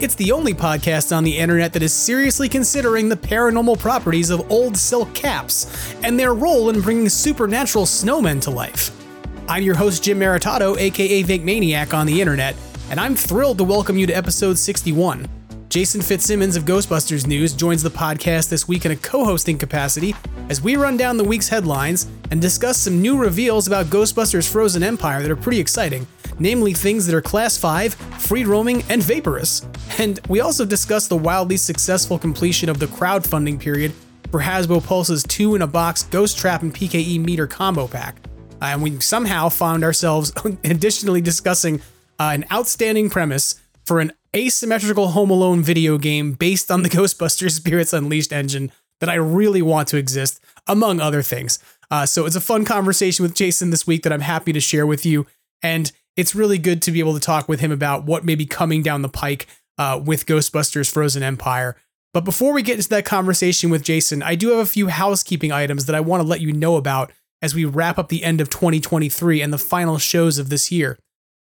It's the only podcast on the internet that is seriously considering the paranormal properties of old silk caps and their role in bringing supernatural snowmen to life. I'm your host, Jim Maritato, aka Venkmaniac on the internet, and I'm thrilled to welcome you to episode 61. Jason Fitzsimmons of Ghostbusters News joins the podcast this week in a co hosting capacity as we run down the week's headlines and discuss some new reveals about Ghostbusters Frozen Empire that are pretty exciting, namely things that are Class 5, free roaming, and vaporous. And we also discussed the wildly successful completion of the crowdfunding period for Hasbro Pulse's 2 in a box Ghost Trap and PKE meter combo pack. Uh, and we somehow found ourselves additionally discussing uh, an outstanding premise for an asymmetrical Home Alone video game based on the Ghostbusters Spirits Unleashed engine that I really want to exist, among other things. Uh, so it's a fun conversation with Jason this week that I'm happy to share with you. And it's really good to be able to talk with him about what may be coming down the pike uh, with Ghostbusters Frozen Empire. But before we get into that conversation with Jason, I do have a few housekeeping items that I want to let you know about as we wrap up the end of 2023 and the final shows of this year.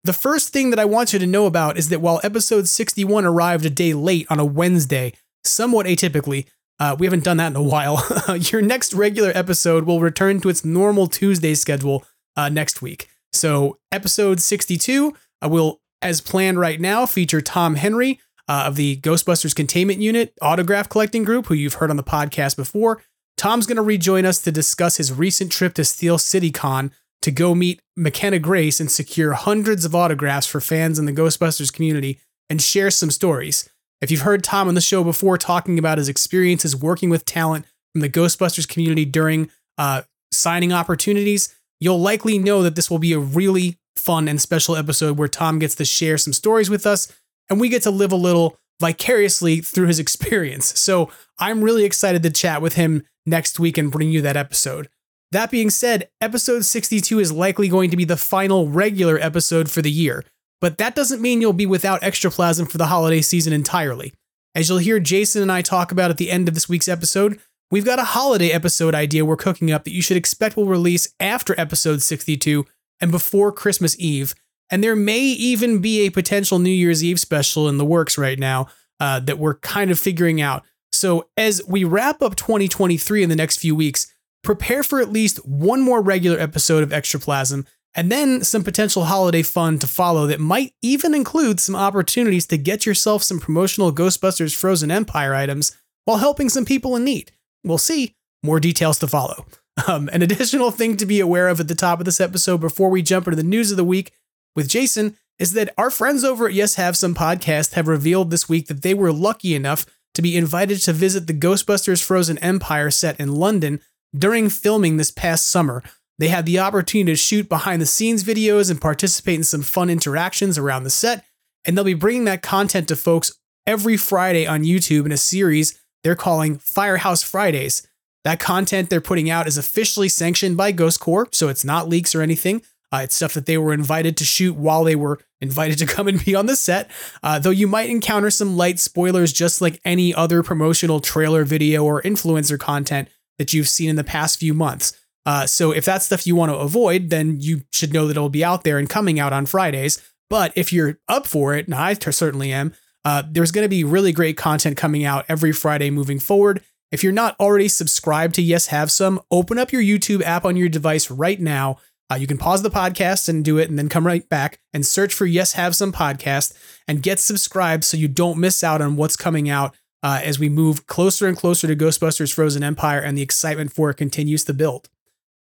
The first thing that I want you to know about is that while episode 61 arrived a day late on a Wednesday, somewhat atypically, uh, we haven't done that in a while. Your next regular episode will return to its normal Tuesday schedule uh, next week. So, episode 62 I will, as planned right now, feature Tom Henry uh, of the Ghostbusters Containment Unit Autograph Collecting Group, who you've heard on the podcast before. Tom's going to rejoin us to discuss his recent trip to Steel City Con to go meet McKenna Grace and secure hundreds of autographs for fans in the Ghostbusters community and share some stories. If you've heard Tom on the show before talking about his experiences working with talent from the Ghostbusters community during uh, signing opportunities, you'll likely know that this will be a really fun and special episode where Tom gets to share some stories with us and we get to live a little vicariously through his experience. So I'm really excited to chat with him next week and bring you that episode. That being said, episode 62 is likely going to be the final regular episode for the year, but that doesn't mean you'll be without extraplasm for the holiday season entirely. As you'll hear Jason and I talk about at the end of this week's episode, we've got a holiday episode idea we're cooking up that you should expect will release after episode 62 and before Christmas Eve. And there may even be a potential New Year's Eve special in the works right now uh, that we're kind of figuring out. So, as we wrap up 2023 in the next few weeks, prepare for at least one more regular episode of Extraplasm, and then some potential holiday fun to follow that might even include some opportunities to get yourself some promotional Ghostbusters Frozen Empire items while helping some people in need. We'll see. More details to follow. Um, an additional thing to be aware of at the top of this episode before we jump into the news of the week with Jason is that our friends over at Yes Have Some podcast have revealed this week that they were lucky enough to be invited to visit the Ghostbusters Frozen Empire set in London during filming this past summer, they had the opportunity to shoot behind the scenes videos and participate in some fun interactions around the set. And they'll be bringing that content to folks every Friday on YouTube in a series they're calling Firehouse Fridays. That content they're putting out is officially sanctioned by Ghost Corps, so it's not leaks or anything. Uh, it's stuff that they were invited to shoot while they were invited to come and be on the set. Uh, though you might encounter some light spoilers, just like any other promotional trailer video or influencer content that you've seen in the past few months. Uh, so if that's stuff you want to avoid, then you should know that it'll be out there and coming out on Fridays. But if you're up for it, and I certainly am, uh, there's going to be really great content coming out every Friday moving forward. If you're not already subscribed to Yes Have Some, open up your YouTube app on your device right now. Uh, you can pause the podcast and do it, and then come right back and search for Yes Have Some podcast and get subscribed so you don't miss out on what's coming out uh, as we move closer and closer to Ghostbusters Frozen Empire and the excitement for it continues to build.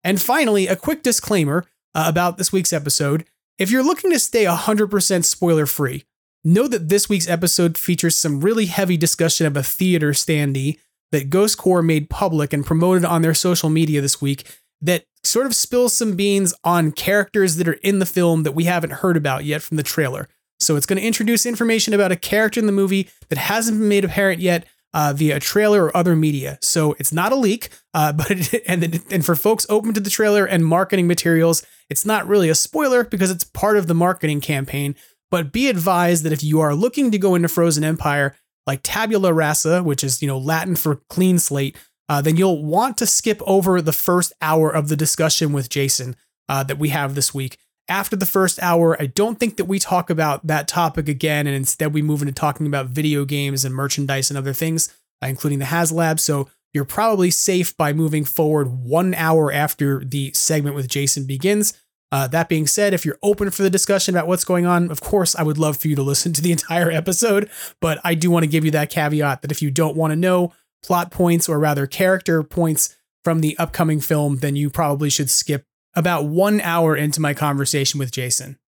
And finally, a quick disclaimer uh, about this week's episode. If you're looking to stay 100% spoiler free, know that this week's episode features some really heavy discussion of a theater standee that Ghost Corps made public and promoted on their social media this week that sort of spills some beans on characters that are in the film that we haven't heard about yet from the trailer. So it's going to introduce information about a character in the movie that hasn't been made apparent yet uh, via a trailer or other media. So it's not a leak, uh, but it, and and for folks open to the trailer and marketing materials, it's not really a spoiler because it's part of the marketing campaign. But be advised that if you are looking to go into Frozen Empire, like tabula rasa, which is you know Latin for clean slate, uh, then you'll want to skip over the first hour of the discussion with Jason uh, that we have this week. After the first hour, I don't think that we talk about that topic again, and instead we move into talking about video games and merchandise and other things, uh, including the HasLab. So you're probably safe by moving forward one hour after the segment with Jason begins. Uh, that being said, if you're open for the discussion about what's going on, of course, I would love for you to listen to the entire episode. But I do want to give you that caveat that if you don't want to know plot points or rather character points from the upcoming film, then you probably should skip about one hour into my conversation with Jason.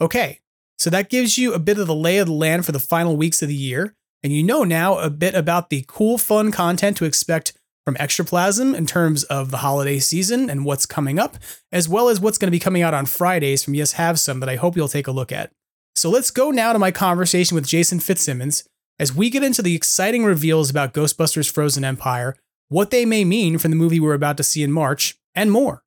Okay, so that gives you a bit of the lay of the land for the final weeks of the year, and you know now a bit about the cool, fun content to expect from Extraplasm in terms of the holiday season and what's coming up, as well as what's going to be coming out on Fridays from Yes Have Some that I hope you'll take a look at. So let's go now to my conversation with Jason Fitzsimmons as we get into the exciting reveals about Ghostbusters Frozen Empire, what they may mean for the movie we're about to see in March, and more.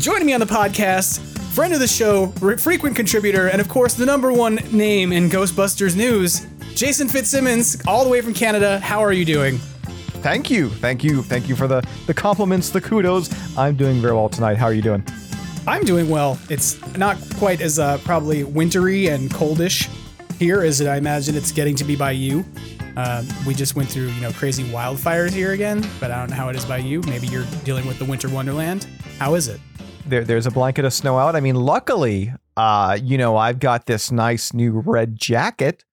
Joining me on the podcast, friend of the show, frequent contributor, and of course the number one name in Ghostbusters news, Jason Fitzsimmons, all the way from Canada. How are you doing? Thank you, thank you, thank you for the the compliments, the kudos. I'm doing very well tonight. How are you doing? I'm doing well. It's not quite as uh, probably wintry and coldish here as I imagine it's getting to be by you. Uh, we just went through, you know, crazy wildfires here again, but I don't know how it is by you. Maybe you're dealing with the winter wonderland. How is it? There, there's a blanket of snow out. I mean, luckily, uh, you know, I've got this nice new red jacket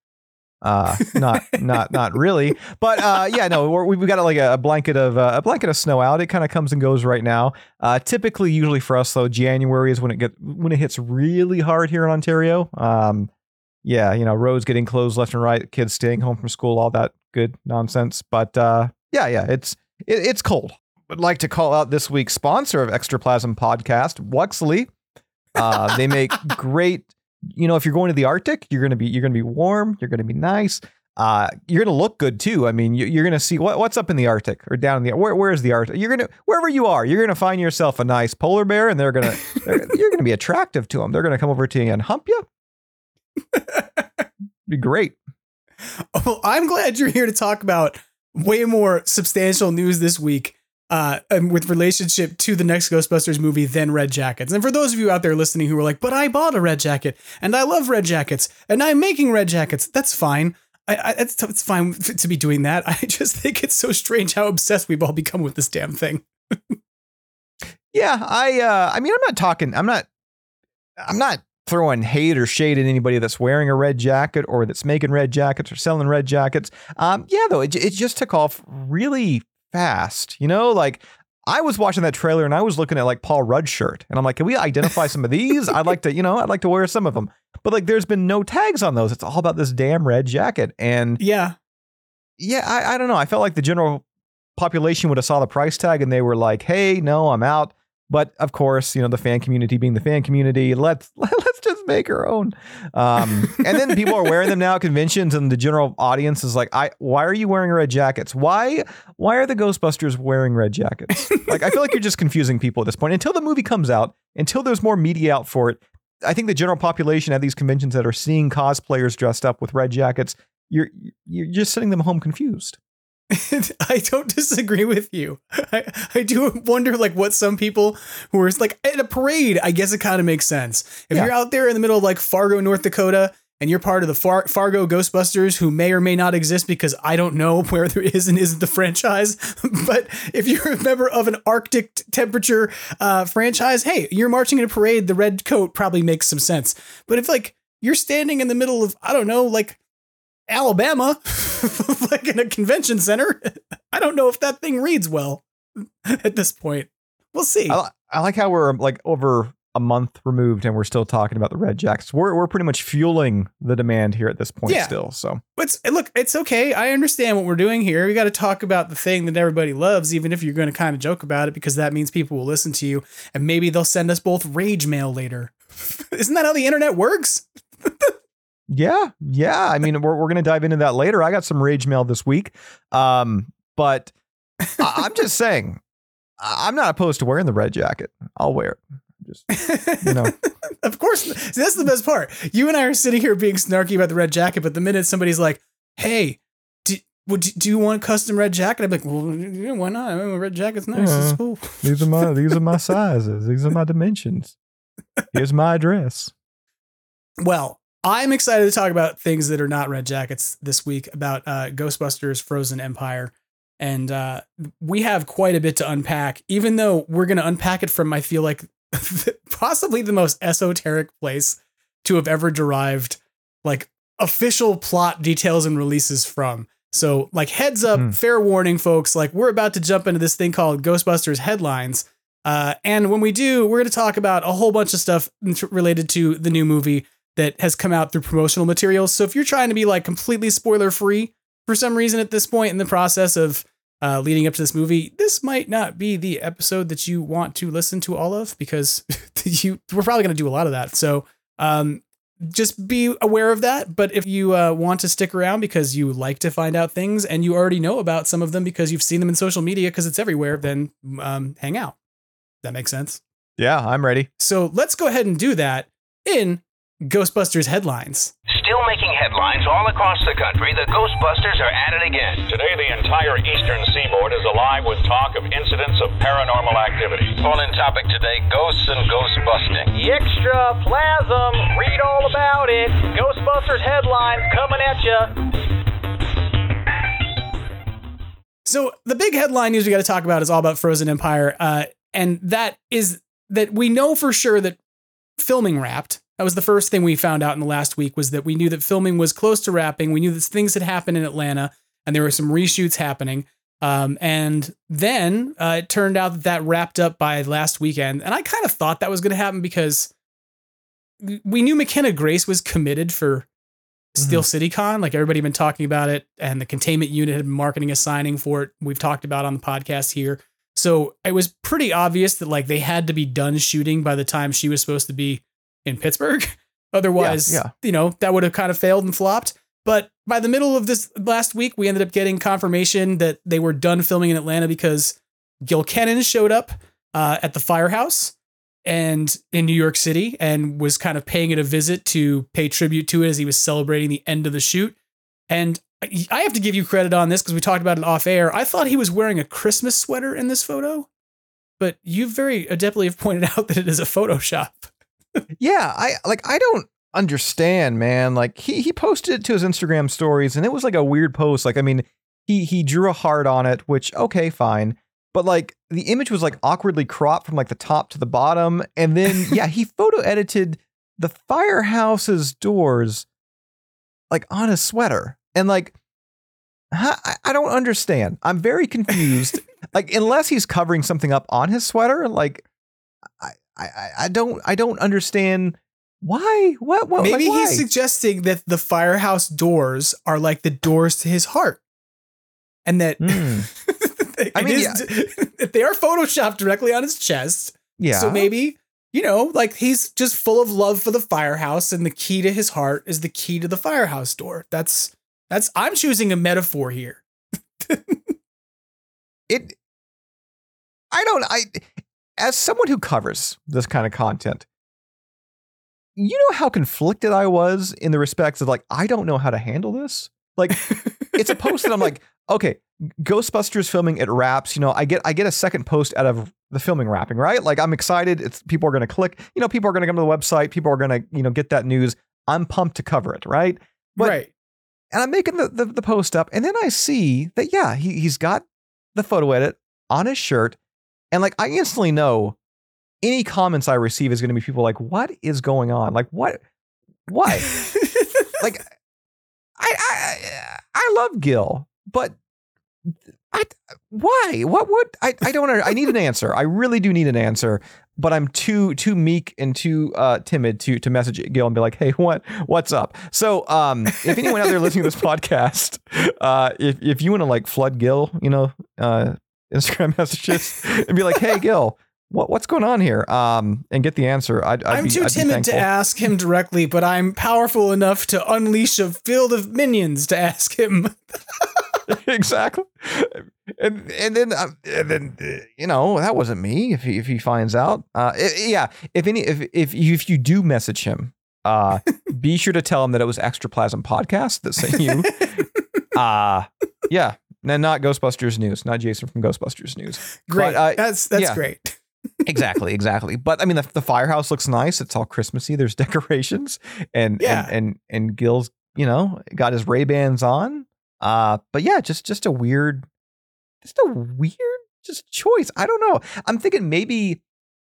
uh, not not not really, but uh, yeah, no, we have got like a, blanket of uh, a blanket of snow out. It kind of comes and goes right now. Uh, typically, usually for us though, January is when it get when it hits really hard here in Ontario. Um, yeah, you know, roads getting closed left and right, kids staying home from school, all that good nonsense. But uh, yeah, yeah, it's it, it's cold. Would like to call out this week's sponsor of Extraplasm Podcast, Wuxly. Uh, they make great you know, if you're going to the Arctic, you're gonna be you're gonna be warm, you're gonna be nice. Uh, you're gonna look good too. I mean, you, are gonna see what, what's up in the Arctic or down in the where where's the Arctic? You're gonna wherever you are, you're gonna find yourself a nice polar bear, and they're gonna they're, you're gonna be attractive to them. They're gonna come over to you and hump you. be great. Well, I'm glad you're here to talk about way more substantial news this week uh, and with relationship to the next Ghostbusters movie than Red Jackets. And for those of you out there listening who are like, but I bought a Red Jacket and I love Red Jackets and I'm making Red Jackets, that's fine. I, I, it's, it's fine to be doing that. I just think it's so strange how obsessed we've all become with this damn thing. yeah, I, uh, I mean, I'm not talking, I'm not, I'm not throwing hate or shade at anybody that's wearing a red jacket or that's making red jackets or selling red jackets. Um, yeah, though, it, it just took off really fast. You know, like I was watching that trailer and I was looking at like Paul Rudd shirt and I'm like, can we identify some of these? I'd like to, you know, I'd like to wear some of them. But like there's been no tags on those. It's all about this damn red jacket. And yeah. Yeah, I, I don't know. I felt like the general population would have saw the price tag and they were like, hey, no, I'm out. But of course, you know, the fan community being the fan community, let's let's just make our own. Um, and then people are wearing them now at conventions, and the general audience is like, "I why are you wearing red jackets? Why why are the Ghostbusters wearing red jackets?" like, I feel like you're just confusing people at this point. Until the movie comes out, until there's more media out for it, I think the general population at these conventions that are seeing cosplayers dressed up with red jackets, you're you're just sitting them home confused. I don't disagree with you. I, I do wonder like what some people who are like at a parade, I guess it kind of makes sense. If yeah. you're out there in the middle of like Fargo, North Dakota, and you're part of the Far- Fargo Ghostbusters who may or may not exist because I don't know where there is and isn't the franchise. but if you're a member of an Arctic temperature uh, franchise, hey, you're marching in a parade, the red coat probably makes some sense. But if like you're standing in the middle of, I don't know, like Alabama, like in a convention center. I don't know if that thing reads well at this point. We'll see. I, I like how we're like over a month removed and we're still talking about the red jackets. We're we're pretty much fueling the demand here at this point Yeah. still. So It's look, it's okay. I understand what we're doing here. We got to talk about the thing that everybody loves, even if you're going to kind of joke about it, because that means people will listen to you, and maybe they'll send us both rage mail later. Isn't that how the internet works? Yeah, yeah. I mean, we're we're gonna dive into that later. I got some rage mail this week, um, but I, I'm just saying, I'm not opposed to wearing the red jacket. I'll wear it. Just you know, of course, see, that's the best part. You and I are sitting here being snarky about the red jacket, but the minute somebody's like, "Hey, do, would do you want a custom red jacket?" I'm like, "Well, yeah, why not? I mean, red jacket's nice. It's cool." these are my these are my sizes. These are my dimensions. Here's my address. Well, I'm excited to talk about things that are not red jackets this week about uh, Ghostbusters Frozen Empire. And uh, we have quite a bit to unpack, even though we're going to unpack it from, I feel like, possibly the most esoteric place to have ever derived like official plot details and releases from. So, like, heads up, Hmm. fair warning, folks. Like, we're about to jump into this thing called Ghostbusters headlines. Uh, and when we do, we're going to talk about a whole bunch of stuff related to the new movie that has come out through promotional materials. So if you're trying to be like completely spoiler free for some reason at this point in the process of uh, leading up to this movie, this might not be the episode that you want to listen to all of because you we're probably going to do a lot of that. So um, just be aware of that. But if you uh, want to stick around because you like to find out things and you already know about some of them because you've seen them in social media because it's everywhere, then um, hang out. That makes sense. Yeah, I'm ready. So let's go ahead and do that in Ghostbusters headlines. Still making headlines all across the country, the Ghostbusters are at it again. Today, the entire eastern seaboard is alive with talk of incidents of paranormal activity. Call-in topic today, ghosts and ghost busting. Extra plasm, read all about it. Ghostbusters headlines coming at you. So the big headline news we got to talk about is all about Frozen Empire, uh, and that is that we know for sure that filming wrapped. That was the first thing we found out in the last week was that we knew that filming was close to wrapping. We knew that things had happened in Atlanta, and there were some reshoots happening. Um, and then uh, it turned out that that wrapped up by last weekend, and I kind of thought that was going to happen because we knew McKenna Grace was committed for Steel City Con. Like everybody had been talking about it, and the containment unit had been marketing a signing for it. We've talked about on the podcast here. So it was pretty obvious that like they had to be done shooting by the time she was supposed to be in Pittsburgh. Otherwise, Yeah, yeah. you know, that would have kind of failed and flopped. But by the middle of this last week, we ended up getting confirmation that they were done filming in Atlanta because Gil Kenan showed up uh, at the firehouse and in New York City and was kind of paying it a visit to pay tribute to it as he was celebrating the end of the shoot. And I- I have to give you credit on this because we talked about it off air. I thought he was wearing a Christmas sweater in this photo, but you very adeptly have pointed out that it is a Photoshop. Yeah, I like I don't understand, man. Like he he posted it to his Instagram stories and it was like a weird post. Like I mean, he he drew a heart on it, which okay, fine. But like the image was like awkwardly cropped from like the top to the bottom and then yeah, he photo edited the firehouse's doors like on his sweater. And like huh, I, I don't understand. I'm very confused. like unless he's covering something up on his sweater, like I, I, don't I don't understand why what what Maybe like, why? he's suggesting that the firehouse doors are like the doors to his heart. And that hmm. it I mean, is- they are photoshopped directly on his chest. yeah So maybe, you know, like he's just full of love for the firehouse and the key to his heart is the key to the firehouse door. That's that's I'm choosing a metaphor here. it I don't I as someone who covers this kind of content you know how conflicted I was in the respects of like I don't know how to handle this? Like it's a post that I'm like okay Ghostbusters filming it wraps you know I get I get a second post out of the filming wrapping right? Like I'm excited it's people are going to click you know people are going to come to the website people are going to you know get that news I'm pumped to cover it right? But- right. and I'm making the, the, the post up, and then I see that yeah, he he's got the photo edit on his shirt, and like I instantly know any comments I receive is going to be people like, "What is going on? Like what? What? like I I I love Gil, but I why? What would I I don't I need an answer. I really do need an answer. but I'm too too meek and too uh, timid to to message Gil and be like, "Hey, what what's up?" So, um, if anyone out there listening to this podcast, uh, if if you want to like flood Gil, you know, uh, Instagram messages and be like, "Hey, Gil." What, what's going on here? Um, and get the answer. I'd, I'm be, too I'd timid to ask him directly, but I'm powerful enough to unleash a field of minions to ask him. exactly. And and then uh, and then uh, you know that wasn't me. If he if he finds out, uh, i- yeah. If any if if you, if you do message him, uh, be sure to tell him that it was Extraplasm Podcast that sent you. uh yeah. And not Ghostbusters News, not Jason from Ghostbusters News. Great. But, uh, that's that's yeah. great. exactly, exactly. But I mean, the, the firehouse looks nice. It's all Christmassy. There's decorations, and Yeah. and and, and Gil's, you know, got his Ray Bans on. Uh, but yeah, just just a weird, just a weird, just choice. I don't know. I'm thinking maybe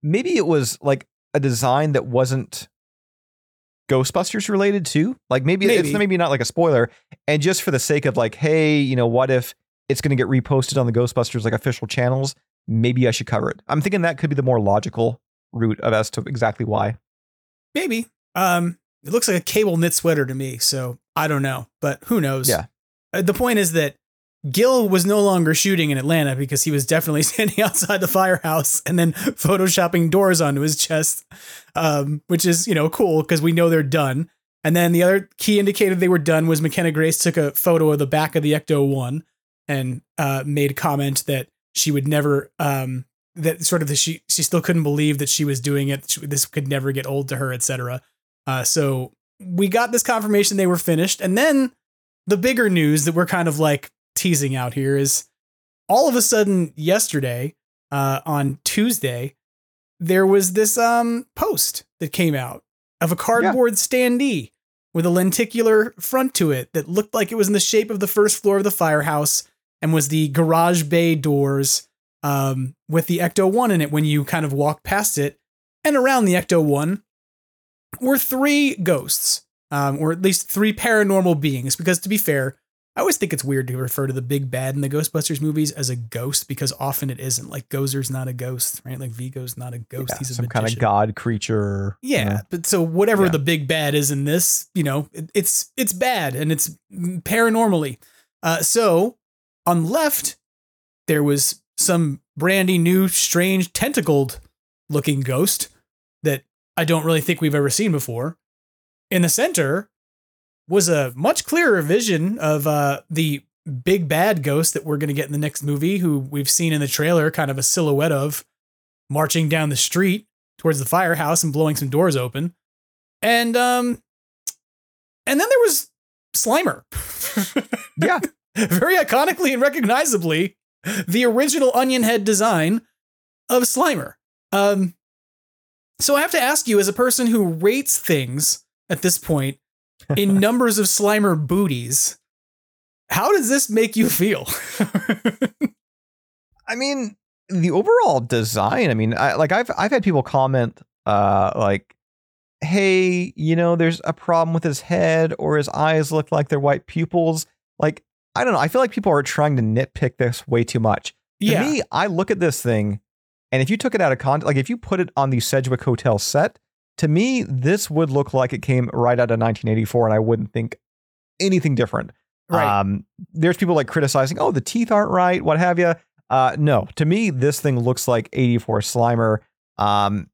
maybe it was like a design that wasn't Ghostbusters related too. Like maybe, it's Maybe. maybe not like a spoiler, and just for the sake of like, hey, you know, what if it's going to get reposted on the Ghostbusters like official channels? Maybe I should cover it. I'm thinking that could be the more logical route of as to exactly why. Maybe. Um, it looks like a cable knit sweater to me, so I don't know, but who knows? Yeah. Uh, the point is that Gil was no longer shooting in Atlanta because he was definitely standing outside the firehouse and then photoshopping doors onto his chest, um, which is you know cool because we know they're done. And then the other key indicator they were done was McKenna Grace took a photo of the back of the Ecto One and uh, made a comment that she would never um, that sort of the, she she still couldn't believe that she was doing it. She, this could never get old to her, etc. Uh, so we got this confirmation they were finished, and then the bigger news that we're kind of like teasing out here is all of a sudden yesterday uh, on Tuesday there was this um post that came out of a cardboard standee with a lenticular front to it that looked like it was in the shape of the first floor of the firehouse and was the garage bay doors um, with the Ecto 1 in it when you kind of walk past it. And around the Ecto 1 were three ghosts, um, or at least three paranormal beings. Because to be fair, I always think it's weird to refer to the big bad in the Ghostbusters movies as a ghost because often it isn't. Like Gozer's not a ghost, right? Like Vigo's not a ghost. Yeah, He's a some kind of god creature. you Yeah, know. but so whatever Yeah. the big bad is in this, you know, it- it's it's bad and it's paranormally. Uh, so on the left, there was some brandy new, strange, tentacled looking ghost that I don't really think we've ever seen before. In the center was a much clearer vision of uh, the big bad ghost that we're going to get in the next movie, who we've seen in the trailer, kind of a silhouette of marching down the street towards the firehouse and blowing some doors open. And um and then there was Slimer. yeah. Very iconically and recognizably the original onion head design of Slimer. Um so I have to ask you as a person who rates things at this point in numbers of Slimer booties, how does this make you feel? I mean, the overall design. I mean, I, like I've I've had people comment, uh, like, "Hey, you know, there's a problem with his head, or his eyes look like they're white pupils." Like, I don't know. I feel like people are trying to nitpick this way too much. To Yeah. me, I look at this thing, and if you took it out of context, like if you put it on the Sedgwick Hotel set, to me, this would look like it came right out of 1984, and I wouldn't think anything different. Right. Um, there's people like criticizing, oh, the teeth aren't right, what have you. Uh, no, to me, this thing looks like 84 Slimer. Um,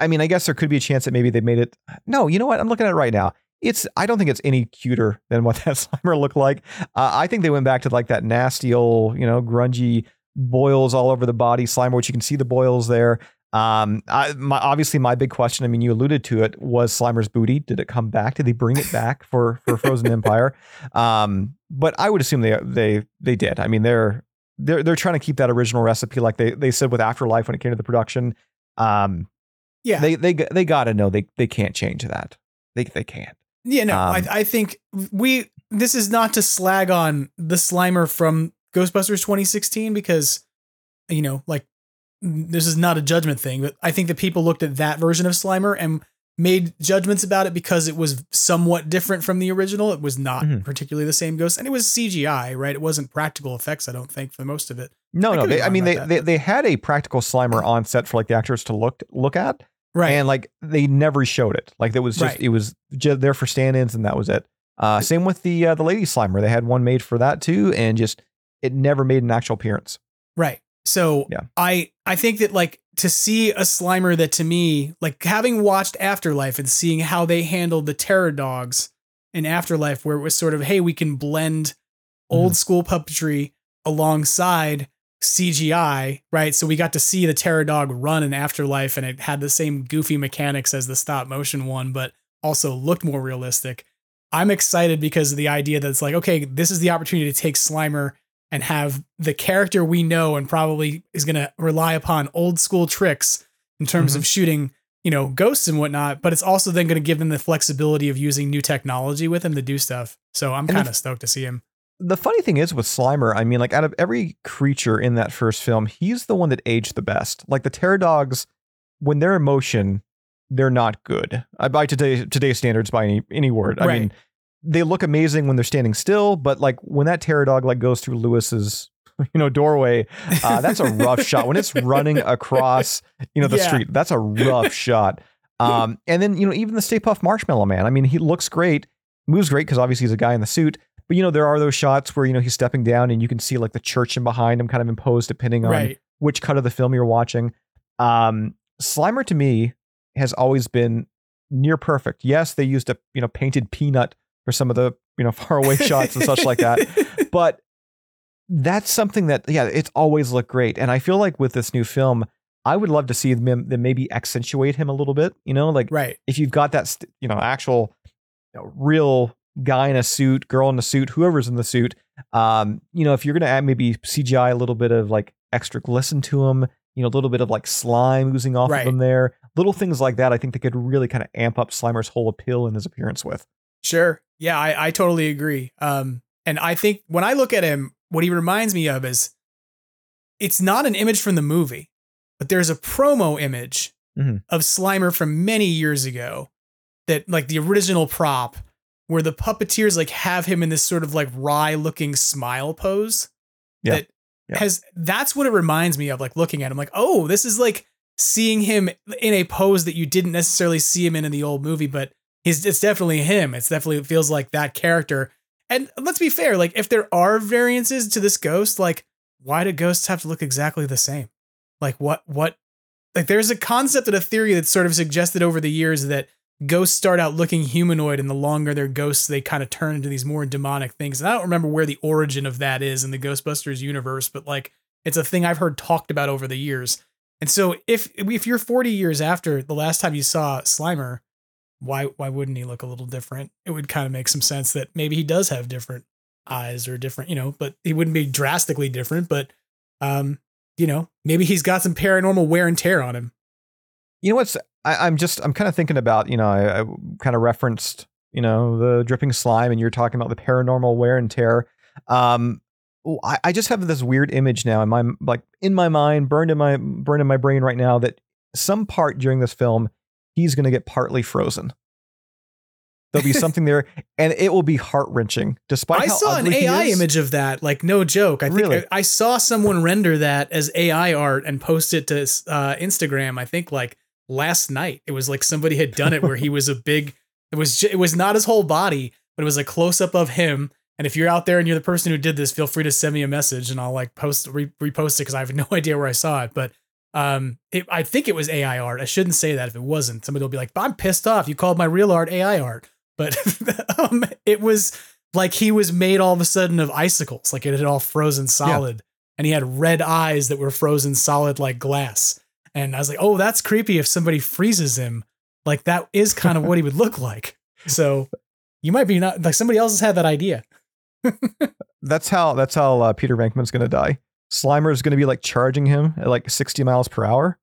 I mean, I guess there could be a chance that maybe they made it. No, you know what? I'm looking at it right now. It's. I don't think it's any cuter than what that Slimer looked like. Uh, I think they went back to like that nasty old, you know, grungy boils all over the body Slimer, which you can see the boils there. Um, I, my, obviously, my big question. I mean, you alluded to it. Was Slimer's booty? Did it come back? Did they bring it back for for Frozen Empire? Um, but I would assume they they they did. I mean, they're they're they're trying to keep that original recipe, like they they said with Afterlife when it came to the production. Um, yeah. they they they got to know they they can't change that. They they can't. Yeah, no, Um, I, I think we. This is not to slag on the Slimer from Ghostbusters 2016 because, you know, like this is not a judgment thing, but I think that people looked at that version of Slimer and made judgments about it because it was somewhat different from the original. It was not Mhm. particularly the same ghost, and it was CGI, right? It wasn't practical effects, I don't think, for most of it. No, I no. They, I mean, they, about they that, they had a practical Slimer on set for like the actors to look look at, Right. and like they never showed it. Like it was just Right. it was just there for stand-ins, and that was it. Uh, same with the uh, the Lady Slimer. They had one made for that too, and just it never made an actual appearance. Right. So Yeah. I I think that like to see a Slimer that to me, like having watched Afterlife and seeing how they handled the terror dogs in Afterlife, where it was sort of, hey, we can blend old school puppetry alongside CGI, right? So we got to see the terror dog run in Afterlife and it had the same goofy mechanics as the stop motion one, but also looked more realistic. I'm excited because of the idea that it's like, okay, this is the opportunity to take Slimer and have the character we know and probably is going to rely upon old school tricks in terms of mm-hmm. shooting, you know, ghosts and whatnot. But it's also then going to give them the flexibility of using new technology with him to do stuff. So I'm kind of stoked to see him. The funny thing is with Slimer, I mean, like out of every creature in that first film, he's the one that aged the best. Like the Terror Dogs, when they're in motion, they're not good. I by today today's standards by any any word. I Right. mean, they look amazing when they're standing still, but like when that Terror Dog like goes through Louis's you know doorway, uh, that's a rough shot. When it's running across you know the Yeah. street, that's a rough shot. Um, and then you know even the Stay Puft Marshmallow Man. I mean, he looks great, moves great because obviously he's a guy in the suit. But you know there are those shots where you know he's stepping down and you can see like the church in behind him, kind of imposed depending on Right. which cut of the film you're watching. Um, Slimer to me has always been near perfect. Yes, they used a you know painted peanut for some of the you know far away shots and such like that, but that's something that yeah, it's always looked great. And I feel like with this new film, I would love to see them, them maybe accentuate him a little bit. You know, like Right. if you've got that st- you know actual you know, real guy in a suit, girl in a suit, whoever's in the suit, um, you know, if you're gonna add maybe CGI a little bit of like extra glisten to him, you know, a little bit of like slime oozing off Right. of him there, little things like that, I think they could really kind of amp up Slimer's whole appeal and his appearance with. Sure. Yeah, I, I totally agree. Um, and I think when I look at him, what he reminds me of is it's not an image from the movie, but there's a promo image Mhm. of Slimer from many years ago that like the original prop where the puppeteers like have him in this sort of like wry looking smile pose Yeah. that Yeah. has that's what it reminds me of like looking at him like oh this is like seeing him in a pose that you didn't necessarily see him in in the old movie but he's it's definitely him it's definitely it feels like that character and let's be fair like if there are variances to this ghost like why do ghosts have to look exactly the same like what what like there's a concept and a theory that's sort of suggested over the years that ghosts start out looking humanoid and the longer they're ghosts they kind of turn into these more demonic things. And i don't remember where the origin of that is in the ghostbusters universe but like it's a thing i've heard talked about over the years. And so if if you're 40 years after the last time you saw slimer why why wouldn't he look a little different? It would kind of make some sense that maybe he does have different eyes or different you know but he wouldn't be drastically different but um you know maybe he's got some paranormal wear and tear on him You know what's I, I'm just I'm kind of thinking about you know I, I kind of referenced you know the dripping slime and you're talking about the paranormal wear and tear. Um, I, I just have this weird image now in my like in my mind burned in my burned in my brain right now that some part during this film he's going to get partly frozen. There'll be something there, and it will be heart wrenching. Despite I saw an AI image of that, like no joke. I think Really? I, I saw someone render that as AI art and post it to uh, Instagram. I think like last night. It was like somebody had done it where he was a big. It was it was not his whole body, but it was a close up of him. And if you're out there and you're the person who did this, feel free to send me a message and I'll like post re- repost it because I have no idea where I saw it. But um, it, I think it was AI art. I shouldn't say that if it wasn't. Somebody will be like, "I'm pissed off. You called my real art AI art." But um, it was like he was made all of a sudden of icicles, like it had all frozen solid, and he had red eyes that were frozen solid like glass. And I was like, "Oh, that's creepy." If somebody freezes him, like that is kind of what he would look like. So you might be not like somebody else has had that idea. That's how that's how uh, Peter Venkman's going to die. Slimer is going to be like charging him at like 60 miles per hour,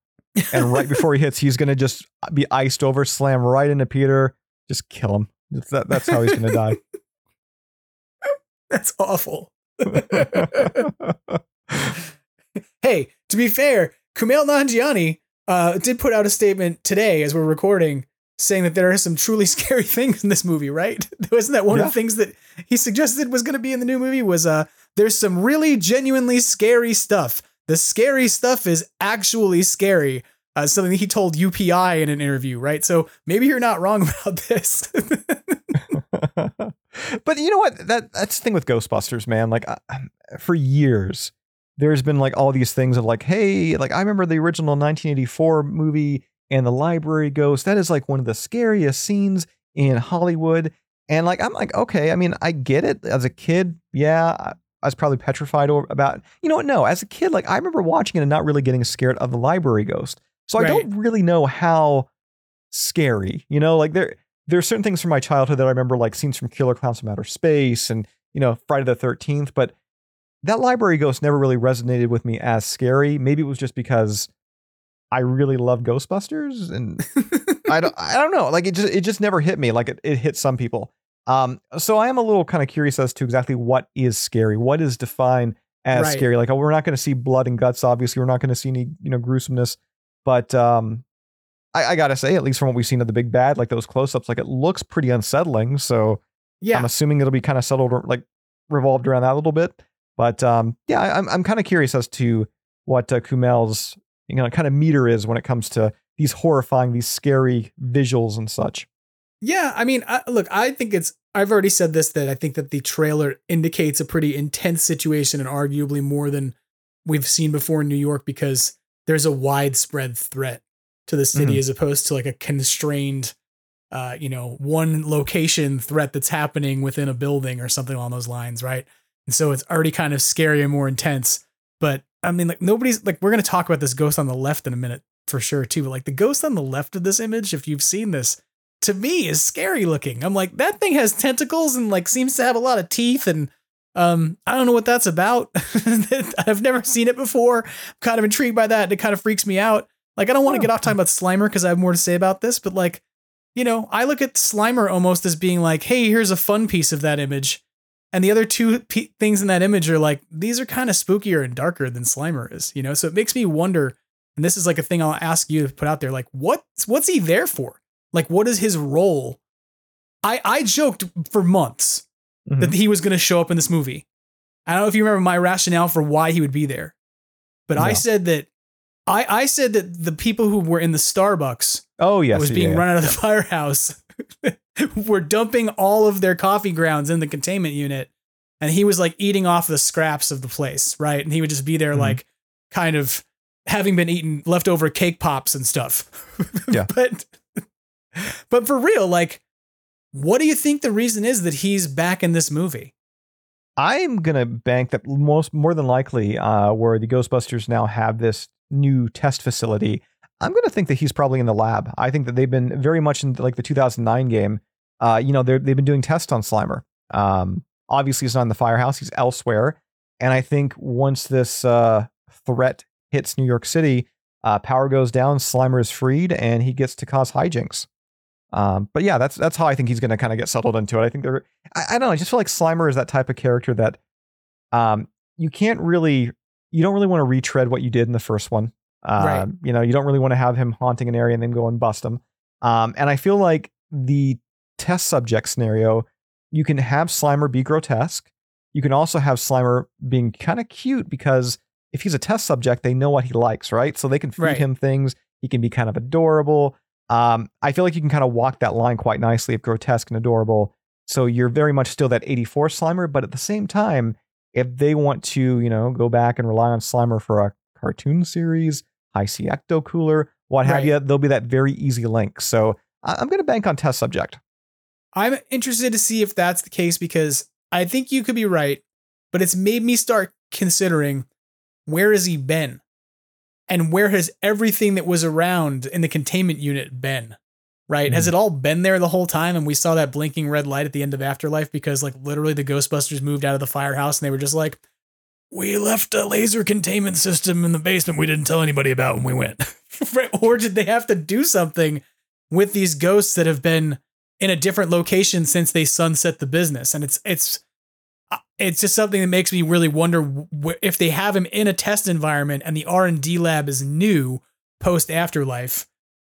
and right before he hits, he's going to just be iced over, slam right into Peter, just kill him. That, that's how he's going to die. That's awful. hey, to be fair, Kumail Nanjiani uh, did put out a statement today as we're recording saying that there are some truly scary things in this movie, right? Wasn't that one Yeah. of the things that he suggested was going to be in the new movie? Was uh, there's some really genuinely scary stuff. The scary stuff is actually scary. Uh, something he told UPI in an interview, right? So maybe you're not wrong about this. but you know what? That that's the thing with Ghostbusters, man. Like I, for years, there's been like all these things of like, hey, like I remember the original 1984 movie and the library ghost. That is like one of the scariest scenes in Hollywood. And like I'm like, okay, I mean, I get it. As a kid, yeah, I, was probably petrified over, about. You know what? No, as a kid, like I remember watching it and not really getting scared of the library ghost. So I don't really know how scary. You know, like there there are certain things from my childhood that I remember, like scenes from Killer Clowns from Outer Space and you know Friday the Thirteenth. But that library ghost never really resonated with me as scary. Maybe it was just because I really love Ghostbusters, and I don't I don't know. Like it just it just never hit me like it, it hit some people. Um, so I am a little kind of curious as to exactly what is scary. What is defined as Right. scary? Like, oh, we're not going to see blood and guts. Obviously, we're not going to see any you know gruesomeness. But um, I, I gotta say, at least from what we've seen of the big bad, like those close-ups, like it looks pretty unsettling. So yeah, I'm assuming it'll be kind of settled, or, like revolved around that a little bit. But um, yeah, I, I'm I'm kind of curious as to what uh, Kumail's you know kind of meter is when it comes to these horrifying, these scary visuals and such. Yeah, I mean, I, look, I think it's. I've already said this that I think that the trailer indicates a pretty intense situation and arguably more than we've seen before in New York because there's a widespread threat to the city Mhm. as opposed to like a constrained, uh, you know, one location threat that's happening within a building or something along those lines, right? And so it's already kind of scary and more intense. But I mean, like nobody's like we're gonna talk about this ghost on the left in a minute for sure too. But like the ghost on the left of this image, if you've seen this, to me is scary looking. I'm like, that thing has tentacles and like seems to have a lot of teeth and um I don't know what that's about. I've never seen it before. I'm kind of intrigued by that. And it kind of freaks me out. Like I don't want to get off talking about Slimer because I have more to say about this, but like, you know, I look at Slimer almost as being like, hey, here's a fun piece of that image. And the other two pe things in that image are like, these are kind of spookier and darker than Slimer is, you know? So it makes me wonder, and this is like a thing I'll ask you to put out there, like, what what's he there for? Like, what is his role? I I joked for months that mm-hmm. he was going to show up in this movie. I don't know if you remember my rationale for why he would be there, but I said that I I said that the people who were in the Starbucks Oh yes, was being yeah. run out of the firehouse were dumping all of their coffee grounds in the containment unit, and he was like eating off the scraps of the place, right? And he would just be there Mhm. like kind of having been eating leftover cake pops and stuff. Yeah. but but for real, like, what do you think the reason is that he's back in this movie? I'm gonna bank that most more than likely, uh, where the Ghostbusters now have this new test facility. I'm gonna think that he's probably in the lab. I think that they've been very much in like the 2009 game. Uh, you know, they've been doing tests on Slimer. Um, obviously, he's not in the firehouse; he's elsewhere. And I think once this uh, threat hits New York City, uh, power goes down, Slimer is freed, and he gets to cause hijinks. Um, but yeah, that's that's how I think he's going to kind of get settled into it. I think they're, I, I don't know, I just feel like Slimer is that type of character that, um, you can't really, you don't really want to retread what you did in the first one. Um, Right. You know, you don't really want to have him haunting an area and then go and bust him. Um, and I feel like the test subject scenario, you can have Slimer be grotesque. You can also have Slimer being kind of cute because if he's a test subject, they know what he likes, right? So they can feed Right. him things. He can be kind of adorable. Um, I feel like you can kind of walk that line quite nicely of grotesque and adorable. So you're very much still that 84 Slimer, but at the same time, if they want to, you know, go back and rely on Slimer for a cartoon series, Hi-C ecto cooler, what have Right. you, there'll be that very easy link. So I'm going to bank on test subject. I'm interested to see if that's the case because I think you could be right, but it's made me start considering where has he been? And where has everything that was around in the containment unit been? Right? Has Mhm. it all been there the whole time? And we saw that blinking red light at the end of Afterlife because, like, literally the Ghostbusters moved out of the firehouse and they were just like, we left a laser containment system in the basement we didn't tell anybody about when we went. Or did they have to do something with these ghosts that have been in a different location since they sunset the business? And it's it's uh, it's just something that makes me really wonder if they have him in a test environment and the R and D lab is new post Afterlife.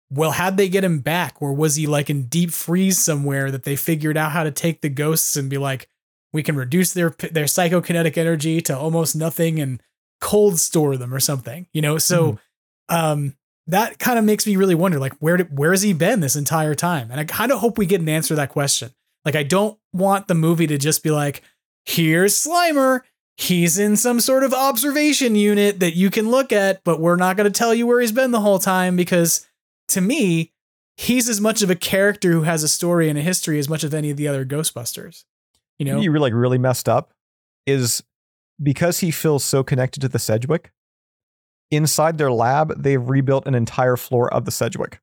well, how'd they get him back? Or was he like in deep freeze somewhere that they figured out how to take the ghosts and be like, we can reduce their their psychokinetic energy to almost nothing and cold store them or something, you know? So, mm-hmm. um, that kind of makes me really wonder, like, where did, where has he been this entire time? And I kind of hope we get an answer to that question. Like, I don't want the movie to just be like, here's Slimer. He's in some sort of observation unit that you can look at, but we're not going to tell you where he's been the whole time because to me, he's as much of a character who has a story and a history as much as any of the other Ghostbusters. You know, you like really messed up is because he feels so connected to the Sedgwick. Inside their lab, they've rebuilt an entire floor of the Sedgwick.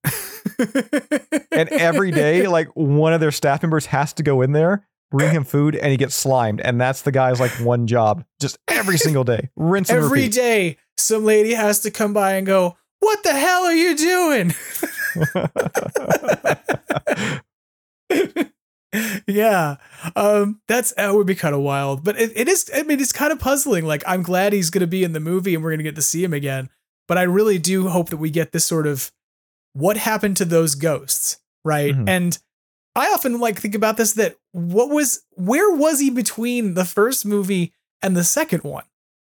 and every day, like one of their staff members has to go in there, bring him food, and he gets slimed. And that's the guy's like one job, just every single day, rinse and every repeat. day. Some lady has to come by and go, "What the hell are you doing?" yeah um that's that would be kind of wild but it, it is i mean it's kind of puzzling like i'm glad he's going to be in the movie and we're going to get to see him again but i really do hope that we get this sort of what happened to those ghosts right mm-hmm. and i often like think about this that what was where was he between the first movie and the second one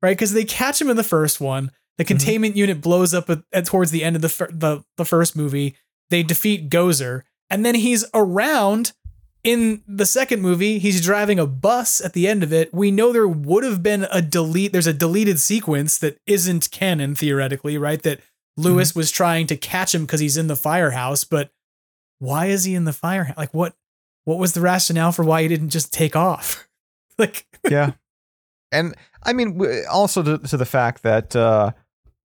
right because they catch him in the first one the mm-hmm. containment mm-hmm. unit blows up at, at, towards the end of the, fir- the the first movie they defeat gozer and then he's around in the second movie, he's driving a bus at the end of it. We know there would have been a delete, there's a deleted sequence that isn't canon theoretically, right? That Louis mm-hmm. was trying to catch him because he's in the firehouse, but why is he in the firehouse? Like what what was the rationale for why he didn't just take off? like Yeah. And I mean also to, to the fact that uh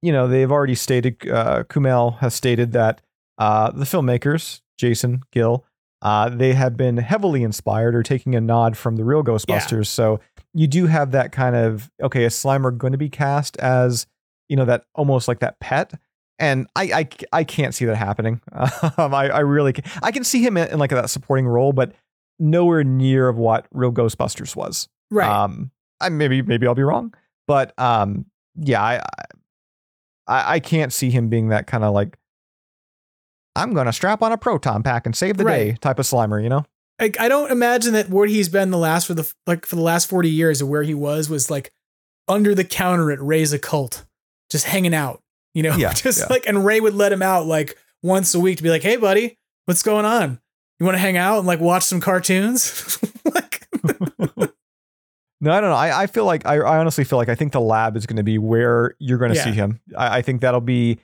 you know, they've already stated uh Kumail has stated that uh the filmmakers, Jason Gil, uh, they have been heavily inspired or taking a nod from the real Ghostbusters. Yeah. So you do have that kind of okay, is Slimer going to be cast as you know that almost like that pet? And I I, I can't see that happening. Um, I I really can. I can see him in, in like that supporting role, but nowhere near of what real Ghostbusters was. Right. Um. I maybe maybe I'll be wrong, but um. Yeah. I I, I can't see him being that kind of like I'm going to strap on a proton pack and save the right. day type of Slimer, you know? I, I don't imagine that where he's been the last for the like for the last 40 years of where he was was like under the counter at Ray's occult, just hanging out, you know, yeah, just yeah. like and Ray would let him out like once a week to be like, "Hey buddy, what's going on? You want to hang out and like watch some cartoons?" like No, I don't know. I, I feel like I, I honestly feel like I think the lab is going to be where you're going to yeah. see him. I, I think that'll be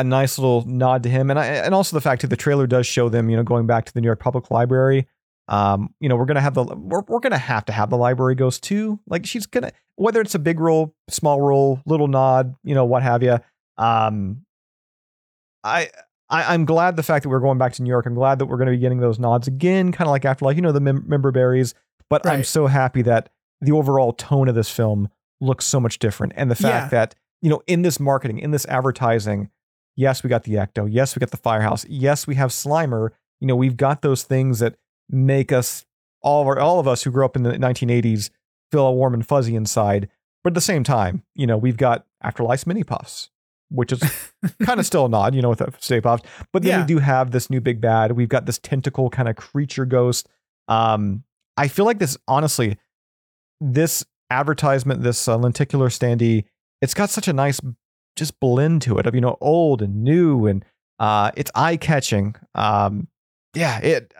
a nice little nod to him, and I, and also the fact that the trailer does show them, you know, going back to the New York Public Library. Um, you know, we're gonna have the we're, we're gonna have to have the library ghost too. Like she's gonna whether it's a big role, small role, little nod, you know, what have you. Um, I, I am glad the fact that we're going back to New York. I'm glad that we're going to be getting those nods again, kind of like after like you know the mem- member berries. But right. I'm so happy that the overall tone of this film looks so much different, and the fact yeah. that you know in this marketing, in this advertising, Yes, we got the Ecto. Yes, we got the Firehouse. Yes, we have Slimer. You know, we've got those things that make us all of our, all of us who grew up in the 1980s feel all warm and fuzzy inside. But at the same time, you know, we've got Afterlife mini puffs, which is kind of still a nod, you know, with the Stay Puft. But then yeah. we do have this new big bad. We've got this tentacle kind of creature ghost. Um, I feel like this, honestly, this advertisement, this uh, lenticular standee, it's got such a nice just blend to it of you know old and new and uh, it's eye catching. Um, yeah, it.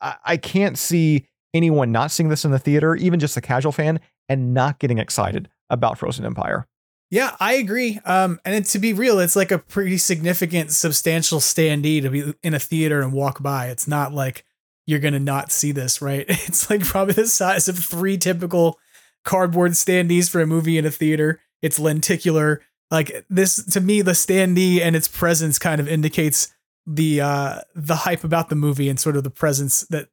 I, I can't see anyone not seeing this in the theater, even just a casual fan, and not getting excited about Frozen Empire. Yeah, I agree. Um, and to be real, it's like a pretty significant, substantial standee to be in a theater and walk by. It's not like you're gonna not see this, right? It's like probably the size of three typical cardboard standees for a movie in a theater. It's lenticular like this to me the standee and its presence kind of indicates the uh the hype about the movie and sort of the presence that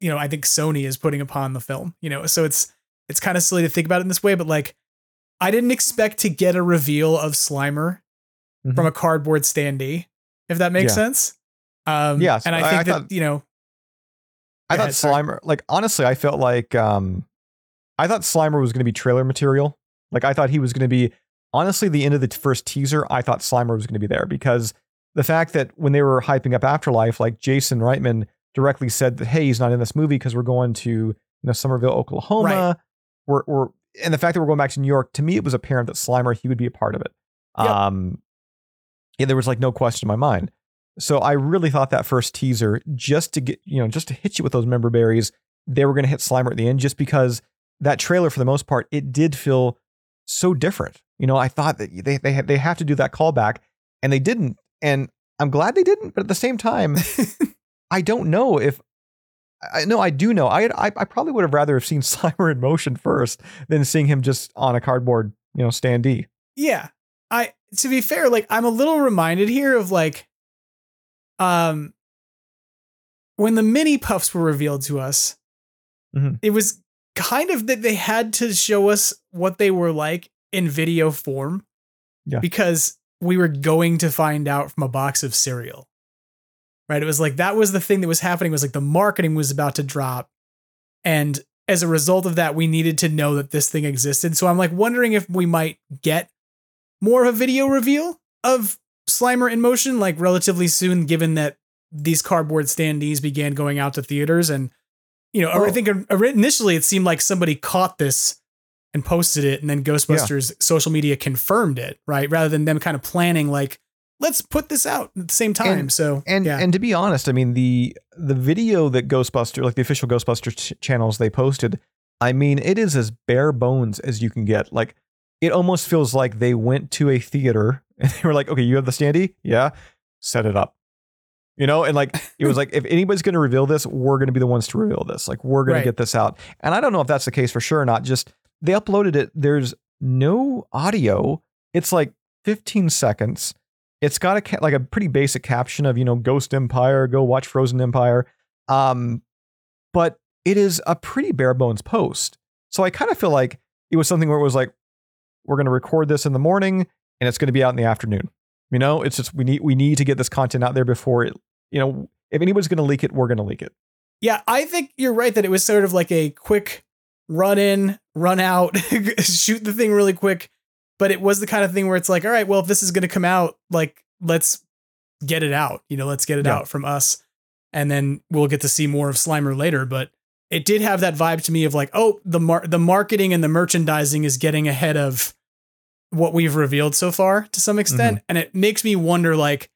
you know I think Sony is putting upon the film you know so it's it's kind of silly to think about it in this way but like I didn't expect to get a reveal of Slimer mm-hmm. from a cardboard standee if that makes yeah. sense um yes and I think I, I that thought, you know I thought ahead, Slimer sorry. like honestly I felt like um I thought Slimer was going to be trailer material like I thought he was going to be honestly, the end of the first teaser, I thought Slimer was going to be there because the fact that when they were hyping up Afterlife, like Jason Reitman directly said that, hey, he's not in this movie because we're going to, you know, Summerville, Oklahoma. Right. We're, we're, and the fact that we're going back to New York, to me, it was apparent that Slimer, he would be a part of it. Yep. Um, yeah, there was like no question in my mind. So I really thought that first teaser, just to get, you know, just to hit you with those member berries, they were going to hit Slimer at the end, just because that trailer, for the most part, it did feel so different. You know, I thought that they they had, they have to do that callback, and they didn't. And I'm glad they didn't. But at the same time, I don't know if I no, I do know. I, I I probably would have rather have seen Slimer in motion first than seeing him just on a cardboard, you know, standee. Yeah. I to be fair, like I'm a little reminded here of like um when the mini puffs were revealed to us, Mhm. it was kind of that they had to show us what they were like in video form. Yeah. Because we were going to find out from a box of cereal. Right? It was like that was the thing that was happening was like the marketing was about to drop and as a result of that we needed to know that this thing existed. So I'm like wondering if we might get more of a video reveal of Slimer in motion like relatively soon given that these cardboard standees began going out to theaters and you know, I think initially it seemed like somebody caught this and posted it and then Ghostbusters social media confirmed it, right? Rather than them kind of planning like let's put this out at the same time. And- so And yeah. and to be honest, I mean the the video that Ghostbuster, like the official Ghostbusters ch- channels they posted, I mean it is as bare bones as you can get. Like it almost feels like they went to a theater and they were like, "Okay, you have the standee? Yeah, set it up." You know, and like it was like if anybody's going to reveal this, we're going to be the ones to reveal this. Like we're going Right. to get this out. And I don't know if that's the case for sure or not. Just they uploaded it. There's no audio. It's like 15 seconds. It's got a ca- like a pretty basic caption of you know Ghost Empire, go watch Frozen Empire. Um, but it is a pretty bare bones post. So I kind of feel like it was something where it was like, we're going to record this in the morning and it's going to be out in the afternoon. You know, it's just we need we need to get this content out there before it. You know, if anybody's going to leak it, we're going to leak it. Yeah, I think you're right that it was sort of like a quick run in, run out, shoot the thing really quick. But it was the kind of thing where it's like, all right, well, if this is going to come out, like, let's get it out. You know, let's get it Yeah. out from us. And then we'll get to see more of Slimer later. But it did have that vibe to me of like, oh, the mar- the marketing and the merchandising is getting ahead of what we've revealed so far to some extent. Mm-hmm. And it makes me wonder, like,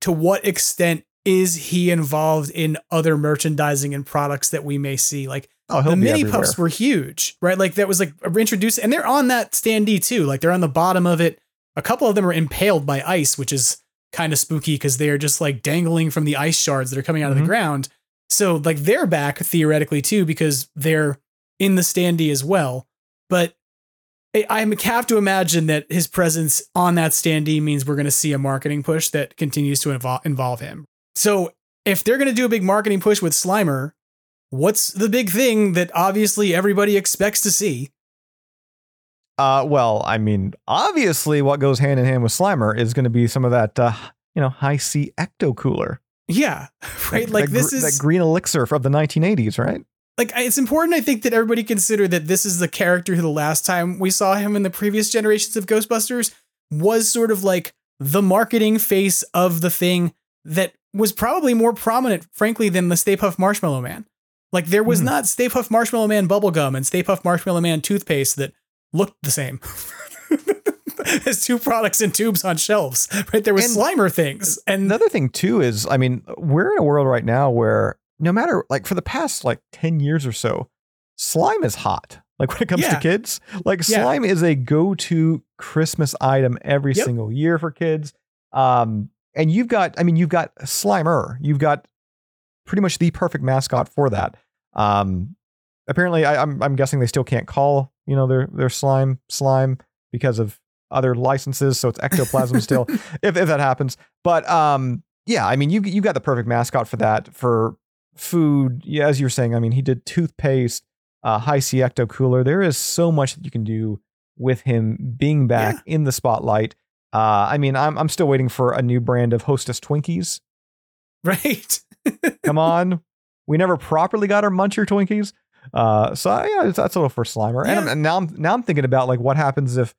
to what extent is he involved in other merchandising and products that we may see? Like Oh, he'll the mini everywhere. puffs were huge, right? Like that was like introduced, and they're on that standee too. Like they're on the bottom of it. A couple of them are impaled by ice, which is kind of spooky because they are just like dangling from the ice shards that are coming out of Mhm. the ground. So like they're back theoretically too because they're in the standee as well. But I I have to imagine that his presence on that standee means we're going to see a marketing push that continues to involve, involve him. So if they're going to do a big marketing push with Slimer, what's the big thing that obviously everybody expects to see? Uh, well, I mean, obviously, what goes hand in hand with Slimer is going to be some of that, uh, you know, Hi-C ecto cooler, Yeah, right. That- like that this gr- is that green elixir from the 1980s, right? like it's important. I think that everybody consider that this is the character who the last time we saw him in the previous generations of Ghostbusters was sort of like the marketing face of the thing that was probably more prominent, frankly, than the Stay Puft Marshmallow Man. Like there was Mhm. not Stay Puft Marshmallow Man bubblegum and Stay Puft Marshmallow Man toothpaste that looked the same. As two products in tubes on shelves, right? There was And- Slimer things, and Another thing too is, I mean, we're in a world right now where no matter like for the past like 10 years or so, slime is hot. Like when it comes Yeah. to kids, like Yeah. slime is a go-to Christmas item every Yep. single year for kids. Um, and you've got, I mean, you've got Slimer. You've got pretty much the perfect mascot for that. Um, apparently, I, I'm I'm guessing they still can't call you know their their slime slime because of other licenses, so it's ectoplasm still. If if that happens, but um, yeah, I mean, you you got the perfect mascot for that for food. Yeah, as you were saying, I mean, he did toothpaste, uh, Hi-C ecto cooler. There is so much that you can do with him being back in the spotlight. Uh, I mean, I'm I'm still waiting for a new brand of Hostess Twinkies. right. Come on, we never properly got our Muncher Twinkies. Uh, so yeah, that's a little for Slimer. And, I'm, Yeah. and now I'm now I'm thinking about like what happens if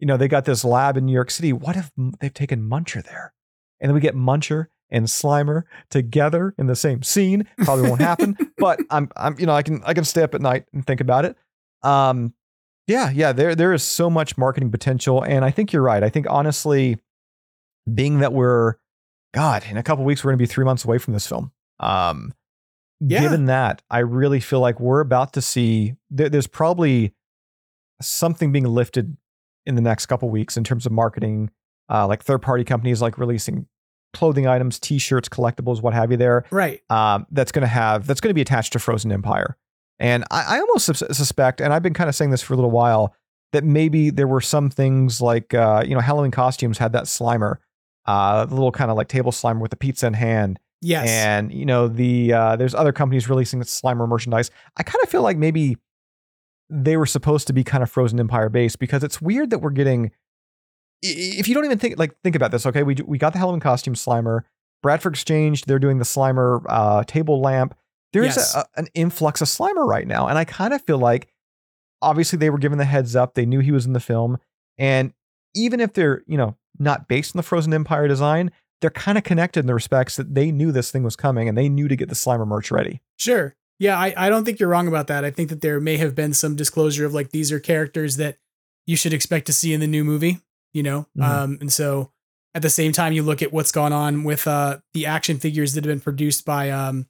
you know they got this lab in New York City. What if they've taken Muncher there? and then we get Muncher and Slimer together in the same scene. Probably won't happen, but I'm I'm you know I can I can stay up at night and think about it. Um, yeah, yeah, there there is so much marketing potential, and I think you're right. I think honestly, being that we're God in a couple weeks we're going to be three months away from this film. Um, Yeah. given that, I really feel like we're about to see there, there's probably something being lifted in the next couple weeks in terms of marketing, uh, like third party companies like releasing clothing items, t-shirts, collectibles, what have you. There, Right. um, that's going to have that's going to be attached to Frozen Empire. And I, I almost sus- suspect, and I've been kind of saying this for a little while, that maybe there were some things like uh, you know Halloween costumes had that Slimer, uh, the little kind of like table Slimer with the pizza in hand. Yes. And you know the uh, there's other companies releasing Slimer merchandise. I kind of feel like maybe they were supposed to be kind of Frozen Empire based because it's weird that we're getting. If you don't even think like think about this, okay, we we got the Halloween costume Slimer. Bradford Exchange, they're doing the Slimer uh, table lamp. There's Yes. a, a- an influx of Slimer right now, and I kind of feel like obviously they were given the heads up. They knew he was in the film, and even if they're you know not based on the Frozen Empire design, they're kind of connected in the respects that they knew this thing was coming and they knew to get the Slimer merch ready. Sure. Yeah, I, I don't think you're wrong about that. I think that there may have been some disclosure of like these are characters that you should expect to see in the new movie, you know? Mhm. Um, and so at the same time, you look at what's gone on with uh, the action figures that have been produced by um,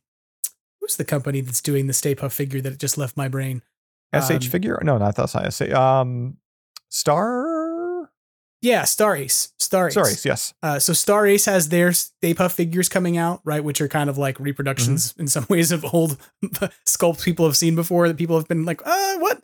who's the company that's doing the Stay Puft figure that just left my brain? SH Um, figure? No, not that's not SH. Um, Star. Yeah, Star Ace. Star Ace. Sorry, yes. Uh, so Star Ace has their Stay Puft figures coming out, right? Which are kind of like reproductions Mm-hmm. in some ways of old sculpts people have seen before that people have been like, uh, what?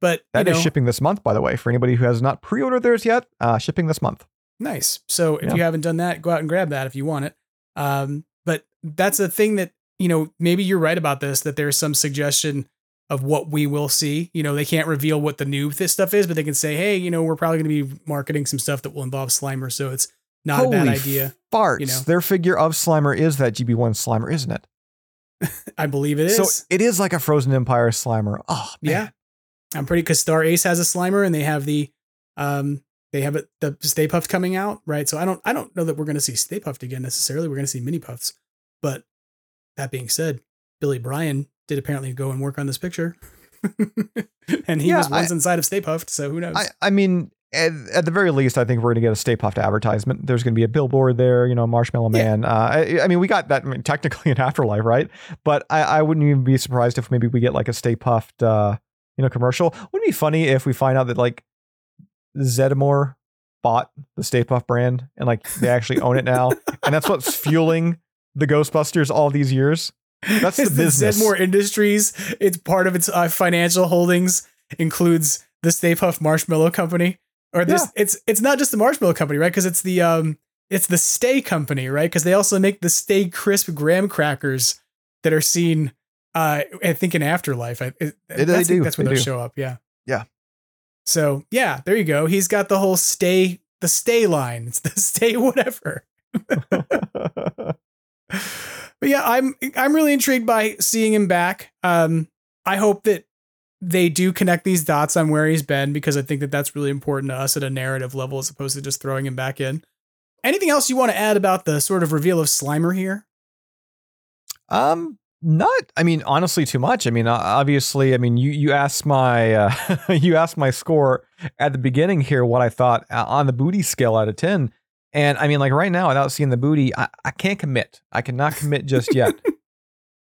But That you is know, shipping this month, by the way. For anybody who has not pre-ordered theirs yet, uh, shipping this month. Nice. So if Yeah. you haven't done that, go out and grab that if you want it. Um, but that's a thing that, you know, maybe you're right about this, that there's some suggestion of what we will see. You know, they can't reveal what the new this stuff is, but they can say, hey, you know, we're probably going to be marketing some stuff that will involve Slimer. So it's not Holy a bad idea. Farts. you know. Their figure of Slimer is that GB1 Slimer, isn't it? I believe it is. So it is like a Frozen Empire Slimer. Oh, man. yeah. I'm pretty because Star Ace has a Slimer and they have the, um, they have it, the Stay Puft coming out, right? So I don't, I don't know that we're going to see Stay Puft again necessarily. We're going to see Mini Puffs. But that being said, Billy Bryan did apparently go and work on this picture, and he Yeah, was I- once inside of Stay Puft, So who knows? I, I mean, at, at the very least, I think we're going to get a Stay Puft advertisement. There's going to be a billboard there, you know, Marshmallow Yeah. Man. Uh, I, I mean, we got that I mean, technically in Afterlife, right? But I, I wouldn't even be surprised if maybe we get like a Stay Puft, uh, you know, commercial. Wouldn't it be funny if we find out that like Zeddemore bought the Stay Puft brand and like they actually own it now, and that's what's fueling the Ghostbusters all these years. That's the business. Zeddemore Industries. It's part of its uh, financial holdings includes the Stay Puft Marshmallow Company, or this. It's it's not just the Marshmallow Company, right? Because it's the um it's the Stay Company, right? Because they also make the Stay Crisp graham crackers that are seen. Uh, I think in Afterlife, I, it, They- they that's, do. That's where They they'll show up. Yeah. Yeah. So yeah, there you go. He's got the whole stay the stay line. It's the stay whatever. But yeah, I'm I'm really intrigued by seeing him back. Um, I hope that they do connect these dots on where he's been because I think that that's really important to us at a narrative level as opposed to just throwing him back in. Anything else you want to add about the sort of reveal of Slimer here? Um, not. I mean, honestly, too much. I mean, obviously, I mean, you you asked my uh, you asked my score at the beginning here, what I thought uh, on the booty scale out of ten, and I mean, like right now, without seeing the booty, I, I can't commit. I cannot commit just yet.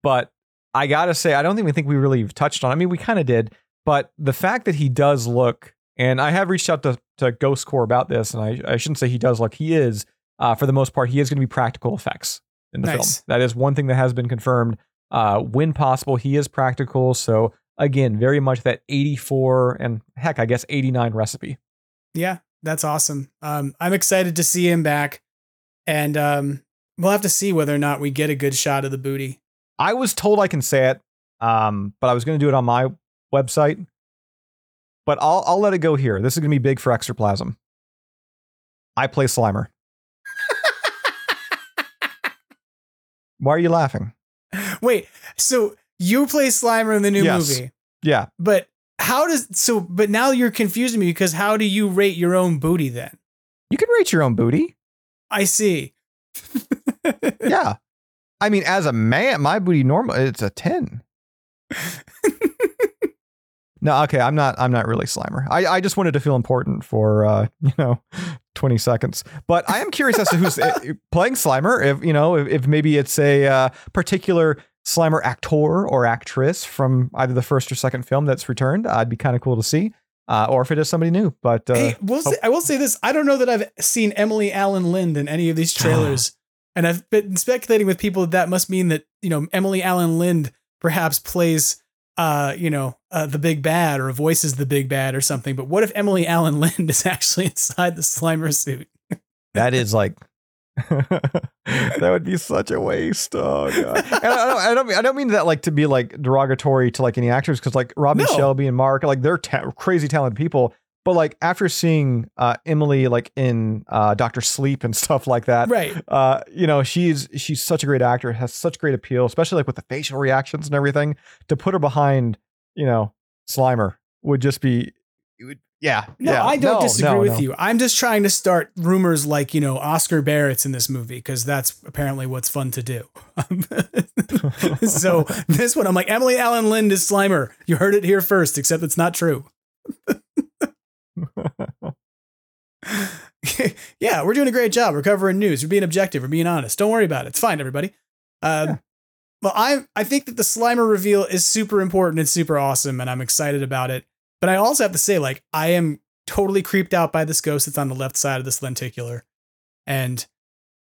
but I gotta say, I don't even think we really have touched on. I mean, we kind of did, but the fact that he does look, and I have reached out to to Ghost Corps about this, and I I shouldn't say he does look. He is, uh, for the most part, he is going to be practical effects in the Nice. film. That is one thing that has been confirmed. Uh, when possible, he is practical. So again, very much that 84 and heck, I guess 89 recipe. Yeah, that's awesome. Um, I'm excited to see him back, and um, we'll have to see whether or not we get a good shot of the booty. I was told I can say it, um, but I was going to do it on my website. But I'll I'll let it go here. This is going to be big for Extraplasm. I play Slimer. Why are you laughing? Wait, so you play Slimer in the new Yes. movie? Yeah, But how does so? But now you're confusing me because how do you rate your own booty then? you can rate your own booty. I see. yeah. I mean, as a man, my booty normal it's a 10. no, okay, I'm not I'm not really Slimer. I, I just wanted to feel important for uh, you know, 20 seconds. But I am curious as to who's uh, playing Slimer, if you know, if, if maybe it's a uh, particular Slimer actor or actress from either the first or second film that's returned. I'd be kind of cool to see. Uh, or if it is somebody new, but uh, hey, we'll say, I will say this: I don't know that I've seen Emily Alyn Lind in any of these trailers. And I've been speculating with people that, that must mean that, you know, Emily Alyn Lind perhaps plays, uh, you know, uh, the big bad or voices the big bad or something. But what if Emily Alyn Lind is actually inside the Slimer suit? that is like, that would be such a waste. Oh god! And I, don't, I don't, I don't mean that like to be like derogatory to like any actors because like Robin No. Shelby and Mark, like they're ta- crazy talented people. But like after seeing uh, Emily like in uh, Doctor Sleep and stuff like that, Right. Uh, you know she's she's such a great actor, has such great appeal, especially like with the facial reactions and everything. To put her behind, you know, Slimer would just be, it would, yeah. No, yeah. I don't No, disagree no, with no. you. I'm just trying to start rumors like, you know, Oscar Barrett's in this movie because that's apparently what's fun to do. so this one, I'm like, Emily Alyn Lind is Slimer. You heard it here first, except it's not true. yeah, we're doing a great job. We're covering news. We're being objective. We're being honest. Don't worry about it. It's fine, everybody. Um, Well, I I think that the Slimer reveal is super important and super awesome, and I'm excited about it. But I also have to say, like, I am totally creeped out by this ghost that's on the left side of this lenticular, and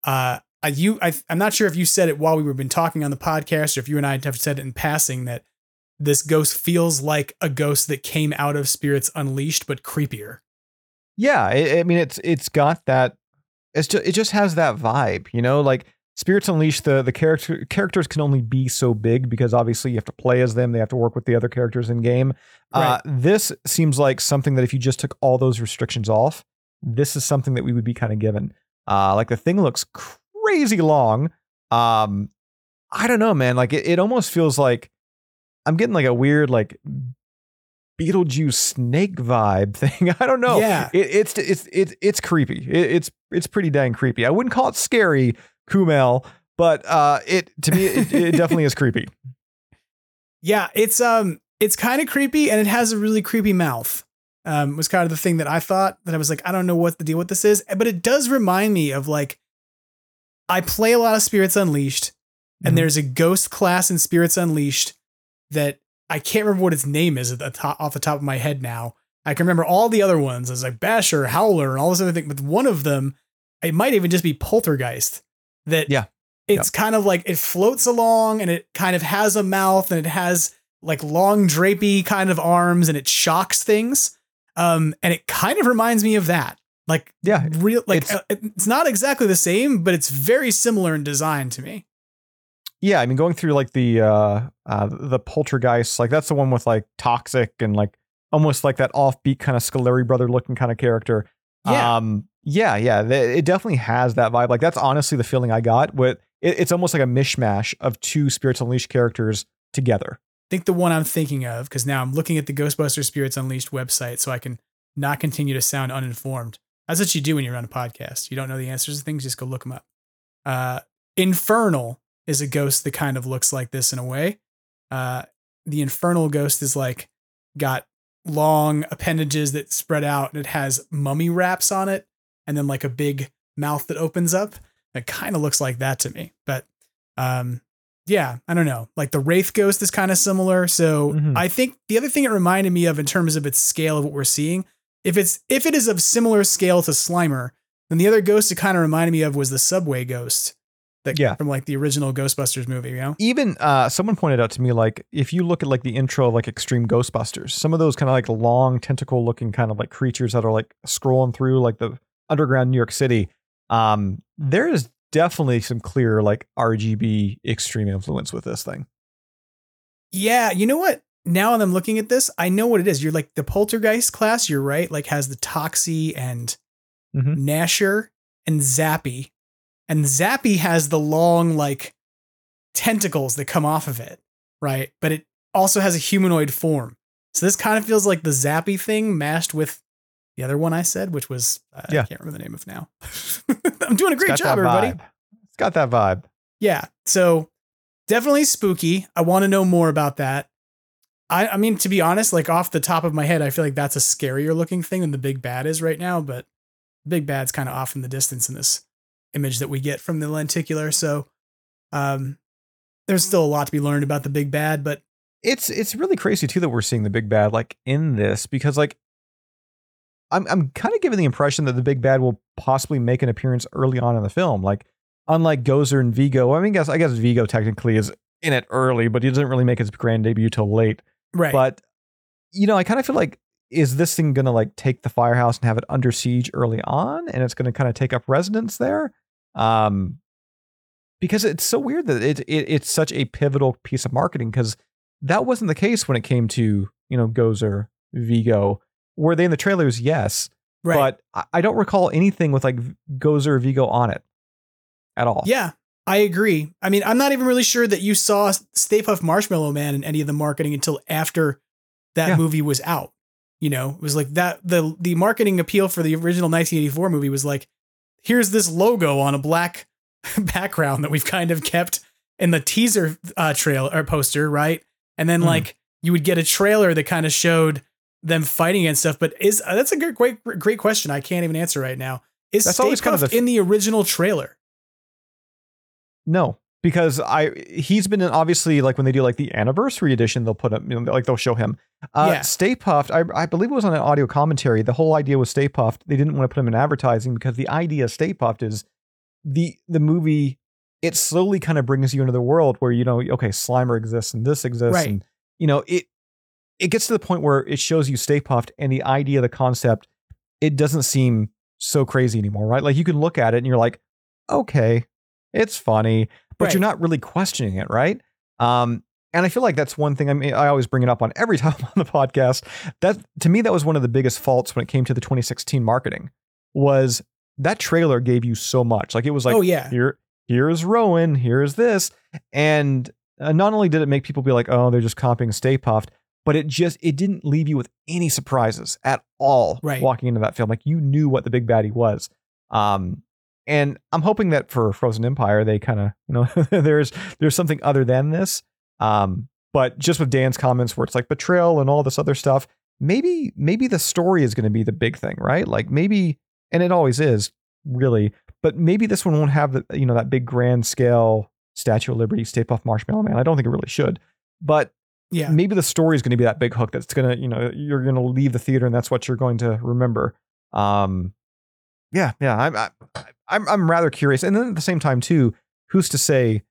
uh, I, you I I'm not sure if you said it while we were been talking on the podcast, or if you and I have said it in passing that this ghost feels like a ghost that came out of Spirits Unleashed, but creepier. Yeah, I, I mean it's it's got that. It's just it just has that vibe, you know. Like Spirits Unleashed, the the character characters can only be so big because obviously you have to play as them. They have to work with the other characters in game. Uh, this seems like something that if you just took all those restrictions off, this is something that we would be kind of given. Uh, like the thing looks crazy long. Um, I don't know, man. Like it, it almost feels like I'm getting like a weird like Beetlejuice snake vibe thing. I don't know. Yeah. it, it's it's it's it's creepy. It, it's it's pretty dang creepy. I wouldn't call it scary, Kumail, but uh, it to me it, it definitely is creepy. Yeah, it's um it's kind of creepy and it has a really creepy mouth. Um was kind of the thing that I thought that I was like I don't know what the deal with this is, but it does remind me of like I play a lot of Spirits Unleashed and Mhm. there's a ghost class in Spirits Unleashed that I can't remember what its name is at the top off the top of my head now. I can remember all the other ones. It's like Basher, Howler, and all this other thing, but one of them it might even just be Poltergeist. That Yeah. it's kind of like it floats along and it kind of has a mouth and it has like long drapey kind of arms and it shocks things. Um, and it kind of reminds me of that. Like Yeah, real like it's- uh, it's not exactly the same, but it's very similar in design to me. Yeah, I mean, going through like the uh, uh the poltergeist, like that's the one with like toxic and like almost like that offbeat kind of Scoleri brother looking kind of character. Yeah. Um, yeah, yeah, it definitely has that vibe. Like that's honestly the feeling I got. With it, it's almost like a mishmash of two Spirits Unleashed characters together. I think the one I'm thinking of, because now I'm looking at the Ghostbuster Spirits Unleashed website so I can not continue to sound uninformed. That's what you do when you're on a podcast. You don't know the answers to things, just go look them up. Uh, Infernal is a ghost that kind of looks like this in a way. Uh, the Infernal ghost is like got long appendages that spread out and it has mummy wraps on it and then like a big mouth that opens up. It kind of looks like that to me. But um, yeah, I don't know. Like the Wraith Ghost is kind of similar. So Mhm. I think the other thing it reminded me of in terms of its scale of what we're seeing, if it's if it is of similar scale to Slimer, then the other ghost it kind of reminded me of was the Subway Ghost. That Yeah. from like the original Ghostbusters movie, you know? Even uh, someone pointed out to me like if you look at like the intro of like Extreme Ghostbusters, some of those kind of like long tentacle looking kind of like creatures that are like scrolling through like the underground New York City. Um, there is definitely some clear like RGB extreme influence with this thing. Yeah, you know what? Now that I'm looking at this, I know what it is. You're like the Poltergeist class, you're right, like has the Toxie and Mhm. Nasher and Zappy. And Zappy has the long, like, tentacles that come off of it, right? But it also has a humanoid form. So this kind of feels like the Zappy thing mashed with the other one I said, which was, uh, Yeah. I can't remember the name of now. I'm doing a great job, everybody. vibe. got that vibe. Yeah. So definitely spooky. I want to know more about that. I, I mean, to be honest, like off the top of my head, I feel like that's a scarier looking thing than the big bad is right now, but big bad's kind of off in the distance in this image that we get from the lenticular. So um there's still a lot to be learned about the big bad, but it's it's really crazy too that we're seeing the big bad like in this because like I'm I'm kind of giving the impression that the big bad will possibly make an appearance early on in the film. Like unlike Gozer and Vigo, I mean, I guess I guess Vigo technically is in it early, but he doesn't really make his grand debut till late. Right. But you know, I kind of feel like is this thing gonna like take the firehouse and have it under siege early on, and it's gonna kind of take up residence there? Um, because it's so weird that it, it it's such a pivotal piece of marketing because that wasn't the case when it came to you know Gozer, Vigo. Were they in the trailers? Yes, Right. but I- I don't recall anything with like Gozer or Vigo on it at all. Yeah, I agree. I mean, I'm not even really sure that you saw Stay Puft Marshmallow Man in any of the marketing until after that Yeah. movie was out. You know, it was like that the the marketing appeal for the original 1984 movie was like, here's this logo on a black background that we've kind of kept in the teaser uh trail or poster, right? And then Mhm. like you would get a trailer that kind of showed them fighting and stuff. But is uh, that's a good great great question. I can't even answer right now. Is That's Stay always kind of Puft the f- in the original trailer? No, because I he's been in obviously like when they do like the anniversary edition, they'll put up you know like they'll show him. Uh, Yeah. Stay Puft, I, I believe it was on an audio commentary. The whole idea was Stay Puft. They didn't want to put him in advertising because the idea of Stay Puft is the the movie. It slowly kind of brings you into the world where you know okay Slimer exists and this exists Right. and you know it it gets to the point where it shows you Stay Puft and the idea, the concept, it doesn't seem so crazy anymore, right? Like you can look at it and you're like, okay, it's funny, but Right. you're not really questioning it, right? Um, and I feel like that's one thing. I mean, I always bring it up on every time on the podcast. That to me, that was one of the biggest faults when it came to the 2016 marketing. Was that trailer gave you so much? Like it was like, Oh, yeah. here, here's Rowan, here's this, and uh, not only did it make people be like, oh, they're just copying Stay Puft, but it just it didn't leave you with any surprises at all Right. walking into that film. Like you knew what the big baddie was. Um, and I'm hoping that for Frozen Empire, they kind of, you know, there's there's something other than this. Um, but just with Dan's comments where it's like betrayal and all this other stuff, maybe maybe the story is going to be the big thing, right? Like maybe, and it always is, really. But maybe this one won't have the you know that big grand scale Statue of Liberty, Stay Puft Marshmallow Man. I don't think it really should, but Yeah. maybe the story is going to be that big hook that's going to you know you're going to leave the theater and that's what you're going to remember. Um, yeah, yeah, I'm I, I'm I'm rather curious, and then at the same time too, who's to say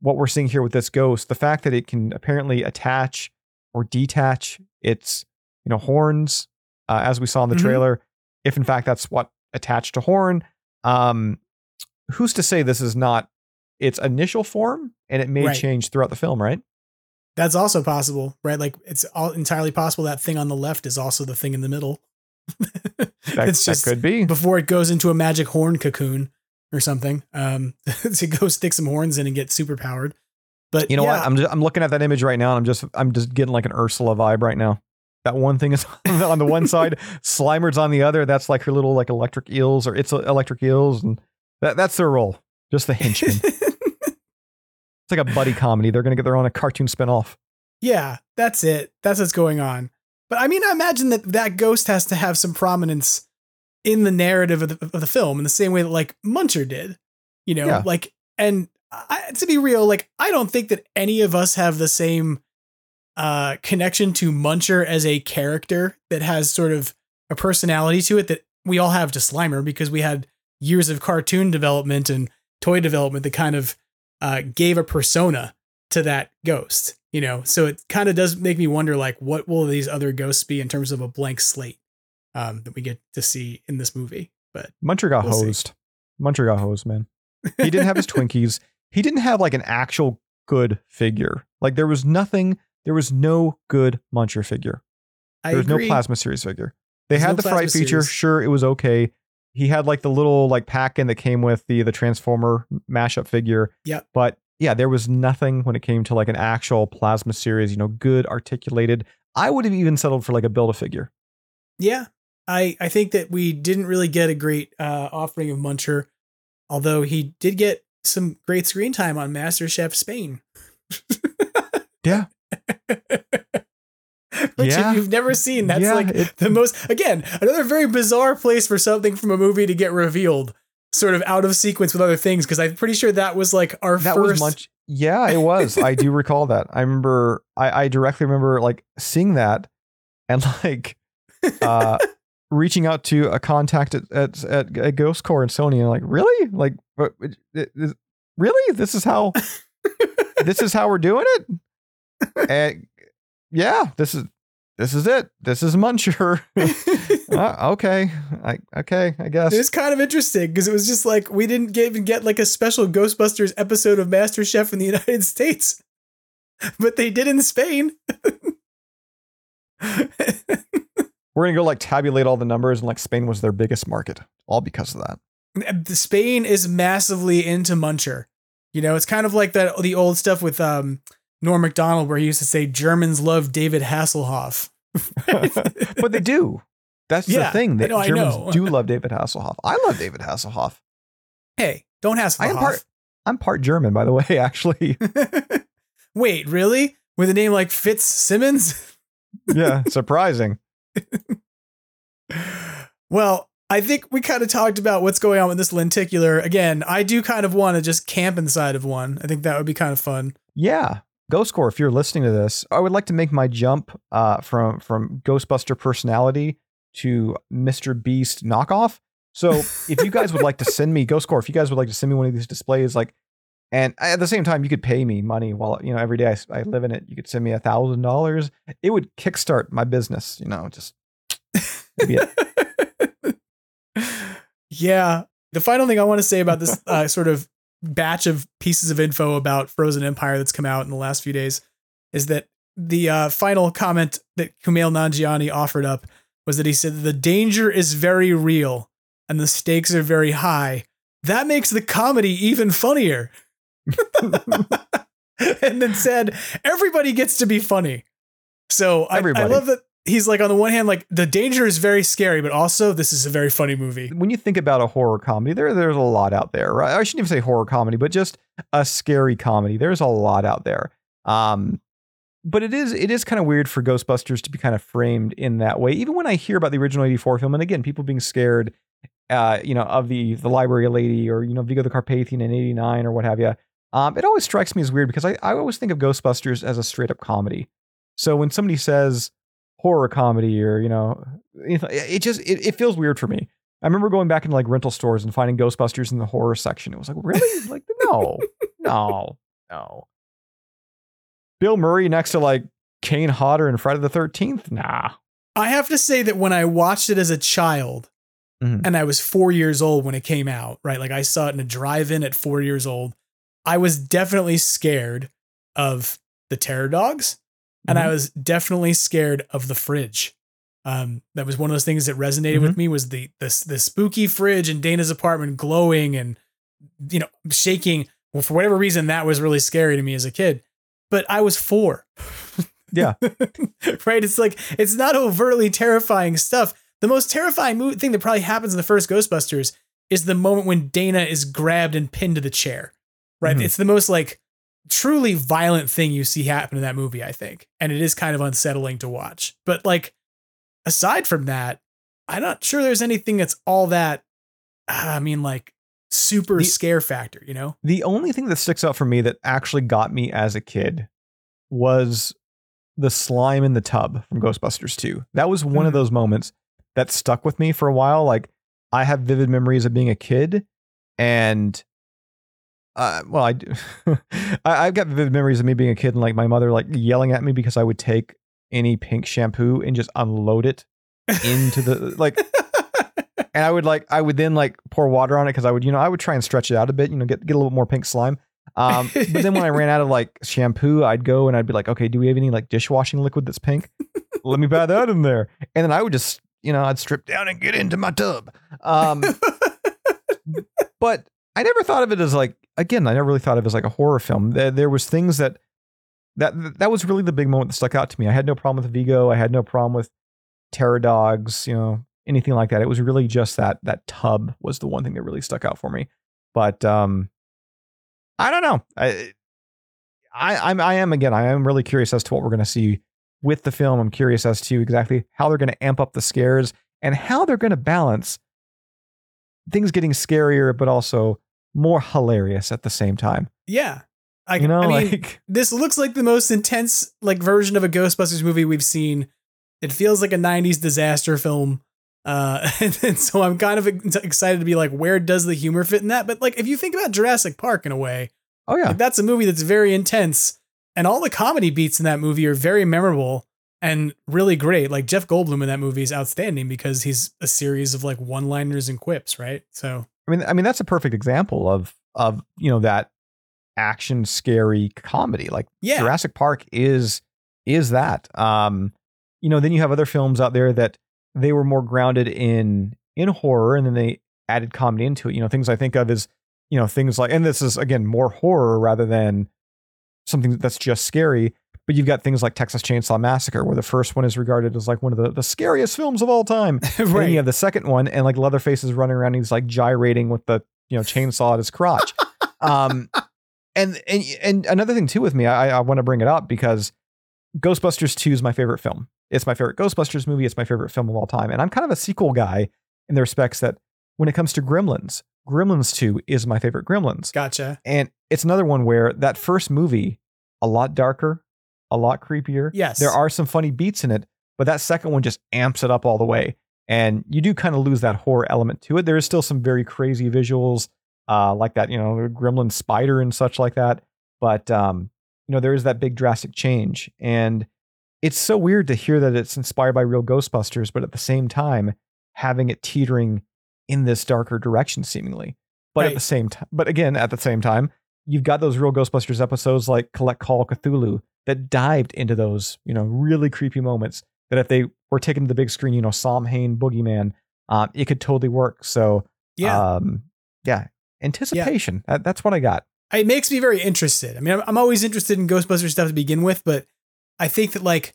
what we're seeing here with this ghost? The fact that it can apparently attach or detach its you know horns, uh, as we saw in the Mhm. trailer, if in fact that's what attached to horn, um, who's to say this is not its initial form and it may Right. change throughout the film, right? That's also possible, right? Like it's all entirely possible that thing on the left is also the thing in the middle. That, it's that could be. before it goes into a magic horn cocoon or something. Um, to go stick some horns in and get super powered. But You know yeah, what? I'm just, I'm looking at that image right now, and I'm just I'm just getting like an Ursula vibe right now. That one thing is on the one side, Slimer's on the other. That's like her little like electric eels, or it's electric eels, and that that's their role. Just the henchman. Like a buddy comedy. They're gonna get their own a cartoon spinoff. yeah, that's it. That's what's going on. But I mean, I imagine that that ghost has to have some prominence in the narrative of the, of the film in the same way that like Muncher did. You know, Yeah. like and I, to be real, like I don't think that any of us have the same uh connection to Muncher as a character that has sort of a personality to it that we all have to Slimer because we had years of cartoon development and toy development that kind of uh, gave a persona to that ghost, you know. So it kind of does make me wonder, like, what will these other ghosts be in terms of a blank slate um, that we get to see in this movie? But Muncher got We'll see. hosed. Muncher got hosed, man. He didn't have his Twinkies. He didn't have like an actual good figure. Like there was nothing. There was no good Muncher figure. I There was agree. no plasma series figure. They There's had no the fright plasma feature. series. Sure, it was okay. He had like the little like pack in that came with the the Transformer mashup figure. Yep. But yeah, there was nothing when it came to like an actual plasma series. You know, good articulated. I would have even settled for like a build a figure. Yeah, I I think that we didn't really get a great uh, offering of Muncher, although he did get some great screen time on MasterChef Spain. Yeah. Which Yeah. if you've never seen, that's Yeah, like it- the most again, another very bizarre place for something from a movie to get revealed, sort of out of sequence with other things, because I'm pretty sure that was like our that first was much yeah it was. I do recall that. I remember I, I directly remember like seeing that and like uh reaching out to a contact at at, at, at Ghost Corps and sony and like really? Like really? This is how this is how we're doing it? And yeah this is this is it. This is muncher. Uh, okay. I okay i guess. It was kind of interesting because it was just like we didn't get, even get like a special Ghostbusters episode of MasterChef in the United States, but they did in Spain. we're gonna go like tabulate all the numbers and like spain was their biggest market all because of that. Spain is massively into Muncher. You know, it's kind of like that the old stuff with um, Norm Macdonald where he used to say Germans love David Hasselhoff. but they do. That's Yeah, the thing. That know, Germans do love David Hasselhoff. I love David Hasselhoff. Hey, don't Hasselhoff. I am part. I'm part German, by the way. Actually, Wait, really? With a name like Fitzsimmons? yeah, surprising. Well, I think we kind of talked about what's going on with this lenticular. Again, I do kind of want to just camp inside of one. I think that would be kind of fun. Yeah, Ghost Corps. If you're listening to this, I would like to make my jump uh, from from Ghostbuster personality to Mr. Beast knockoff. So, if you guys would like to send me Ghost Corps, if you guys would like to send me one of these displays, like, and at the same time, you could pay me money while you know every day I, I live in it. You could send me a thousand dollars. It would kickstart my business. You know, just. Yeah. The final thing I want to say about this uh, sort of batch of pieces of info about Frozen Empire that's come out in the last few days is that the uh, final comment that Kumail Nanjiani offered up was that he said the danger is very real and the stakes are very high. That makes the comedy even funnier. and then said everybody gets to be funny. So I, I love that he's like on the one hand like the danger is very scary, but also this is a very funny movie. when you think about a horror comedy, there there's a lot out there. Right? I shouldn't even say horror comedy, but just a scary comedy. There's a lot out there. Um, but it is it is kind of weird for Ghostbusters to be kind of framed in that way. Even when I hear about the original '84 film, and again, people being scared, uh, you know, of the the library lady or you know Vigo the Carpathian in '89 or what have you. Um, it always strikes me as weird because I, I always think of Ghostbusters as a straight up comedy. So when somebody says horror comedy or you know, it just it, it feels weird for me. I remember going back into like rental stores and finding Ghostbusters in the horror section. It was like, really? like, no, no, no. Bill Murray next to like Kane Hodder and Friday the Thirteenth? Nah. I have to say that when I watched it as a child, Mhm. and I was four years old when it came out, right? Like I saw it in a drive-in at four years old. I was definitely scared of the terror dogs, and I Mhm. was definitely scared of the fridge. Um, that was one of those things that resonated with me was the the the spooky fridge in Dana's apartment glowing and you know shaking. Well, for whatever reason, that was really scary to me as a kid. But I was four. Yeah. right? It's like it's not overtly terrifying stuff. The most terrifying thing that probably happens in the first Ghostbusters is the moment when Dana is grabbed and pinned to the chair. Right? Mhm. It's the most like truly violent thing you see happen in that movie, I think. And it is kind of unsettling to watch. But like aside from that, I'm not sure there's anything that's all that I mean like super The- scare factor, you know? The only thing that sticks out for me that actually got me as a kid was the slime in the tub from Ghostbusters 2. That was one of Mhm. those moments that stuck with me for a while. Like I have vivid memories of being a kid and uh, well, I do. I, I've got vivid memories of me being a kid and like my mother like yelling at me because I would take any pink shampoo and just unload it into the like and I would like I would then like pour water on it because I would you know I would try and stretch it out a bit you know get get a little more pink slime. Um, but then when I ran out of like shampoo, I'd go and I'd be like, okay, do we have any like dishwashing liquid that's pink? Let me buy that in there, and then I would just you know I'd strip down and get into my tub. Um, but I never thought of it as like again I never really thought of it as like a horror film. There, there was things that that that was really the big moment that stuck out to me. I had no problem with Vigo. I had no problem with terror dogs. You know anything like that. It was really just that that tub was the one thing that really stuck out for me. But um, I don't know. I, I I'm I am again. I am really curious as to what we're going to see with the film. I'm curious as to exactly how they're going to amp up the scares and how they're going to balance things getting scarier, but also more hilarious at the same time. Yeah. I, You know, I mean, like- this looks like the most intense like version of a Ghostbusters movie we've seen. It feels like a '90s disaster film, uh, and, and so I'm kind of excited to be like, where does the humor fit in that? But like, if you think about Jurassic Park in a way, Oh yeah, like, that's a movie that's very intense, and all the comedy beats in that movie are very memorable and really great. Like Jeff Goldblum in that movie is outstanding because he's a series of like one-liners and quips, right? So I mean, I mean that's a perfect example of of you know that action scary comedy. Like Yeah. Jurassic Park is is that. Um, you know, then you have other films out there that they were more grounded in in horror, and then they added comedy into it. You know, things I think of is you know things like, and this is again more horror rather than something that's just scary. But you've got things like Texas Chainsaw Massacre, where the first one is regarded as like one of the, the scariest films of all time. And then you have the second one, and like Leatherface is running around, and he's like gyrating with the you know chainsaw at his crotch. um, and and and another thing too with me, I I want to bring it up because Ghostbusters Two is my favorite film. It's my favorite Ghostbusters movie. It's my favorite film of all time, and I'm kind of a sequel guy in the respects that when it comes to Gremlins, Gremlins Two is my favorite Gremlins. gotcha. And it's another one where that first movie, a lot darker, a lot creepier. Yes. There are some funny beats in it, but that second one just amps it up all the way. And you do kind of lose that horror element to it. There is still some very crazy visuals, uh, like that, you know, gremlin spider and such like that. But um, you know, there is that big drastic change. And it's so weird to hear that it's inspired by real Ghostbusters, but at the same time, having it teetering in this darker direction, seemingly. But at the same time, but again, at the same time, you've got those real Ghostbusters episodes like Collect Call Cthulhu that dived into those, you know, really creepy moments that if they were taken to the big screen, you know, Samhain, Boogeyman, um, it could totally work. So, Yeah. um, yeah, anticipation. That, that's what I got. it makes me very interested. I mean, I'm, I'm always interested in Ghostbusters stuff to begin with, but I think that like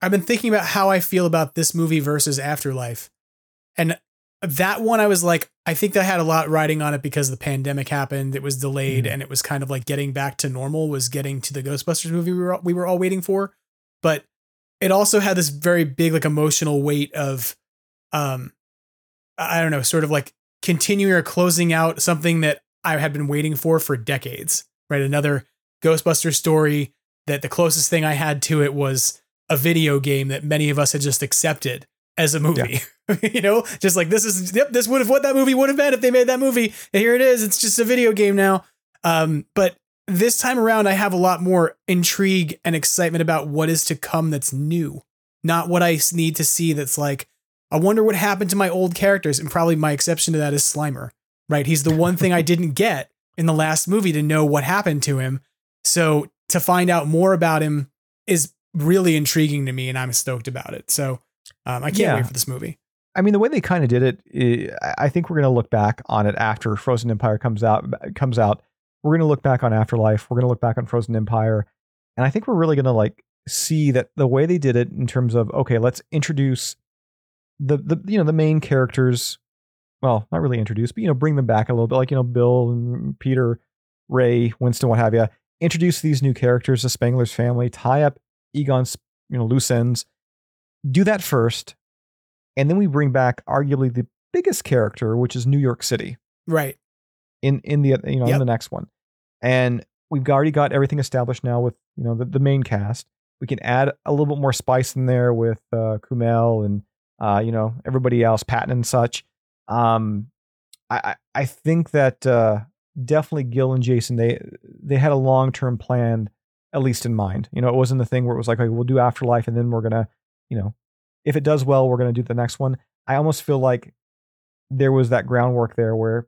I've been thinking about how I feel about this movie versus Afterlife, and that one I was like, I think that had a lot riding on it because the pandemic happened. It was delayed, Mhm. and it was kind of like getting back to normal was getting to the Ghostbusters movie we were we were all waiting for, but it also had this very big like emotional weight of, um, I I don't know, sort of like continuing or closing out something that I had been waiting for for decades, right? Another Ghostbuster story that the closest thing I had to it was a video game that many of us had just accepted as a movie. you know, just like this is yep, this would have what that movie would have been if they made that movie. And here it is. It's just a video game now. Um, but this time around, I have a lot more intrigue and excitement about what is to come that's new, not what I need to see that's like, I wonder what happened to my old characters. And probably my exception to that is Slimer, right? He's the one thing I didn't get in the last movie to know what happened to him. So to find out more about him is really intriguing to me, and I'm stoked about it. So um, I can't Yeah. wait for this movie. I mean, the way they kind of did it, eh, I I think we're going to look back on it after Frozen Empire comes out. Comes out, we're going to look back on Afterlife. We're going to look back on Frozen Empire, and I think we're really going to like see that the way they did it in terms of okay, let's introduce the the you know the main characters. Well, not really introduce, but you know, bring them back a little bit, like you know, Bill and Peter, Ray, Winston, what have you. Introduce these new characters, the Spengler's family, tie up Egon's you know loose ends. Do that first, and then we bring back arguably the biggest character, which is New York City Right. in in the you know in the next one, and we've already got everything established now with you know the, the main cast. We can add a little bit more spice in there with uh, Kumail and uh, you know everybody else, Patton and such. Um, I I, I think that uh, definitely Gil and Jason they they had a long term plan at least in mind. You know, it wasn't the thing where it was like, okay, we'll do Afterlife and then we're gonna you know if it does well, we're gonna do the next one. I almost feel like there was that groundwork there where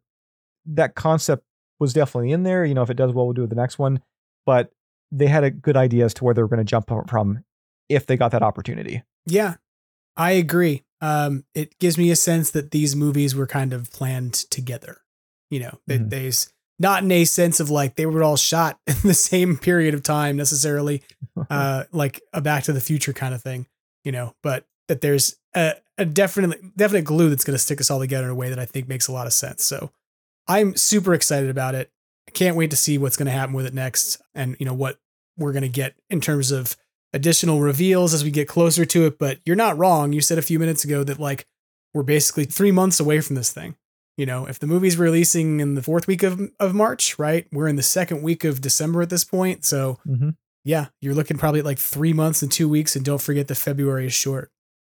that concept was definitely in there. You know, if it does well, we'll do the next one. But they had a good idea as to where they were going to jump from if they got that opportunity. Yeah, I agree. Um, it gives me a sense that these movies were kind of planned together. You know, Mhm. they's not in a sense of like they were all shot in the same period of time necessarily, uh, like a Back to the Future kind of thing. You know, but that there's a, a definitely definite glue that's going to stick us all together in a way that I think makes a lot of sense. So I'm super excited about it. I can't wait to see what's going to happen with it next, and you know what we're going to get in terms of additional reveals as we get closer to it. But you're not wrong. You said a few minutes ago that like we're basically three months away from this thing. You know, if the movie's releasing in the fourth week of, of March, right? We're in the second week of December at this point. So, Mhm. Yeah, you're looking probably at like three months and two weeks. And don't forget that February is short.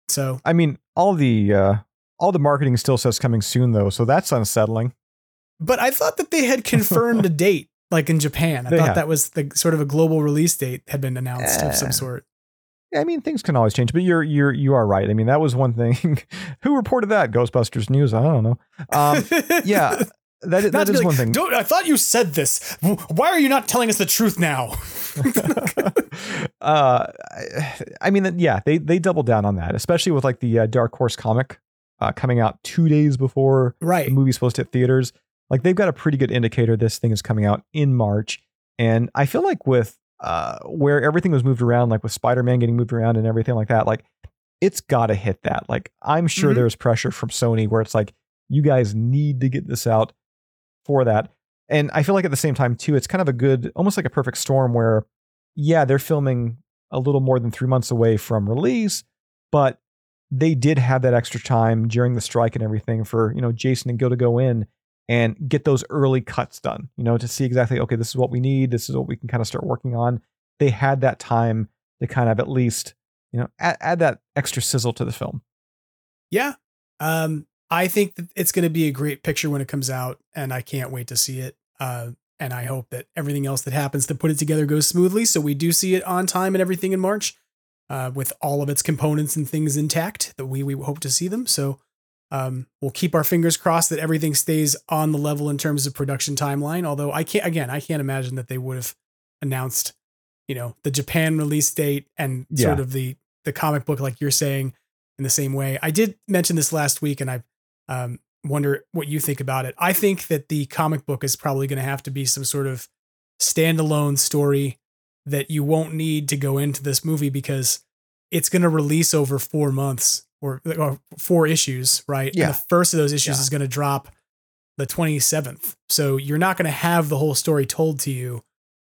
So, I mean, all the uh, all the marketing still says coming soon though, so that's unsettling. but I thought that they had confirmed a date, like in Japan. I They thought have. that was the sort of a global release date had been announced of Eh. some sort. I mean, things can always change, but you're you're you are right. I mean, that was one thing. Who reported that? Ghostbusters News. I don't know. Um, yeah, that is, that to like, one thing. I thought you said this. Why are you not telling us the truth now? uh, I- mean, yeah, they they doubled down on that, especially with like the uh, Dark Horse comic uh, coming out two days before Right. the movie's supposed to hit theaters. Like they've got a pretty good indicator this thing is coming out in March, and I feel like with uh, where everything was moved around, like with Spider Man getting moved around and everything like that, like it's got to hit that. Like I'm sure Mhm. there's pressure from Sony where it's like you guys need to get this out for that. And I feel like at the same time too, it's kind of a good, almost like a perfect storm where, yeah, they're filming a little more than three months away from release, but they did have that extra time during the strike and everything for you know Jason and Gil to go in and get those early cuts done. You know, to see exactly okay, this is what we need, this is what we can kind of start working on. They had that time to kind of at least you know add, add that extra sizzle to the film. Yeah. Um, I think that it's going to be a great picture when it comes out, and I can't wait to see it. Uh, and I hope that everything else that happens to put it together goes smoothly, so we do see it on time and everything in March, uh, with all of its components and things intact. That we we hope to see them. So um, we'll keep our fingers crossed that everything stays on the level in terms of production timeline. Although I can't again, I can't imagine that they would have announced, you know, the Japan release date and sort of the the comic book like you're saying in the same way. I did mention this last week, and I um, wonder what you think about it. I think that the comic book is probably going to have to be some sort of standalone story that you won't need to go into this movie because it's going to release over four months or, or four issues, right? Yeah. And the first of those issues Yeah. is going to drop the 27th. So you're not going to have the whole story told to you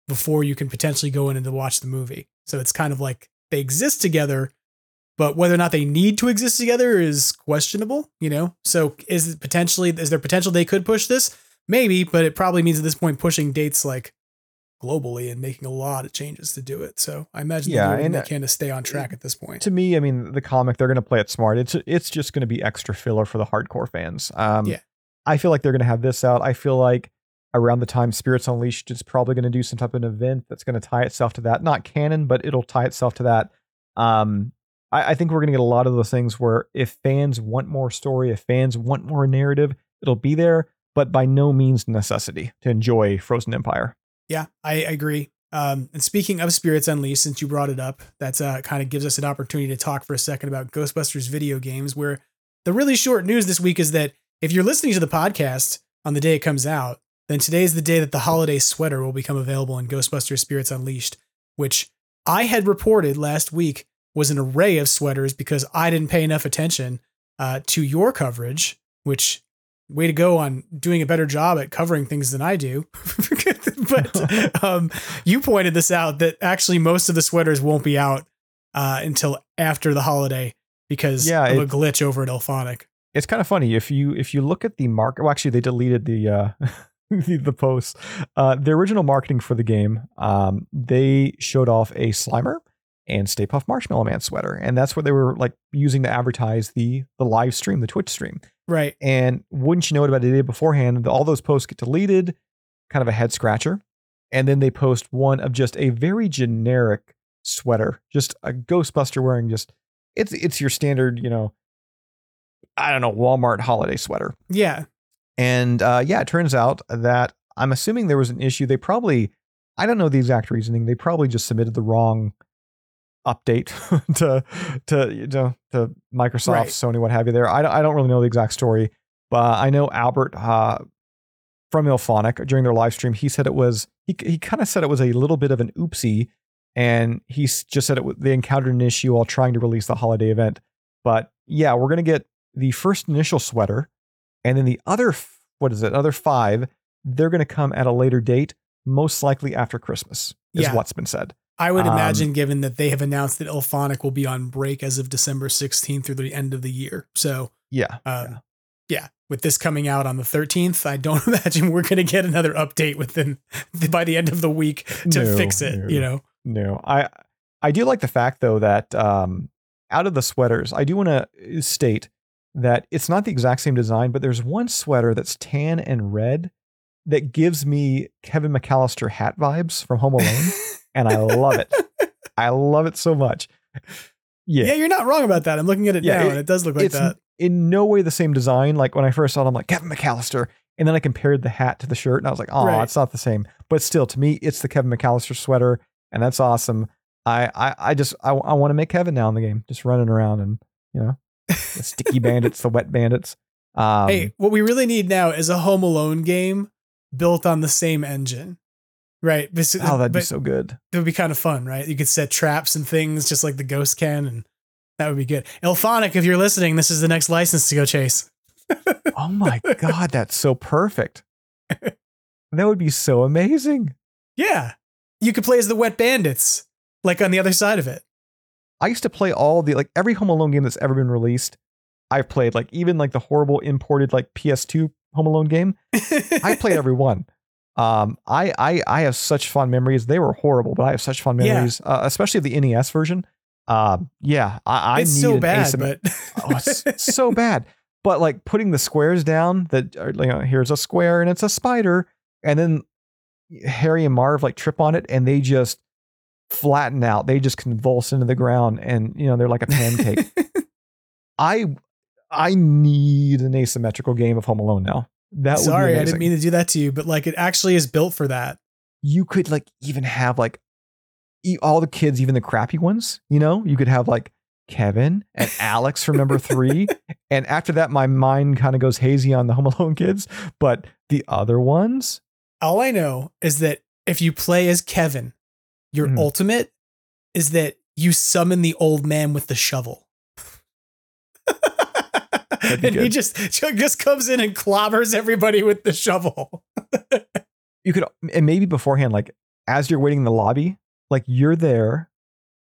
before you can potentially go in and to watch the movie. So it's kind of like they exist together, but whether or not they need to exist together is questionable, you know? So is it potentially is there potential they could push this? Maybe, but it probably means at this point pushing dates like globally and making a lot of changes to do it. So I imagine Yeah, and, they can to stay on track at this point. To me, I mean, the comic they're going to play it smart. It's it's just going to be extra filler for the hardcore fans. Um, Yeah. I feel like they're going to have this out. I feel like around the time Spirits Unleashed is probably going to do some type of an event that's going to tie itself to that. Not canon, but it'll tie itself to that. Um, I, I think we're going to get a lot of those things where if fans want more story, if fans want more narrative, it'll be there, but by no means necessity to enjoy Frozen Empire. Yeah, I agree. Um, and speaking of Spirits Unleashed, since you brought it up, that's uh, kind of gives us an opportunity to talk for a second about Ghostbusters video games. Where the really short news this week is that if you're listening to the podcast on the day it comes out, then today is the day that the holiday sweater will become available in Ghostbusters Spirits Unleashed, which I had reported last week was an array of sweaters because I didn't pay enough attention uh, to your coverage, which way to go on doing a better job at covering things than I do. but um, you pointed this out that actually most of the sweaters won't be out uh, until after the holiday because Yeah, of a glitch over at IllFonic. it's kind of funny if you if you look at the mark well actually they deleted the uh the, the posts uh the original marketing for the game um they showed off a slimer and Stay Puft marshmallow man sweater and that's what they were like using to advertise the the live stream the twitch stream Right. and wouldn't you know it about a day beforehand all those posts get deleted kind of a head scratcher and then they post one of just a very generic sweater just a ghostbuster wearing just it's it's your standard you know I don't know, Walmart holiday sweater. Yeah. And uh, yeah, it turns out that I'm assuming there was an issue. They probably, I don't know the exact reasoning. They probably just submitted the wrong update to to you know to Microsoft, Right. Sony, what have you. There, I don't, I don't really know the exact story, but I know Albert uh, from IllFonic during their live stream. He said it was he he kind of said it was a little bit of an oopsie, and he just said it they encountered an issue while trying to release the holiday event. But yeah, we're gonna get the first initial sweater, and then the other what is it? Other five they're going to come at a later date, most likely after Christmas, is Yeah. what's been said. I would Um, imagine, given that they have announced that IllFonic will be on break as of December 16th through the end of the year. So, Yeah. um, yeah. with this coming out on the 13th, I don't imagine we're going to get another update within by the end of the week to No, fix it. no. You know, No, I I do like the fact though that um, out of the sweaters, I do want to state that it's not the exact same design, but there's one sweater that's tan and red that gives me Kevin McAllister hat vibes from Home Alone, and I love it. I love it so much. yeah. Yeah, you're not wrong about that. I'm looking at it Yeah, now, it- and it does look like it's that. in no way the same design. Like when I first saw it, I'm like Kevin McAllister, and then I compared the hat to the shirt, and I was like, oh, Right. it's not the same. But still, to me, it's the Kevin McAllister sweater, and that's awesome. I I, I just I, I want to make Kevin now in the game, just running around and you know the sticky bandits, the wet bandits. Um, hey, what we really need now is a Home Alone game built on the same engine, right? This- oh, that'd be so good. It would be kind of fun, right? You could set traps and things just like the Ghost can, and that would be good. IllFonic, if you're listening, this is the next license to go chase. Oh my god, that's so perfect. That would be so amazing. Yeah, you could play as the Wet Bandits, like on the other side of it. I used to play all the like every Home Alone game that's ever been released. I've played like even like the horrible imported like PS2 Home Alone game. I played every one. Um, I I I have such fond memories. They were horrible, but I have such fond Yeah. memories, uh, especially of the NES version. Um, yeah, I, I it's need so bad, asymmet- but oh, it's so bad. But like putting the squares down, that are, you know, here's a square and it's a spider, and then Harry and Marv like trip on it and they just flatten out. They just convulse into the ground, and you know they're like a pancake. I I need an asymmetrical game of Home Alone now. That sorry, I didn't mean to do that to you, but like it actually is built for that. you could like even have like e- all the kids, even the crappy ones. You know, you could have like Kevin and Alex from number three, and after that, my mind kind of goes hazy on the Home Alone kids. But the other ones, All I know is that if you play as Kevin, your Mhm. ultimate is that you summon the old man with the shovel. And he just just comes in and clobbers everybody with the shovel. you could and maybe beforehand, like as you're waiting in the lobby, like you're there,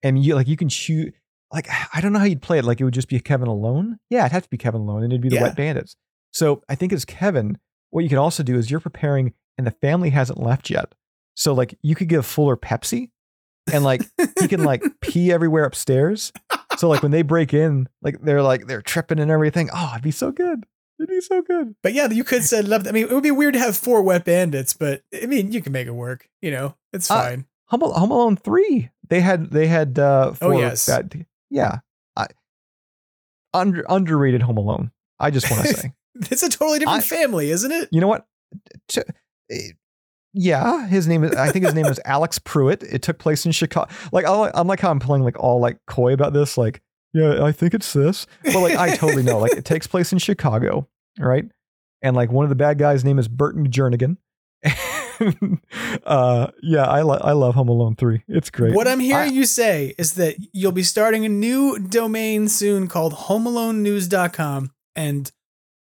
and you like you can shoot. Like I don't know how you'd play it. Like it would just be Kevin alone. Yeah, it'd have to be Kevin alone, and it'd be the Yeah. Wet Bandits. So I think as Kevin, what you can also do is you're preparing, and the family hasn't left yet. So like you could give Fuller Pepsi, and like he can like pee everywhere upstairs. So like when they break in, like they're like they're tripping and everything. Oh, it'd be so good. It'd be so good. But yeah, you could said love. I mean, it would be weird to have four wet bandits, but I mean, you can make it work. You know, it's Uh, fine. Home, Al- Home Alone three. They had they had uh Oh, four yes. bad- yeah. I, under underrated Home Alone. I just want to say. It's a totally different I- family, isn't it? You know what? T- eh, yeah, his name is. I think his name is Alex Pruitt. It took place in Chicago. Like I- I'm like how I'm playing like all like coy about this. Like yeah, I think it's this, but like I totally know. Like it takes place in Chicago, right? And like one of the bad guys' name is Burton Jernigan. uh, yeah, I lo- I love Home Alone three. It's great. What I'm I- hearing you say is that you'll be starting a new domain soon called homealonenews.com. And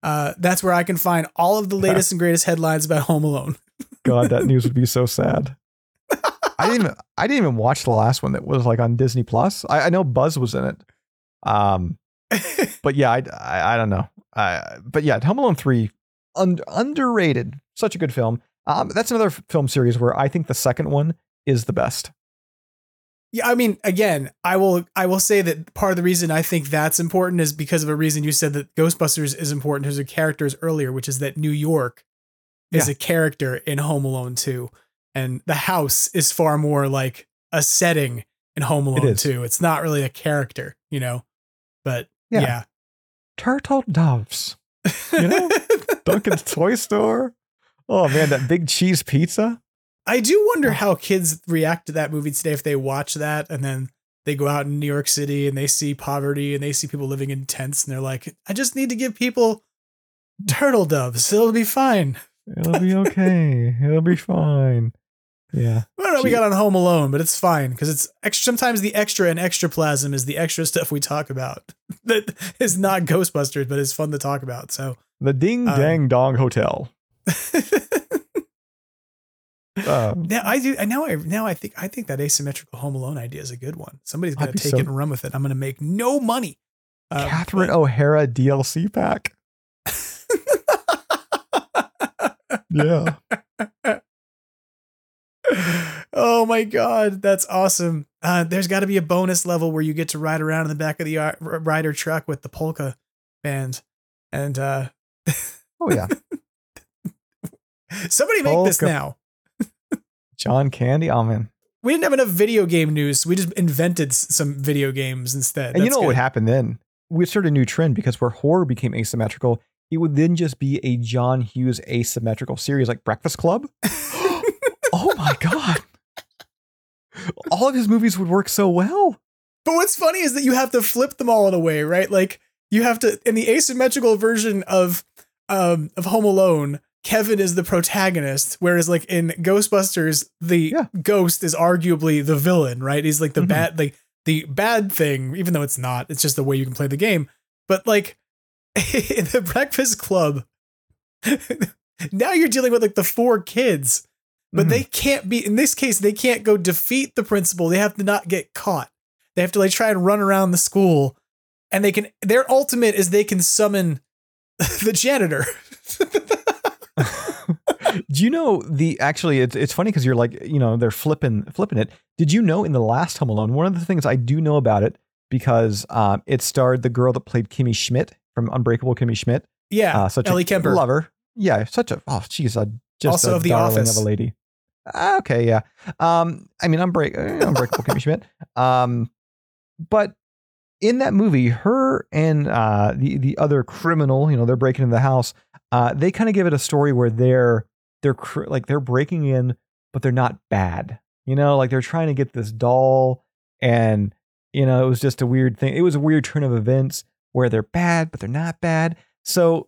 uh, that's where I can find all of the latest and greatest headlines about Home Alone. God, that news would be so sad. I didn't even I didn't even watch the last one that was like on Disney Plus. I, I know Buzz was in it. Um, but yeah, I, I, I don't know. Uh, but yeah, Home Alone three, un- underrated. Such a good film. Um, that's another f- film series where I think the second one is the best. Yeah, I mean, again, I will I will say that part of the reason I think that's important is because of a reason you said that Ghostbusters is important as a characters earlier, which is that New York is Yeah. a character in Home Alone 2. And the house is far more like a setting in Home Alone is. 2. It's not really a character, you know. But Yeah. yeah. Turtle doves. You know, Duncan's toy store. Oh man, that big cheese pizza. I do wonder oh. how kids react to that movie today if they watch that and then they go out in New York City and they see poverty and they see people living in tents and they're like, I just need to give people turtle doves. It'll be fine. It'll be okay. It'll be fine. Yeah. I don't know. We got on Home Alone, but it's fine because it's extra. Sometimes the extra and extraplasm is the extra stuff we talk about that is not Ghostbusters, but is fun to talk about. So The Ding Um, Dang Dong Hotel. Uh, Now I do. Now I now I think I think that asymmetrical Home Alone idea is a good one. Somebody's to take so- it and run with it. I'm going to make no money. Um, Catherine O'Hara DLC pack. Yeah. oh my god, that's awesome. Uh, there's got to be a bonus level where you get to ride around in the back of the uh, rider truck with the polka band, and uh, Oh yeah. somebody make this now. John Candy. Oh man. We didn't have enough video game news. So we just invented some video games instead. And you That's know what would happen then? We started a new trend because where horror became asymmetrical, it would then just be a John Hughes asymmetrical series like Breakfast Club. oh my god. All of his movies would work so well. But what's funny is that you have to flip them all in a way, right? Like you have to in the asymmetrical version of um of Home Alone, Kevin is the protagonist, whereas like in Ghostbusters, the ghost is arguably the villain, right? He's like the Mhm. bad like the bad thing, even though it's not. It's just the way you can play the game. But like in the Breakfast Club, now you're dealing with like the four kids, but they can't be in this case, they can't go defeat the principal. They have to not get caught. They have to like try and run around the school. And they can their ultimate is they can summon the janitor. Do you know the actually it's it's funny because you're like, you know, they're flipping flipping it. Did you know in the last Home Alone, one of the things I do know about it because um, it starred the girl that played Kimmy Schmidt from Unbreakable Kimmy Schmidt. Yeah, uh, such Ellie a Kemper. lover. Yeah, such a oh, she's a just Also a of The darling Office. of a lady. Ah, Okay, yeah. Um, I mean, Unbreak, uh, Unbreakable Kimmy Schmidt. Um, but in that movie, her and uh, the the other criminal, you know, they're breaking into the house. Uh, they kind of give it a story where they're they're cr- like they're breaking in, but they're not bad. You know, like they're trying to get this doll, and you know, it was just a weird thing. It was a weird turn of events where they're bad, but they're not bad. So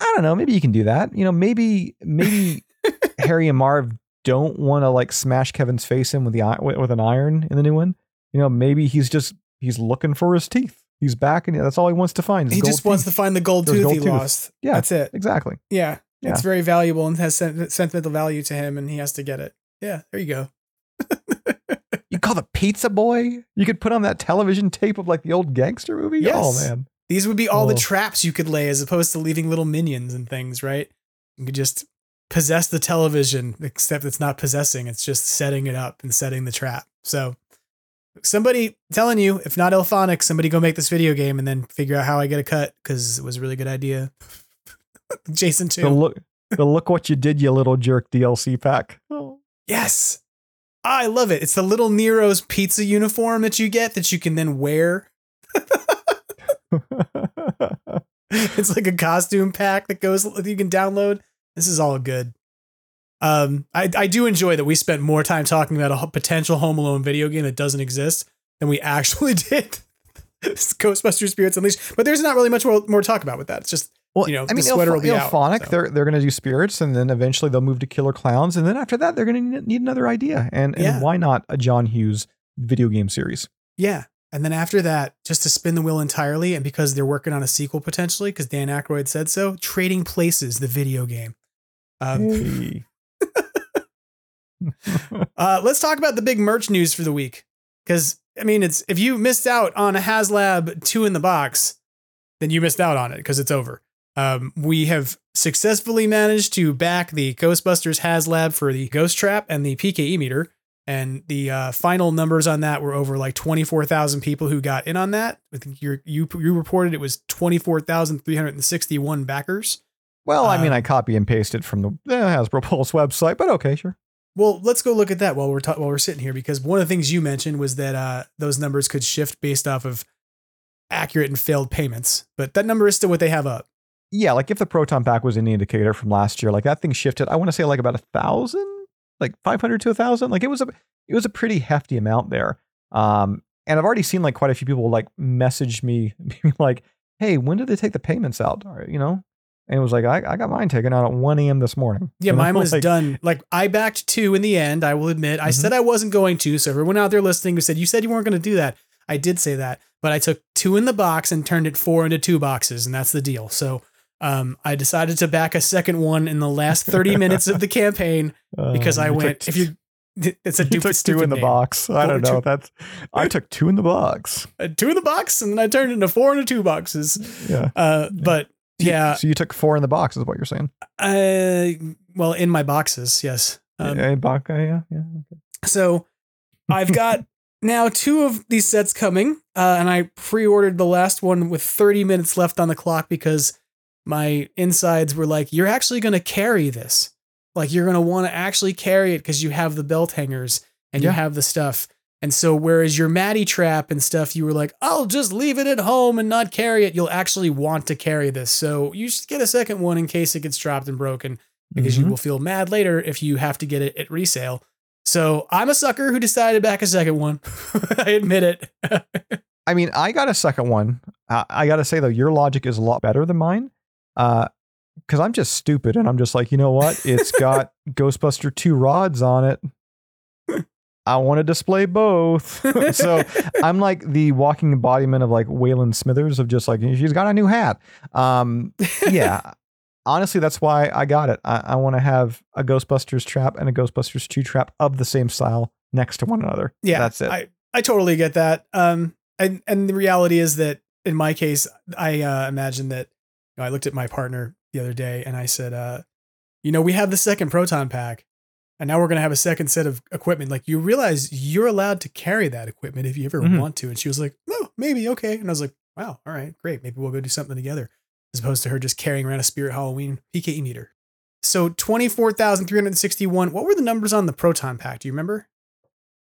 I don't know. Maybe you can do that. You know, maybe maybe Harry and Marv don't want to like smash Kevin's face in with the with an iron in the new one. You know, maybe he's just he's looking for his teeth. He's back, and that's all he wants to find. He just wants teeth. to find the gold tooth gold he tooth. lost. Yeah, That's it. Exactly. Yeah. Yeah. It's very valuable and has sen- sentimental value to him and he has to get it. Yeah, there you go. You call the pizza boy? You could put on that television tape of like the old gangster movie. Oh, yes. Oh man. These would be all the Oh. traps you could lay as opposed to leaving little minions and things, right? You could just possess the television, except it's not possessing, it's just setting it up and setting the trap. So somebody telling you, if not IllFonic, somebody go make this video game and then figure out how I get a cut because it was a really good idea. Jason too. The look, the look what you did, you little jerk DLC pack. Yes. I love it. It's the little Nero's pizza uniform that you get that you can then wear. it's like a costume pack that goes that you can download. This is all good. Um, I, I do enjoy that we spent more time talking about a potential Home Alone video game that doesn't exist than we actually did. Ghostbusters Spirits Unleashed, but there's not really much more, more to talk about with that. It's just Well, you know I mean, the sweater will be out. So. they're they're going to do spirits, and then eventually they'll move to Killer Clowns, and then after that, they're going to need another idea. And, and Yeah. why not a John Hughes video game series? Yeah. And then after that, just to spin the wheel entirely, and because they're working on a sequel potentially, because Dan Aykroyd said so, Trading Places, the video game. Um, Hey. uh, let's talk about the big merch news for the week. Because, I mean, it's if you missed out on a HasLab 2 in the box, then you missed out on it because it's over. Um, we have successfully managed to back the Ghostbusters HasLab for the Ghost Trap and the PKE meter. And the uh, final numbers on that were over like 24,000 people who got in on that. I think you you you reported it was 24,361 backers. Well, I mean, Um, I copy and pasted it from the Hasbro Pulse website, but okay, sure. Well, let's go look at that while we're ta- while we're sitting here because one of the things you mentioned was that uh, those numbers could shift based off of accurate and failed payments, but that number is still what they have up. Yeah, like if the proton pack was any indicator from last year, like that thing shifted. I want to say like about a thousand, like five hundred to a thousand. Like it was a it was a pretty hefty amount there. Um, and I've already seen like quite a few people like message me, being like, "Hey, when did they take the payments out?" You know, and it was like I, I got mine taken out at one a.m. this morning. Yeah, You know, mine was like, done. Like I backed two in the end. I will admit. I said I wasn't going to. So everyone out there listening who said you said you weren't going to do that, I did say that. But I took two in the box and turned it four into two boxes, and that's the deal. So Um, I decided to back a second one in the last 30 minutes of the campaign because Uh, I went, took- if you, it's a you took two in the name. box. I don't know. two- That's I took two in the box. uh, two in the box and then I turned into four into two boxes. Yeah. Uh, but yeah, So you took four in the box, is what you're saying? uh, well, in my boxes, yes. Um, yeah, box, yeah, yeah. So I've got now two of these sets coming, uh, and I pre-ordered the last one with 30 minutes left on the clock because my insides were like, "You're actually going to carry this. Like you're going to want to actually carry it because you have the belt hangers and you have the stuff." And so, whereas your Matty trap and stuff, you were like, "I'll just leave it at home and not carry it." You'll actually want to carry this, so you should get a second one in case it gets dropped and broken because you Mhm. will feel mad later if you have to get it at resale. So I'm a sucker who decided to back a second one. I admit it. I mean, I got a second one. Uh, I got to say though, your logic is a lot better than mine. Uh, because I'm just stupid and I'm just like, you know what? It's got Ghostbuster two rods on it. I want to display both. so I'm like the walking embodiment of like Waylon Smithers of just like she's got a new hat. Um, yeah. Honestly, that's why I got it. I, I want to have a Ghostbusters trap and a Ghostbusters 2 trap of the same style next to one another. yeah, That's it. I, I totally get that. Um, and and the reality is that in my case, I uh, imagine that know, I looked at my partner the other day and I said, uh, you know, we have the second proton pack, and now we're gonna have a second set of equipment. Like you realize you're allowed to carry that equipment if you ever Mhm. want to. And she was like, no, maybe okay. And I was like, wow, all right, great. Maybe we'll go do something together, as opposed to her just carrying around a Spirit Halloween PKE meter. So twenty four thousand three hundred sixty one. What were the numbers on the proton pack? Do you remember?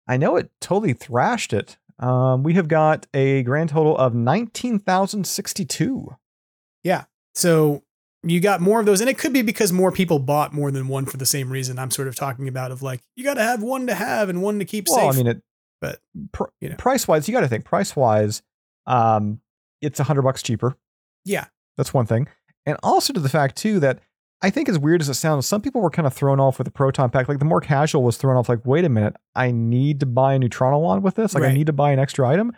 I know it totally thrashed it. Um, we have got a grand total of 19,062. So you got more of those, and it could be because more people bought more than one for the same reason. I'm sort of talking about of like you got to have one to have and one to keep Well, safe. I mean, it, but pr- you know. price wise, you got to think price wise, um, it's a hundred bucks cheaper. yeah, That's one thing. And also to the fact too that I think as weird as it sounds, some people were kind of thrown off with the proton pack. Like the more casual was thrown off, like, wait a minute, I need to buy a Neutrino wand with this. Like I need to buy an extra item.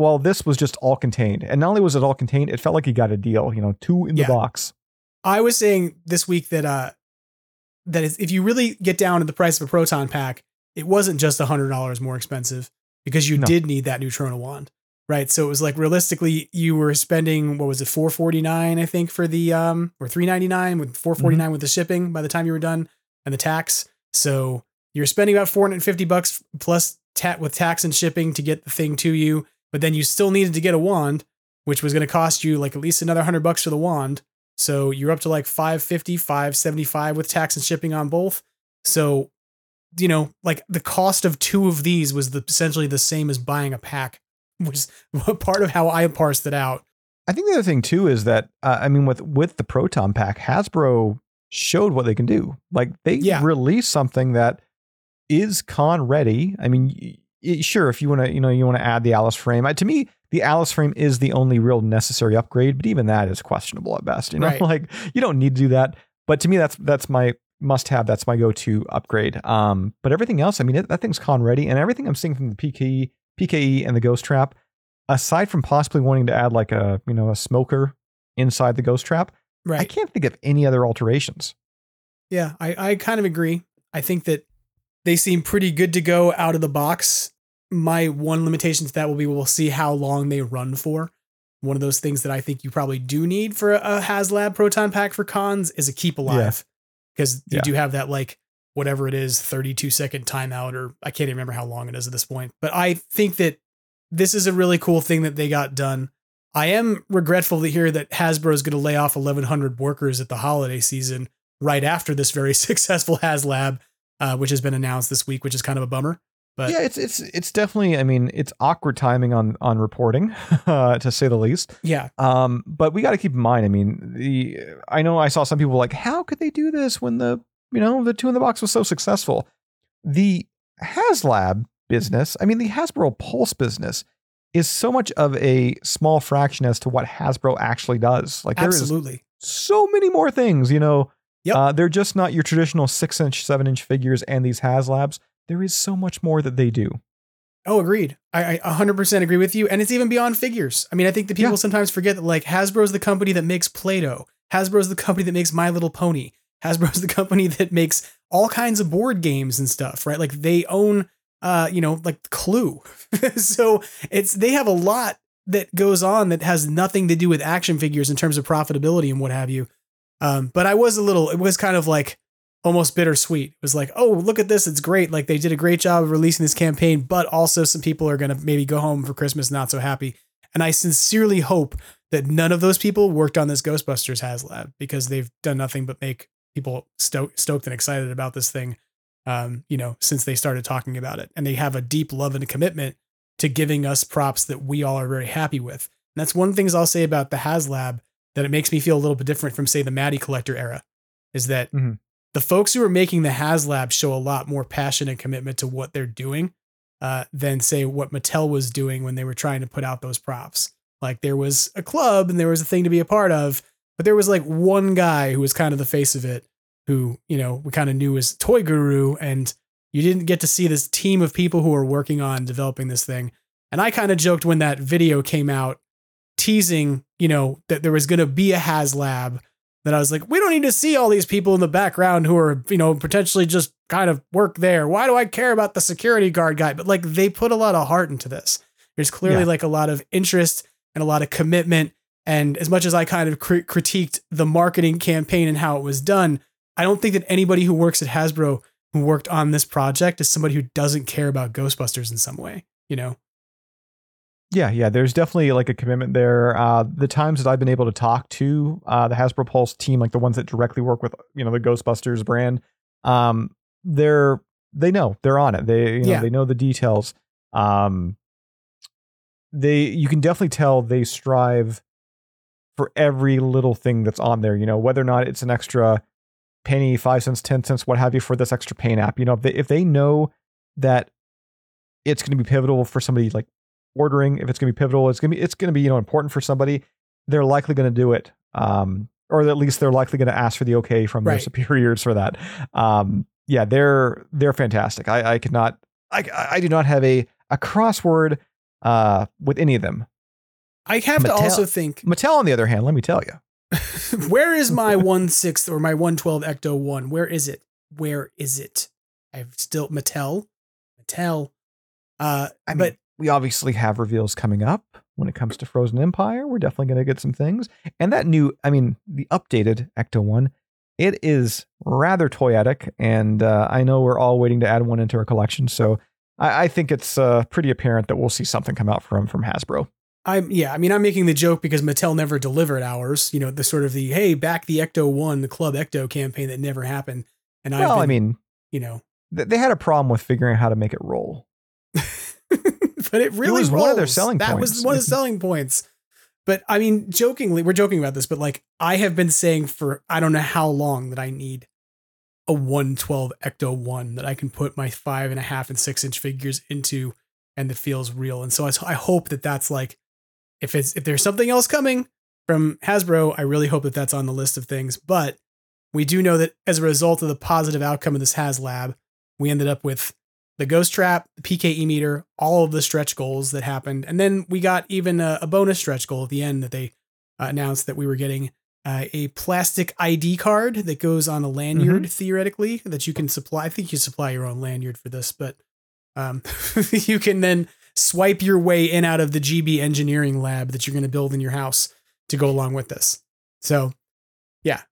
Well, this was just all contained. And not only was it all contained, it felt like he got a deal, you know, two in Yeah. the box. I was saying this week that uh that is if you really get down to the price of a proton pack, it wasn't just a hundred dollars more expensive because you No. did need that neutrona wand. Right. So it was like realistically you were spending what was it, four forty nine, I think, for the um or three ninety nine with four forty nine with the shipping by the time you were done and the tax. So you're spending about 450 bucks plus tat with tax and shipping to get the thing to you, but then you still needed to get a wand, which was going to cost you like at least another 100 bucks for the wand. So you're up to like 550, 575 with tax and shipping on both. So, you know, like the cost of two of these was the, essentially the same as buying a pack, which is part of how I parsed it out. I think the other thing too is that uh, I mean with with the proton pack, Hasbro showed what they can do. Like they Yeah. released something that is con ready. I mean, sure, if you want to, you know, you want to add the Alice frame. Uh, to me, the Alice frame is the only real necessary upgrade, but even that is questionable at best. You know, Right. like you don't need to do that. But to me, that's that's my must have. That's my go to upgrade. Um, but everything else, I mean, it, that thing's con ready, and everything I'm seeing from the PKE, PKE, and the Ghost Trap, aside from possibly wanting to add like a you know a smoker inside the Ghost Trap, right I can't think of any other alterations. Yeah, I, I kind of agree. I think that they seem pretty good to go out of the box. My one limitation to that will be we'll see how long they run for. One of those things that I think you probably do need for a, HasLab Proton Pack for cons is a keep alive. Because you Yeah. do have that like whatever it is, 32 second timeout, or I can't even remember how long it is at this point. But I think that this is a really cool thing that they got done. I am regretful to hear that Hasbro is going to lay off 1,100 workers at the holiday season right after this very successful HasLab, uh, which has been announced this week, which is kind of a bummer. But yeah, it's it's it's definitely. I mean, it's awkward timing on on reporting, uh, to say the least. yeah, Um, but we got to keep in mind. I mean, the I know I saw some people like, how could they do this when the you know the two in the box was so successful? The HasLab business, I mean, the Hasbro Pulse business is so much of a small fraction as to what Hasbro actually does. Like there is absolutely. so many more things, you know. Yep. Uh, they're just not your traditional six inch, seven inch figures and these HasLabs. There is so much more that they do. Oh, agreed. I, I 100% agree with you. And it's even beyond figures. I mean, I think that people Yeah. sometimes forget that like Hasbro's the company that makes Play Doh. Hasbro's the company that makes My Little Pony. Hasbro's the company that makes all kinds of board games and stuff, right? Like they own uh, you know, like Clue. so it's they have a lot that goes on that has nothing to do with action figures in terms of profitability and what have you. Um, but I was a little, it was kind of like almost bittersweet. It was like, oh, look at this. It's great. Like they did a great job of releasing this campaign, but also some people are going to maybe go home for Christmas not so happy. And I sincerely hope that none of those people worked on this Ghostbusters HasLab because they've done nothing but make people sto- stoked and excited about this thing. Um, you know, since they started talking about it, and they have a deep love and commitment to giving us props that we all are very happy with. And that's one of the things I'll say about the HasLab that it makes me feel a little bit different from, say, the Matty Collector era, is that mm-hmm. the folks who are making the HasLab show a lot more passion and commitment to what they're doing uh, than, say, what Mattel was doing when they were trying to put out those props. Like there was a club and there was a thing to be a part of, but there was like one guy who was kind of the face of it, who you know we kind of knew as Toy Guru, and you didn't get to see this team of people who were working on developing this thing. And I kind of joked when that video came out, teasing, you know, that there was going to be a HasLab. That I was like, we don't need to see all these people in the background who are, you know, potentially just kind of work there. Why do I care about the security guard guy? But like, they put a lot of heart into this. There's clearly yeah. like a lot of interest and a lot of commitment. And as much as I kind of cr- critiqued the marketing campaign and how it was done, I don't think that anybody who works at Hasbro who worked on this project is somebody who doesn't care about Ghostbusters in some way, you know? Yeah, yeah, there's definitely like a commitment there. Uh, the times that I've been able to talk to uh, the Hasbro Pulse team, like the ones that directly work with, you know, the Ghostbusters brand, um, they're they know they're on it. They you know yeah. they know the details. Um, they you can definitely tell they strive for every little thing that's on there. You know, whether or not it's an extra penny, five cents, ten cents, what have you, for this extra paint app. You know, if they, if they know that it's going to be pivotal for somebody like ordering, if it's going to be pivotal, it's going to be it's going to be you know important for somebody. They're likely going to do it, um, or at least they're likely going to ask for the okay from right. their superiors for that. Um, yeah, they're they're fantastic. I I cannot I I do not have a a crossword uh with any of them. I have Mattel, to also think Mattel, on the other hand, let me tell you, Where is my one sixth or my one twelve Ecto one? Where is it? Where is it? I've still Mattel, Mattel. Uh, I mean, but we obviously have reveals coming up when it comes to Frozen Empire. We're definitely going to get some things, and that new, I mean, the updated Ecto one. It is rather toyetic, and uh, I know we're all waiting to add one into our collection. So I, I think it's uh, pretty apparent that we'll see something come out from from Hasbro. I'm yeah, I mean I'm making the joke because Mattel never delivered ours. You know, the sort of the hey, back the Ecto One, the Club Ecto campaign that never happened. And well, been, I mean, you know, they had a problem with figuring out how to make it roll. But it really it was rolls. one of their selling that points. That was one of the selling points. But I mean, jokingly, we're joking about this, but like I have been saying for I don't know how long that I need a 112 Ecto 1 that I can put my five and a half and six inch figures into and that feels real. And so I, I hope that that's like if it's if there's something else coming from Hasbro, I really hope that that's on the list of things. But we do know that as a result of the positive outcome of this HasLab, we ended up with the Ghost Trap, the PKE meter, all of the stretch goals that happened, and then we got even a, a bonus stretch goal at the end that they uh, announced that we were getting uh, a plastic ID card that goes on a lanyard, mm-hmm. theoretically, that you can supply. I think you supply your own lanyard for this, but um, you can then swipe your way in out of the GB engineering lab that you're going to build in your house to go along with this. So, yeah.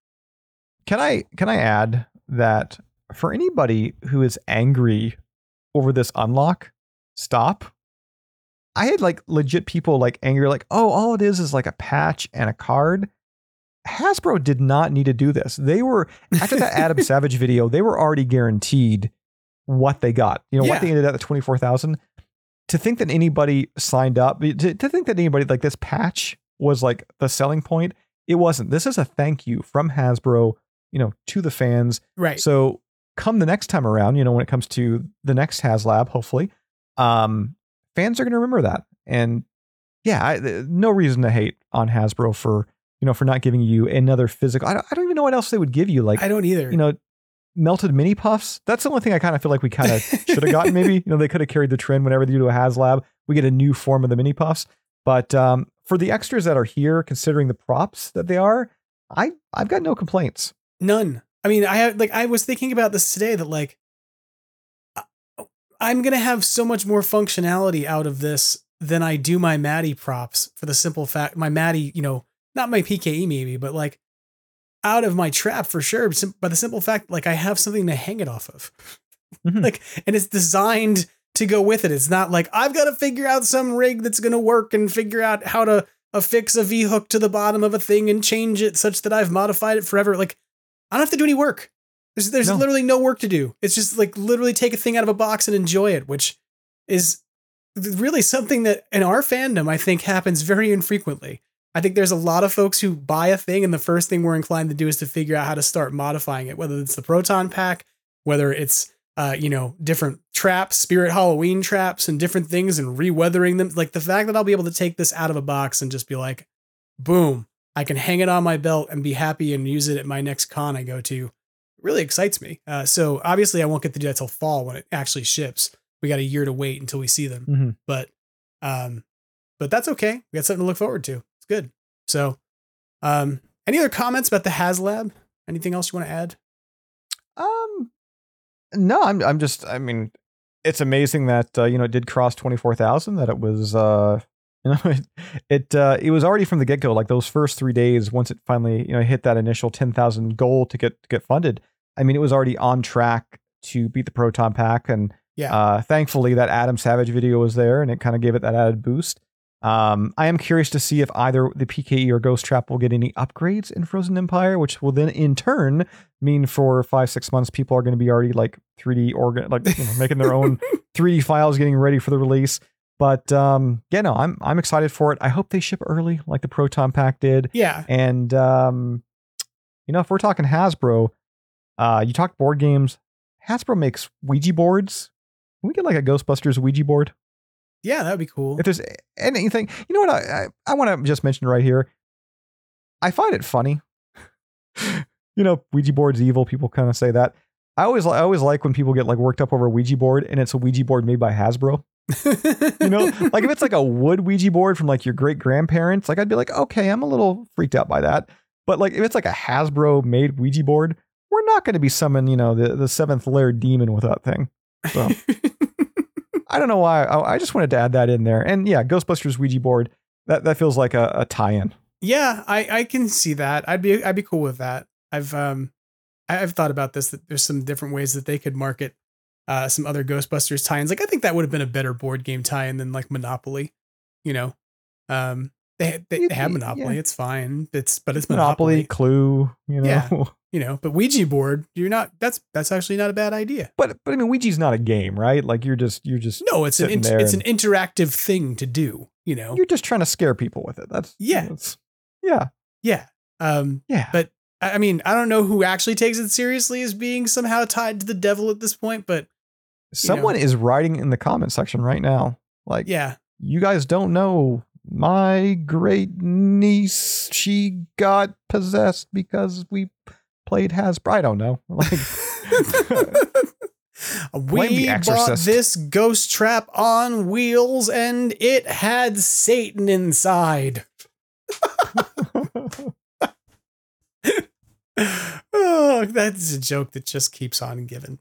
Can I can I add that for anybody who is angry over this unlock, stop. I had like legit people like angry like, "Oh, all it is is like a patch and a card." Hasbro did not need to do this. They were after that Adam Savage video, they were already guaranteed what they got. You know, yeah. what they ended up at the 24,000 to think that anybody signed up, to, to think that anybody like this patch was like the selling point, it wasn't. This is a thank you from Hasbro, you know, to the fans. Right. So come the next time around, you know, when it comes to the next HasLab, hopefully, um, fans are going to remember that. And yeah, I, no reason to hate on Hasbro for you know for not giving you another physical. I don't, I don't even know what else they would give you. Like I don't either. You know, melted mini puffs. That's the only thing I kind of feel like we kind of should have gotten. Maybe you know they could have carried the trend whenever they do a HasLab, we get a new form of the mini puffs. But um, for the extras that are here, considering the props that they are, I I've got no complaints. None. I mean, I have like I was thinking about this today that like I'm gonna have so much more functionality out of this than I do my Matty props for the simple fact my Matty, you know, not my PKE maybe, but like out of my trap for sure. By the simple fact, like I have something to hang it off of. Mhm. like, and it's designed to go with it. It's not like I've got to figure out some rig that's gonna work and figure out how to affix a V hook to the bottom of a thing and change it such that I've modified it forever. Like, I don't have to do any work. There's there's No. literally no work to do. It's just like literally take a thing out of a box and enjoy it, which is really something that in our fandom I think happens very infrequently. I think there's a lot of folks who buy a thing and the first thing we're inclined to do is to figure out how to start modifying it, whether it's the proton pack, whether it's uh, you know, different traps, spirit Halloween traps and different things and reweathering them. Like the fact that I'll be able to take this out of a box and just be like, boom, I can hang it on my belt and be happy and use it at my next con I go to really excites me. Uh, so obviously I won't get to do that till fall when it actually ships. We got a year to wait until we see them, Mhm. but, um, but that's okay. We got something to look forward to. It's good. So, um, any other comments about the HasLab? Anything else you want to add? Um, no, I'm I'm just I mean, it's amazing that uh, you know it did cross twenty four thousand. That it was uh you know it it uh, it was already from the get go like those first three days once it finally you know hit that initial ten thousand goal to get to get funded. I mean, it was already on track to beat the Proton Pack, and Yeah. uh, thankfully that Adam Savage video was there, and it kind of gave it that added boost. Um, I am curious to see if either the PKE or Ghost Trap will get any upgrades in Frozen Empire, which will then in turn mean for five six months people are going to be already like 3D organ like you know, making their own 3D files, getting ready for the release. But um, yeah, no, I'm I'm excited for it. I hope they ship early, like the Proton Pack did. Yeah. And um, you know, if we're talking Hasbro, uh, you talk board games. Hasbro makes Ouija boards. Can we get like a Ghostbusters Ouija board? Yeah, that'd be cool. If there's anything, you know what? I I, I want to just mention right here. I find it funny. you know, Ouija board's evil. People kind of say that. I always I always like when people get like worked up over a Ouija board and it's a Ouija board made by Hasbro. you know, like if it's like a wood Ouija board from like your great grandparents, like I'd be like, okay, I'm a little freaked out by that. But like if it's like a Hasbro made Ouija board, we're not going to be summoning, you know, the, the seventh layer demon with that thing. So I don't know why. I, I just wanted to add that in there. And yeah, Ghostbusters Ouija board. That that feels like a, a tie-in. Yeah, I I can see that. I'd be I'd be cool with that. I've um I've thought about this that there's some different ways that they could market uh some other Ghostbusters tie-ins. Like I think that would have been a better board game tie-in than like Monopoly, you know. Um they they, they have Yeah. Monopoly, it's fine. It's but it's Monopoly, Monopoly. Clue. You know. Yeah. You know, but Ouija board, you're not that's that's actually not a bad idea. But but I mean, Ouija's not a game, right? Like you're just you're just No, it's an sitting int- there it's an interactive thing to do, you know. you're just trying to scare people with it. That's Yeah. that's- yeah. Yeah. Um Yeah. but I mean, I don't know who actually takes it seriously as being somehow tied to the devil at this point, but Someone is writing in the comment section right now. Like, yeah. you guys don't know my great niece. She got possessed because we played Hasbro. I don't know. Like, we bought this ghost trap on wheels and it had Satan inside. oh, that's a joke that just keeps on giving.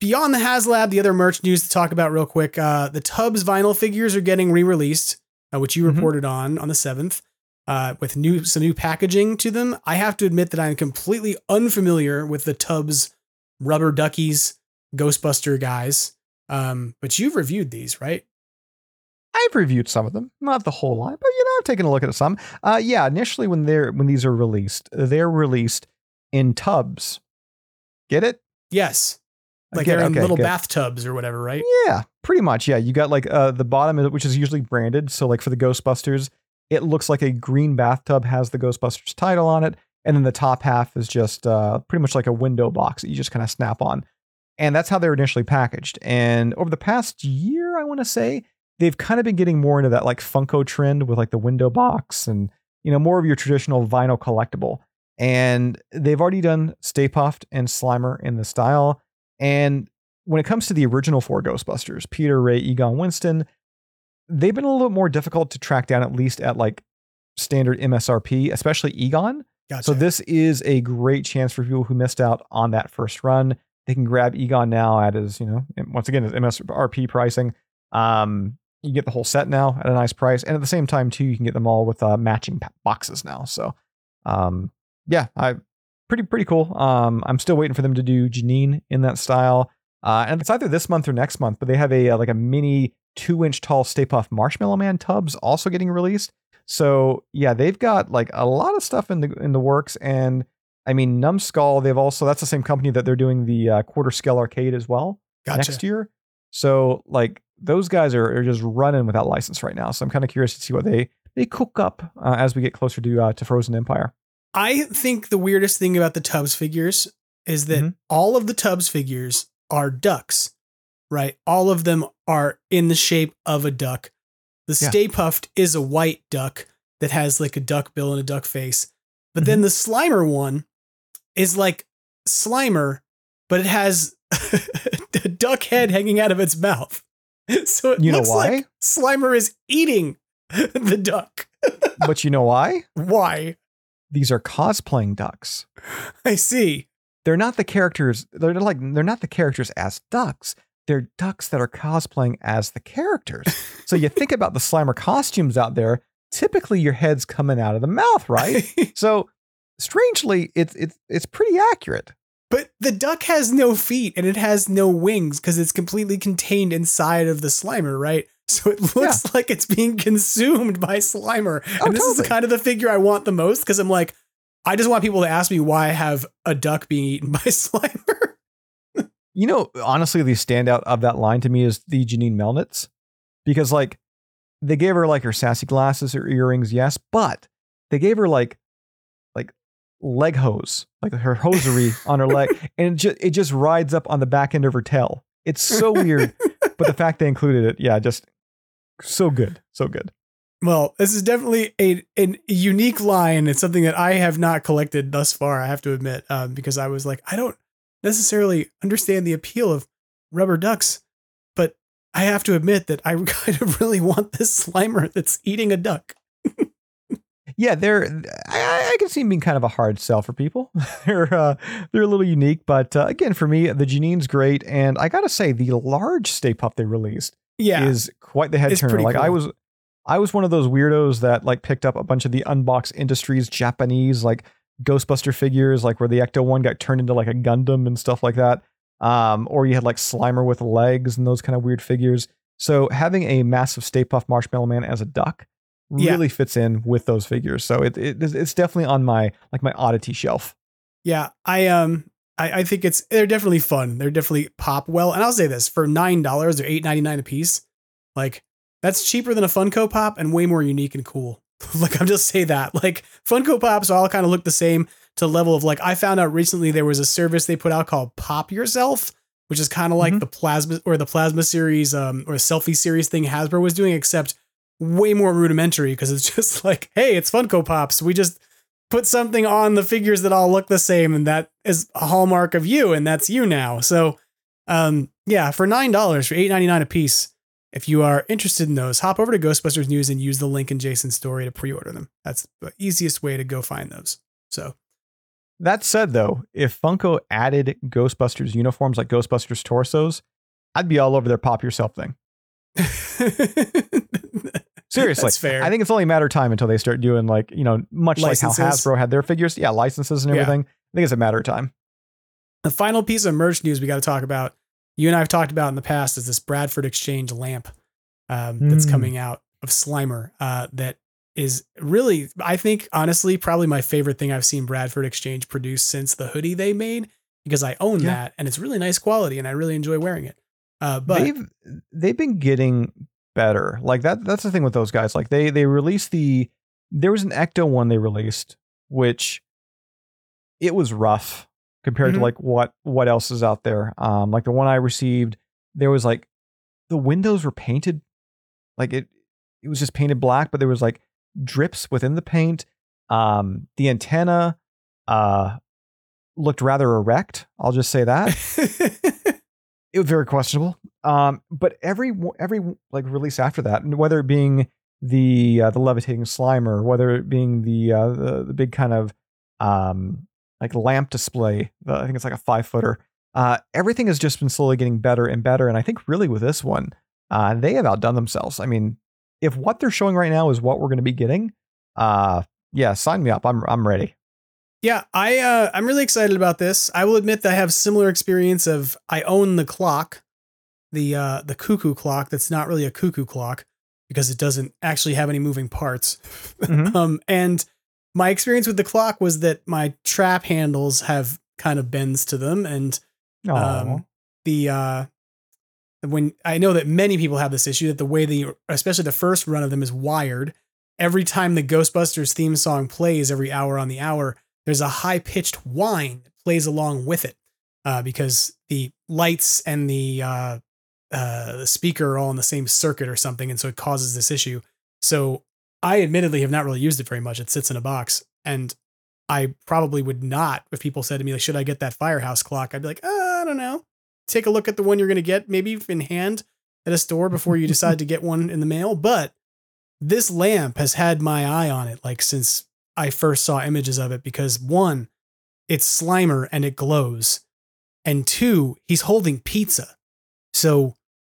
Beyond the HasLab, the other merch news to talk about real quick. Uh, the Tubbz vinyl figures are getting re-released, uh, which you Mhm. reported on on the seventh, uh, with new some new packaging to them. I have to admit that I'm completely unfamiliar with the Tubbz rubber duckies Ghostbuster guys. Um, but you've reviewed these, right? I've reviewed some of them, not the whole line, but you know, I've taken a look at some. Uh, yeah, initially when they're when these are released, they're released in tubs. Get it? Yes. Like they're in okay, little good. bathtubs or whatever, right? Yeah, pretty much. Yeah, you got like uh, the bottom, which is usually branded. So like for the Ghostbusters, it looks like a green bathtub has the Ghostbusters title on it, and then the top half is just uh, pretty much like a window box that you just kind of snap on. And that's how they were initially packaged. And over the past year, I want to say they've kind of been getting more into that like Funko trend with like the window box and you know more of your traditional vinyl collectible. And they've already done Stay Puft and Slimer in the style. And when it comes to the original four Ghostbusters, Peter, Ray, Egon, Winston, they've been a little bit more difficult to track down, at least at like standard MSRP, especially Egon. Gotcha. So this is a great chance for people who missed out on that first run. They can grab Egon now at his, you know, once again, his MSRP pricing. Um, you get the whole set now at a nice price, and at the same time too, you can get them all with uh, matching boxes now. So, um, yeah, I pretty pretty cool. Um, I'm still waiting for them to do Janine in that style, uh, and it's either this month or next month. But they have a uh, like a mini two inch tall Stay Puft Marshmallow Man tubs also getting released. So yeah, they've got like a lot of stuff in the in the works, and I mean Numskull. They've also that's the same company that they're doing the uh, quarter scale arcade as well Gotcha. next year. So like those guys are, are just running without license right now. So I'm kind of curious to see what they they cook up uh, as we get closer to uh, to Frozen Empire. I think the weirdest thing about the Tubbz figures is that Mhm. all of the Tubbz figures are ducks, right? All of them are in the shape of a duck. The Yeah. Stay Puft is a white duck that has like a duck bill and a duck face. But then the Slimer one is like Slimer, but it has a duck head hanging out of its mouth. So it You know looks why? like Slimer is eating the duck. but you know why? Why? These are cosplaying ducks. I see. They're not the characters. They're like they're not the characters as ducks. They're ducks that are cosplaying as the characters. so you think about the Slimer costumes out there. Typically, your head's coming out of the mouth, right? so strangely, it's it's it's pretty accurate. But the duck has no feet and it has no wings because it's completely contained inside of the Slimer, right? So it looks like it's being consumed by Slimer. And Oh, this is kind of the figure I want the most because I'm like, I just want people to ask me why I have a duck being eaten by Slimer. You know, honestly, the standout of that line to me is the Janine Melnitz, because like they gave her like her sassy glasses, her earrings, yes, but they gave her like like leg hose, like her hosiery on her leg, and it just it just rides up on the back end of her tail. It's so weird, but the fact they included it, yeah, just so good, so good. Well, this is definitely a an unique line. It's something that I have not collected thus far. I have to admit, um, because I was like, I don't necessarily understand the appeal of rubber ducks, but I have to admit that I kind of really want this Slimer that's eating a duck. Yeah, they're I, I can see them being kind of a hard sell for people. they're uh, they're a little unique, but uh, again, for me, the Janine's great, and I gotta say, the large Stay Puft they released Yeah, is quite the head It's turner. Like I was, I was one of those weirdos that like picked up a bunch of the Unbox Industries Japanese like Ghostbuster figures, like where the Ecto one got turned into like a Gundam and stuff like that. Um, or you had like Slimer with legs and those kind of weird figures. So having a massive Stay Puft Marshmallow Man as a duck Yeah. really fits in with those figures. So it, it it's definitely on my like my oddity shelf. yeah. I um, I, I think it's they're definitely fun. They're definitely pop well. And I'll say this: for nine dollars or eight ninety nine a piece, like that's cheaper than a Funko Pop and way more unique and cool. like I'm just say that. Like Funko Pops all kind of look the same to level of like I found out recently there was a service they put out called Pop Yourself, which is kind of like Mhm. the plasma or the plasma series um or selfie series thing Hasbro was doing, except way more rudimentary because it's just like, hey, it's Funko Pops. We just put something on the figures that all look the same, and that is a hallmark of you, and that's you now. So, um, yeah, for nine dollars for eight ninety nine a piece. If you are interested in those, hop over to Ghostbusters News and use the link in Jason's story to pre-order them. That's the easiest way to go find those. So, That said, though, if Funko added Ghostbusters uniforms like Ghostbusters torsos, I'd be all over their pop yourself thing. Seriously, That's fair. I think it's only a matter of time until they start doing like you know, much like how Hasbro had their figures, yeah, licenses and Yeah. everything. I think it's a matter of time. The final piece of merch news we got to talk about, you and I have talked about in the past, is this Bradford Exchange lamp um, that's Mm. coming out of Slimer. Uh, that is really, I think, honestly, probably my favorite thing I've seen Bradford Exchange produce since the hoodie they made because I own Yeah. that and it's really nice quality and I really enjoy wearing it. Uh, but they've they've been getting better. Like that that's the thing with those guys. Like they they released the there was an Ecto one they released which it was rough compared Mhm. to like what what else is out there. Um like the one I received there was like the windows were painted like it it was just painted black but there was like drips within the paint. Um the antenna uh looked rather erect. I'll just say that it was very questionable. Um, but every every like release after that, whether it being the uh, the levitating Slimer, whether it being the uh, the, the big kind of um, like lamp display. The, I think it's like a five footer. Uh, everything has just been slowly getting better and better. And I think really with this one, uh, they have outdone themselves. I mean, if what they're showing right now is what we're going to be getting, uh, yeah, sign me up. I'm I'm ready. Yeah, I uh, I'm really excited about this. I will admit that I have similar experience of I own the clock, the uh, the cuckoo clock. That's not really a cuckoo clock because it doesn't actually have any moving parts. Mhm. um, and my experience with the clock was that my trap handles have kind of bends to them, and um, the uh, when I know that many people have this issue that the way the especially the first run of them is wired, every time the Ghostbusters theme song plays every hour on the hour, there's a high pitched whine that plays along with it uh, because the lights and the uh, uh, the speaker are all in the same circuit or something, and so it causes this issue. So I admittedly have not really used it very much. It sits in a box, and I probably would not if people said to me like, "Should I get that Firehouse clock?" I'd be like, uh, "I don't know." Take a look at the one you're going to get, maybe in hand at a store before you decide to get one in the mail. But this lamp has had my eye on it like since I first saw images of it because one, it's Slimer and it glows, and two, he's holding pizza. So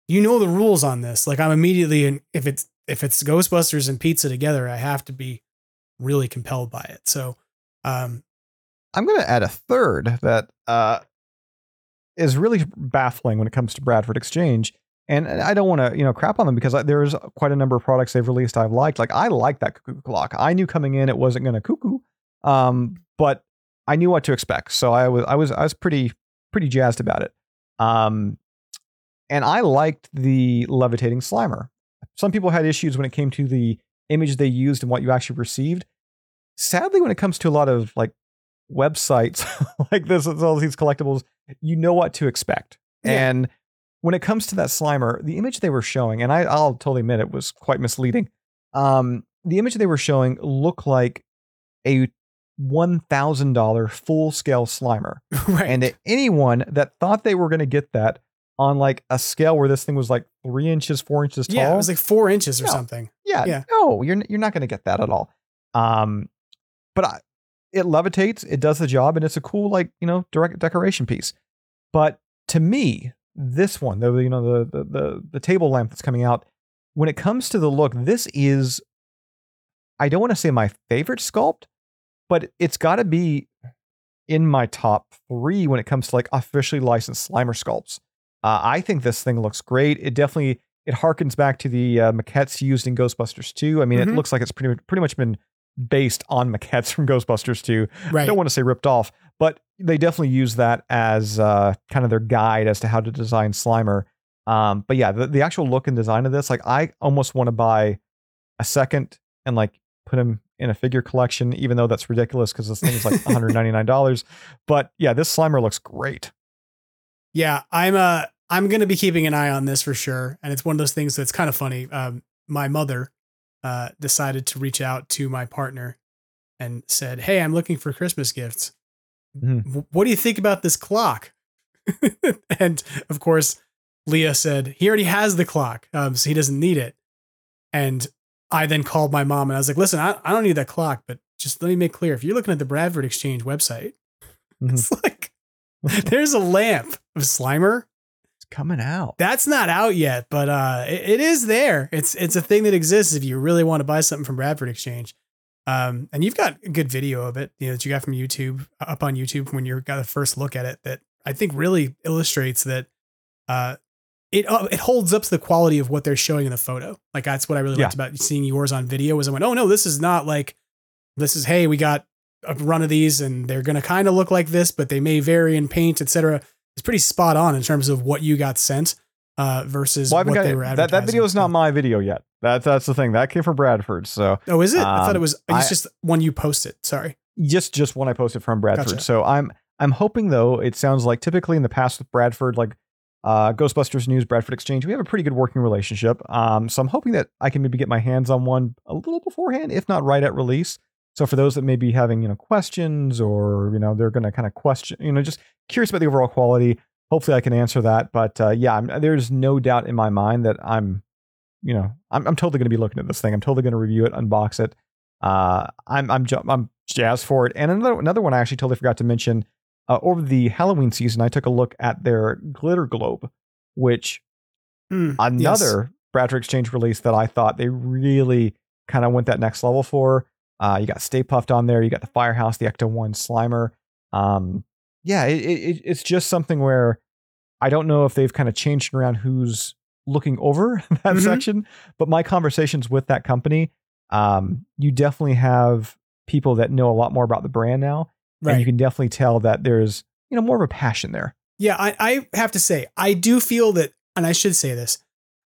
you know the rules on this. Like I'm immediately in if it's if it's Ghostbusters and pizza together, I have to be really compelled by it. So um I'm going to add a third that uh, is really baffling when it comes to Bradford Exchange. And I don't want to, you know, crap on them because I- there's quite a number of products they've released I've liked. Like I like that cuckoo clock. I knew coming in it wasn't going to cuckoo, um, but I knew what to expect. So I was, I was, I was pretty, pretty jazzed about it. Um, and I liked the levitating Slimer. Some people had issues when it came to the image they used and what you actually received. Sadly, when it comes to a lot of like websites like this, with all these collectibles, you know what to expect. Yeah. And when it comes to that Slimer, the image they were showing, and I, I'll totally admit it was quite misleading. Um, the image they were showing looked like a one thousand dollar full scale Slimer, right. and anyone that thought they were going to get that on like a scale where this thing was like three inches, four inches tall, yeah, it was like four inches or No. something. yeah, Yeah. no, you're you're not going to get that at all. Um, but I, it levitates, it does the job, and it's a cool like you know direct decoration piece. But to me, this one, the you know the the the, the table lamp that's coming out, when it comes to the look, this is, I don't want to say my favorite sculpt, but it's got to be in my top three when it comes to like officially licensed Slimer sculpts. Uh, I think this thing looks great. It definitely it harkens back to the uh, maquettes used in Ghostbusters 2. I mean, Mhm. it looks like it's pretty pretty much been based on maquettes from Ghostbusters 2. I don't want to say ripped off, but they definitely use that as uh, kind of their guide as to how to design Slimer. Um, but yeah, the, the actual look and design of this, like I almost want to buy a second and like put him in a figure collection, even though that's ridiculous because this thing is like $199. But yeah, this Slimer looks great. Yeah, I'm uh I'm gonna be keeping an eye on this for sure. And it's one of those things that's kind of funny. Um my mother uh decided to reach out to my partner and said, Hey, I'm looking for Christmas gifts. Mhm. What do you think about this clock? and of course, Leah said, He already has the clock, um, so he doesn't need it. And I then called my mom and I was like, Listen, I, I don't need that clock, but just let me make clear if you're looking at the Bradford Exchange website, Mhm. it's like there's a lamp of Slimer coming out. that's not out yet, but uh, it, it is there. It's it's a thing that exists if you really want to buy something from Bradford Exchange. Um, and you've got a good video of it, you know, that you got from YouTube up on YouTube when you got a first look at it. That I think really illustrates that uh, it uh, it holds up to the quality of what they're showing in the photo. Like that's what I really Yeah. liked about seeing yours on video. Was I went, oh no, this is not like this is hey, we got a run of these and they're gonna kind of look like this, but they may vary in paint, etc. It's pretty spot on in terms of what you got sent uh, versus Well, what got they were that, advertising. that video is not my video yet. That's that's the thing. That came from Bradford. So Oh, is it? I thought it Um, was. It's I- just one you posted. Sorry. just just one I posted from Bradford. Gotcha. So I'm I'm hoping though it sounds like typically in the past with Bradford, like uh, Ghostbusters News, Bradford Exchange, we have a pretty good working relationship. Um, so I'm hoping that I can maybe get my hands on one a little beforehand, if not right at release. So for those that may be having you know questions or you know they're going to kind of question, you know, just curious about the overall quality. Hopefully I can answer that. But uh, yeah, I'm, there's no doubt in my mind that I'm, you know, I'm, I'm totally going to be looking at this thing. I'm totally going to review it, unbox it. uh, I'm I'm I'm jazzed for it. And another another one I actually totally forgot to mention. Uh, over the Halloween season, I took a look at their glitter globe, which Mm, another yes. Bradford Exchange release that I thought they really kind of went that next level for. Uh, you got Stay Puft on there. You got the Firehouse, the Ecto One Slimer. Um, yeah, it, it, it's just something where I don't know if they've kind of changed around who's looking over that Mhm. section, but my conversations with that company, um, you definitely have people that know a lot more about the brand now, and you can definitely tell that there's you know more of a passion there. Yeah, I, I have to say, I do feel that, and I should say this,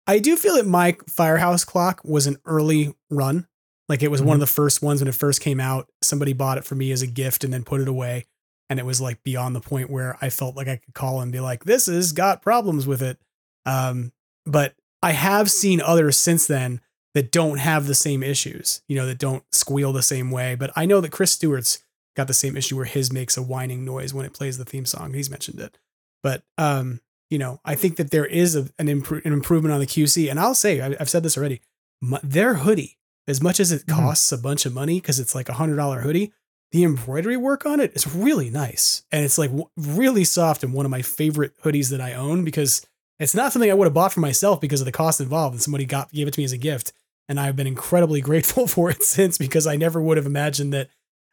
I do feel that my Firehouse clock was an early run. Like it was one of the first ones when it first came out. Somebody bought it for me as a gift and then put it away. And it was like beyond the point where I felt like I could call and be like, this has got problems with it. Um, but I have seen others since then that don't have the same issues, you know, that don't squeal the same way. But I know that Chris Stewart's got the same issue where his makes a whining noise when it plays the theme song. He's mentioned it. But um, you know, I think that there is a, an, impro- an improvement on the QC, and I'll say I, I've said this already. My, their hoodie, as much as it costs a bunch of money because it's like a hundred dollar hoodie, the embroidery work on it is really nice, and it's like w- really soft and one of my favorite hoodies that I own because it's not something I would have bought for myself because of the cost involved, and somebody got gave it to me as a gift, and I've been incredibly grateful for it since because I never would have imagined that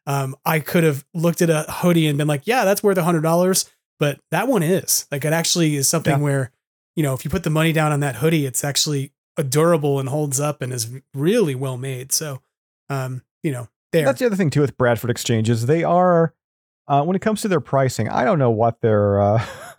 um, I could have looked at a hoodie and been like, yeah, that's worth a hundred dollars. But that one is like, it actually is something Yeah. where, you know, if you put the money down on that hoodie, it's actually durable and holds up and is really well made. So, um, you know, there. That's the other thing too with Bradford Exchanges. They are uh, when it comes to their pricing. I don't know what their uh,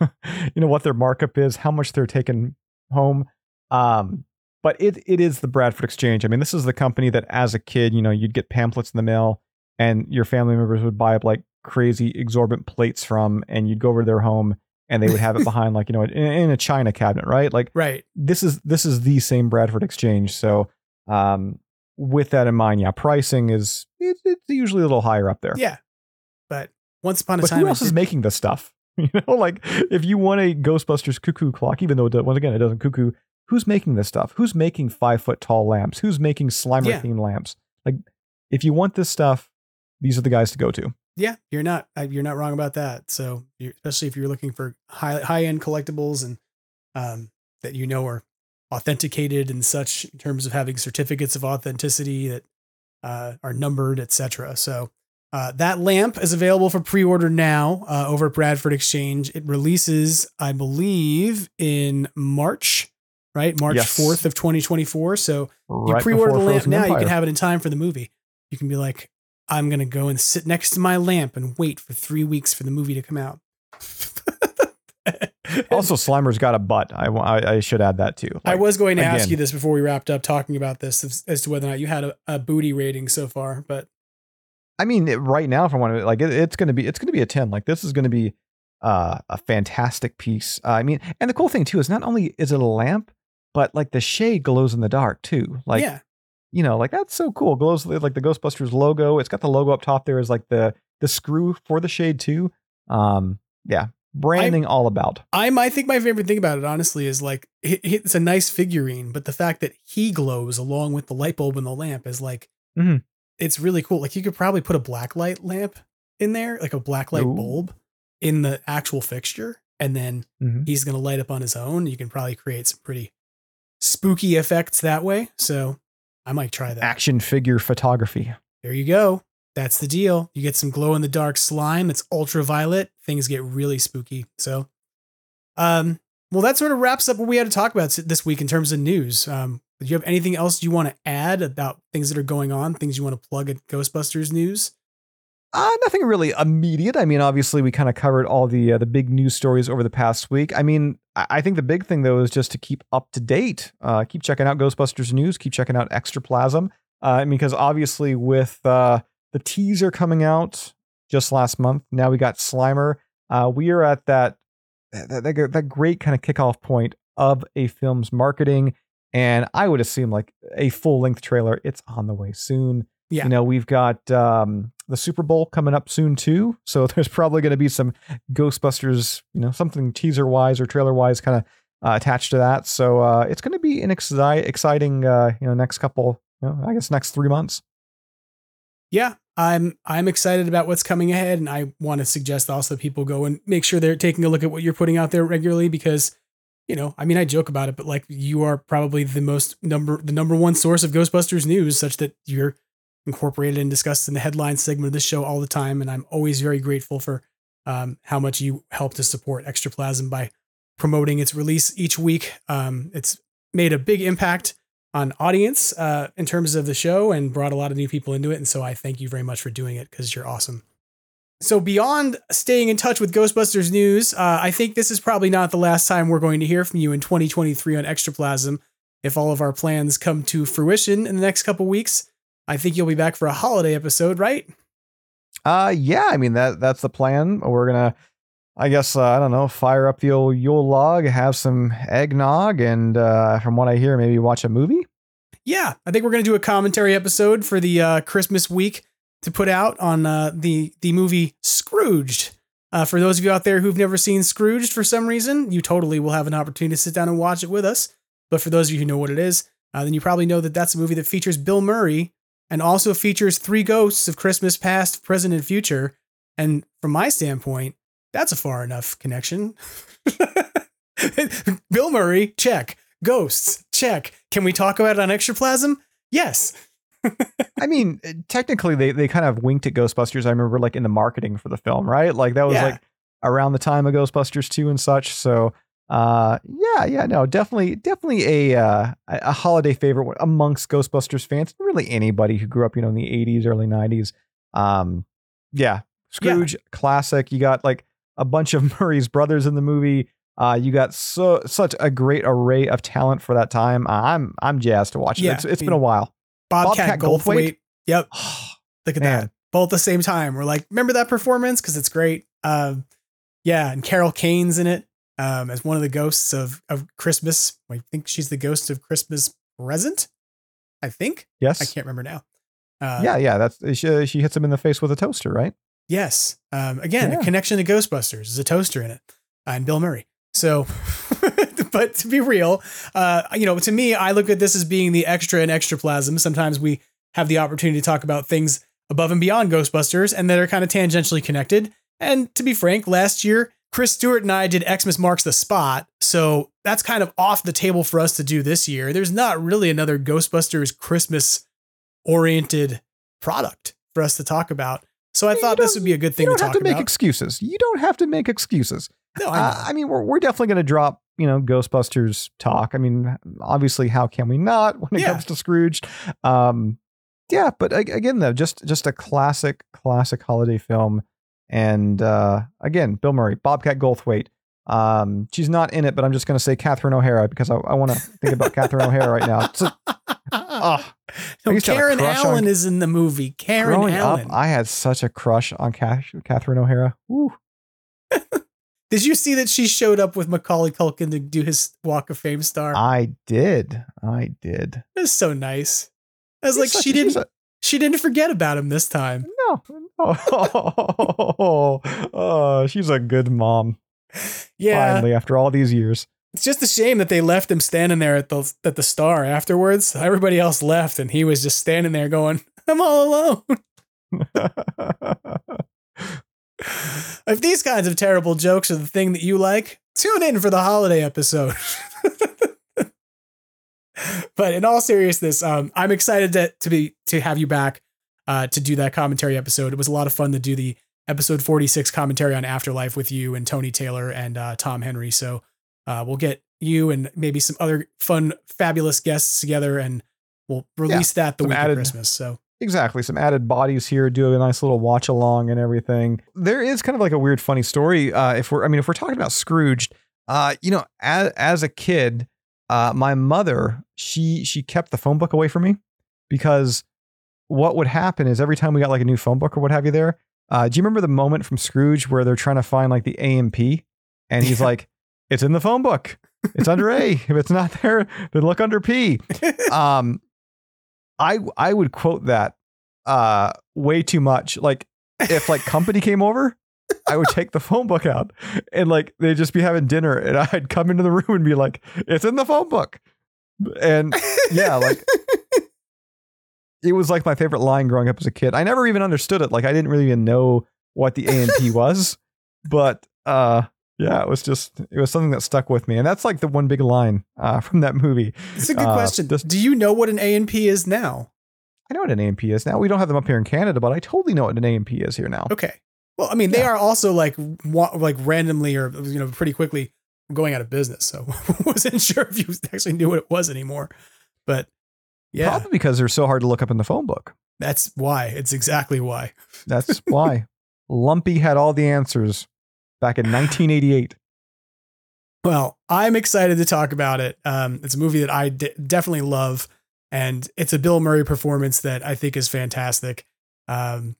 you know what their markup is, how much they're taking home. Um, but it it is the Bradford Exchange. I mean, this is the company that as a kid, you know, you'd get pamphlets in the mail, and your family members would buy up like crazy exorbitant plates from, and you'd go over to their home. And they would have it behind, like you know, in, in a china cabinet, right? Like, right. this is this is the same Bradford Exchange. So, um, with that in mind, yeah, pricing is it's, it's usually a little higher up there. Yeah. But once upon a But time, who else is making this stuff? You know, like if you want a Ghostbusters cuckoo clock, even though it, once again it doesn't cuckoo, who's making this stuff? Who's making five foot tall lamps? Who's making Slimer Yeah. themed lamps? Like, if you want this stuff, these are the guys to go to. Yeah, you're not uh, you're not wrong about that. So, you're, especially if you're looking for high high end collectibles and um, that you know are authenticated and such in terms of having certificates of authenticity that uh, are numbered, etc. So. Uh, that lamp is available for pre-order now uh, over at Bradford Exchange. It releases, I believe, in March, right? March Yes. fourth of 2024. So you pre-order the lamp Frozen now, you can have it in time for the movie. You can be like, I'm gonna go and sit next to my lamp and wait for three weeks for the movie to come out. Also, Slimer's got a butt. I, I, I should add that too. I was going to ask you this before we wrapped up talking about this as, as to whether or not you had a, a booty rating so far, but I mean, it- right now, if I want to, like, it, it's gonna be, it's gonna be a ten. Like, this is gonna be uh, a fantastic piece. Uh, I mean, and the cool thing too is not only is it a lamp, but like the shade glows in the dark too. Like, yeah, you know, like that's so cool. Glows like the Ghostbusters logo. It's got the logo up top there is like the the screw for the shade too. Um, yeah, branding all about. I'm. I think my favorite thing about it, honestly, is like it, it's a nice figurine, but the fact that he glows along with the light bulb and the lamp is like, Mhm. it's really cool. Like you could probably put a black light lamp in there, like a black light Ooh. bulb in the actual fixture, and then Mhm. he's gonna light up on his own. You can probably create some pretty spooky effects that way. So I might try that. Action figure photography. There you go. That's the deal. You get some glow in the dark slime. It's ultraviolet. Things get really spooky. So, um, well, that sort of wraps up what we had to talk about this week in terms of news. Um, do you have anything else you want to add about things that are going on? Things you want to plug at Ghostbusters news? Uh, nothing really immediate. I mean, obviously, we kind of covered all the uh, the big news stories over the past week. I mean, I, think the big thing though is just to keep up to date. Uh, keep checking out Ghostbusters news. Keep checking out Extraplasm. Uh, because obviously with uh, the teaser coming out just last month, now we got Slimer. Uh, we are at that that, that that great kind of kickoff point of a film's marketing, and I would assume like a full length trailer. It's on the way soon. Yeah. You know, we've got um, the Super Bowl coming up soon too, so there's probably going to be some Ghostbusters, you know, something teaser wise or trailer wise, kind of uh, attached to that. So uh, it's going to be an exci- exciting, uh, you know, next couple, you know, I guess next three months. yeah, I'm I'm excited about what's coming ahead, and I want to suggest also people go and make sure they're taking a look at what you're putting out there regularly because, you know, I mean, I joke about it, but like you are probably the most number the number one source of Ghostbusters news, such that you're incorporated and discussed in the headline segment of this show all the time, and I'm always very grateful for um, how much you help to support Extraplasm by promoting its release each week. Um, it's made a big impact on audience uh, in terms of the show and brought a lot of new people into it. And so I thank you very much for doing it because you're awesome. So beyond staying in touch with Ghostbusters news, uh, I think this is probably not the last time we're going to hear from you in 2023 on Extraplasm. If all of our plans come to fruition in the next couple weeks, I think you'll be back for a holiday episode, right? Uh, yeah. I mean that that's the plan. We're gonna, I guess, uh, I don't know, fire up the old Yule log, have some eggnog, and uh, from what I hear, maybe watch a movie. Yeah, I think we're gonna do a commentary episode for the uh, Christmas week to put out on uh, the the movie Scrooged. Uh, for those of you out there who've never seen Scrooged for some reason, you totally will have an opportunity to sit down and watch it with us. But for those of you who know what it is, uh, then you probably know that that's a movie that features Bill Murray and also features three ghosts of Christmas past, present, and future. And from my standpoint, that's a far enough connection. Bill Murray, check. Ghosts, check. Can we talk about it on Extraplasm? Yes. I mean, technically, they they kind of winked at Ghostbusters. I remember, like in the marketing for the film, right? Like that was Yeah. like around the time of Ghostbusters two and such. So, uh, yeah, yeah, no, definitely, definitely a uh, a holiday favorite amongst Ghostbusters fans. Really, anybody who grew up, you know, in the '80s, early '90s. Um, yeah, Scrooge, classic. You got like a bunch of Murray's brothers in the movie. Uh, you got so such a great array of talent for that time. I'm I'm jazzed to watch it. Yeah, it's, it's I been a while. Bobcat, Bobcat Goldthwait. Goldthwait? Yep. Look at Man. that. Both at the same time. We're like, remember that performance? Because it's great. Um, yeah, and Carol Kane's in it um, as one of the ghosts of of Christmas. I think she's the ghost of Christmas present. I think. Yes. I can't remember now. Uh, yeah, yeah. That's she, she hits him in the face with a toaster, right? Yes. Um, again, Yeah. a connection to Ghostbusters. There's a toaster in it, uh, and Bill Murray. So, but to be real, uh, you know, to me, I look at this as being the extra and extraplasm. Sometimes we have the opportunity to talk about things above and beyond Ghostbusters and that are kind of tangentially connected. And to be frank, last year, Chris Stewart and I did Xmas Marks the Spot. So that's kind of off the table for us to do this year. There's not really another Ghostbusters Christmas oriented product for us to talk about. So I thought this would be a good thing to talk about. You don't have to make about. excuses. You don't have to make excuses. No, I Uh, I mean, we're we're definitely going to drop you know Ghostbusters talk. I mean, obviously, how can we not when it Yeah. comes to Scrooge? Um, yeah, but again, though, just just a classic classic holiday film. And uh, again, Bill Murray, Bobcat Goldthwait. Um, she's not in it, but I'm just going to say Catherine O'Hara because I, I want to think about Catherine O'Hara right now. A- ah, No, used to have a Karen crush on- Allen is in the movie. Karen growing Allen. up, I had such a crush on Cath- Catherine O'Hara. Did you see that she showed up with Macaulay Culkin to do his Walk of Fame star? I did. I did. It was so nice. I was She's like, such she a- didn't. She didn't forget about him this time. No. Oh, oh, she's a good mom. Yeah, Finally, after all these years. it's just a shame that they left him standing there at the at the star afterwards. Everybody else left, and he was just standing there going, "I'm all alone." if these kinds of terrible jokes are the thing that you like, tune in for the holiday episode. But in all seriousness, um, I'm excited to, to be to have you back uh, to do that commentary episode. It was a lot of fun to do the episode 46 commentary on Afterlife with you and Tony Taylor and uh, Tom Henry. So uh, we'll get you and maybe some other fun, fabulous guests together, and we'll release that the week added- of Christmas. So Exactly. Some added bodies here, do a nice little watch along and everything. There is kind of like a weird, funny story. Uh, if we're, I mean, if we're talking about Scrooged, uh, you know, as, as a kid, uh, my mother, she, she kept the phone book away from me because what would happen is every time we got like a new phone book or what have you there, uh, do you remember the moment from Scrooge where they're trying to find like the A and P and he's like, it's in the phone book. It's under A. If it's not there, then look under P. Um, I I would quote that uh way too much. Like if like company came over, I would take the phone book out and like they'd just be having dinner and I'd come into the room and be like, it's in the phone book. And yeah, like it was like my favorite line growing up as a kid. I never even understood it. Like I didn't really even know what the ANP was, but uh, yeah, it was just it was something that stuck with me, and that's like the one big line uh, from that movie. It's a good Uh, question. this- Do you know what an A and P is now? I know what an AMP is now. We don't have them up here in Canada, but I totally know what an AMP is here now. Okay. Well, I mean, they are also like wa- like randomly or you know pretty quickly going out of business. So wasn't sure if you actually knew what it was anymore. But yeah, Probably because they're so hard to look up in the phone book. that's why. It's exactly why. That's why Lumpy had all the answers back in 1988. Well, I'm excited to talk about it. Um, it's a movie that I d- definitely love, and it's a Bill Murray performance that I think is fantastic. Um,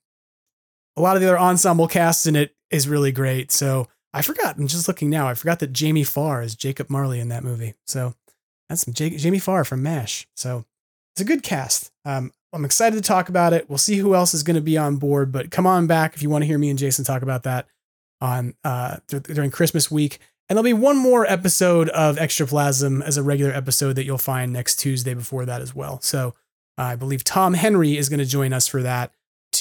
a lot of the other ensemble casts in it is really great. So I forgot. I'm just looking now. I forgot that Jamie Farr is Jacob Marley in that movie. So that's J- Jamie Farr from MASH. So it's a good cast. Um, I'm excited to talk about it. We'll see who else is going to be on board, but come on back if you want to hear me and Jason talk about that on uh, dur- during Christmas week. And there'll be one more episode of Extraplasm as a regular episode that you'll find next Tuesday before that as well. So uh, I believe Tom Henry is going to join us for that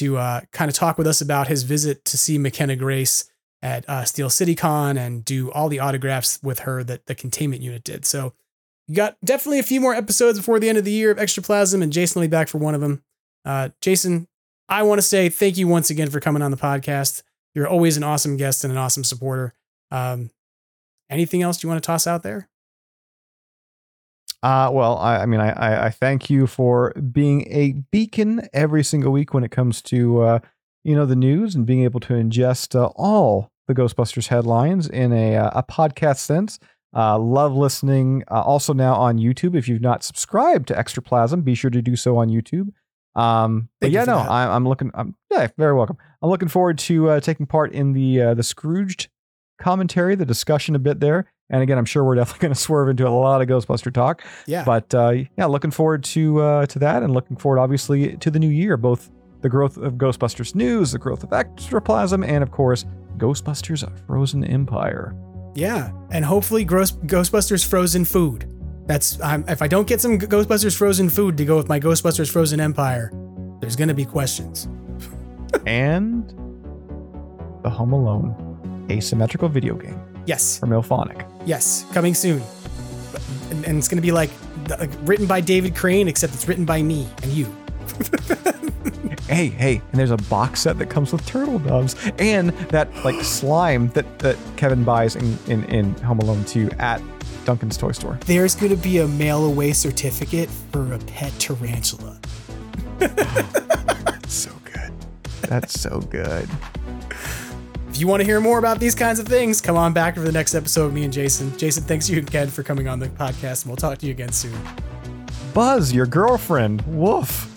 to uh, kind of talk with us about his visit to see McKenna Grace at uh, Steel City Con and do all the autographs with her that the containment unit did. So you got definitely a few more episodes before the end of the year of Extraplasm, and Jason will be back for one of them. Uh, Jason, I want to say thank you once again for coming on the podcast. You're always an awesome guest and an awesome supporter. Um, anything else you want to toss out there? Uh, well, I, I mean, I, I, thank you for being a beacon every single week when it comes to, uh, you know, the news and being able to ingest uh, all the Ghostbusters headlines in a, uh, a podcast sense. Uh, love listening. Uh, also now on YouTube. If you've not subscribed to Extraplasm, be sure to do so on YouTube. Um, but Thank yeah, no. I, I'm looking. I'm yeah, very welcome. I'm looking forward to uh, taking part in the uh, the Scrooged commentary, the discussion a bit there. And again, I'm sure we're definitely going to swerve into a lot of Ghostbuster talk. Yeah. But uh, yeah, looking forward to uh, to that, and looking forward, obviously, to the new year. Both the growth of Ghostbusters news, the growth of Extraplasm, and of course, Ghostbusters Frozen Empire. Yeah, and hopefully Gross, Ghostbusters frozen food. That's I'm, if I don't get some Ghostbusters frozen food to go with my Ghostbusters Frozen Empire, there's gonna be questions. and the Home Alone asymmetrical video game Yes, from IllFonic. yes, coming soon. And, and it's gonna be like, like written by David Crane, except it's written by me and you. Hey, hey, and there's a box set that comes with turtle doves and that like slime that, that Kevin buys in, in, in Home Alone 2 at Duncan's toy store. There's gonna be a mail away certificate for a pet tarantula. So good. That's so good. If you want to hear more about these kinds of things, come on back for the next episode with me and Jason. Jason, thanks you again for coming on the podcast, and we'll talk to you again soon. Buzz, your girlfriend. Woof.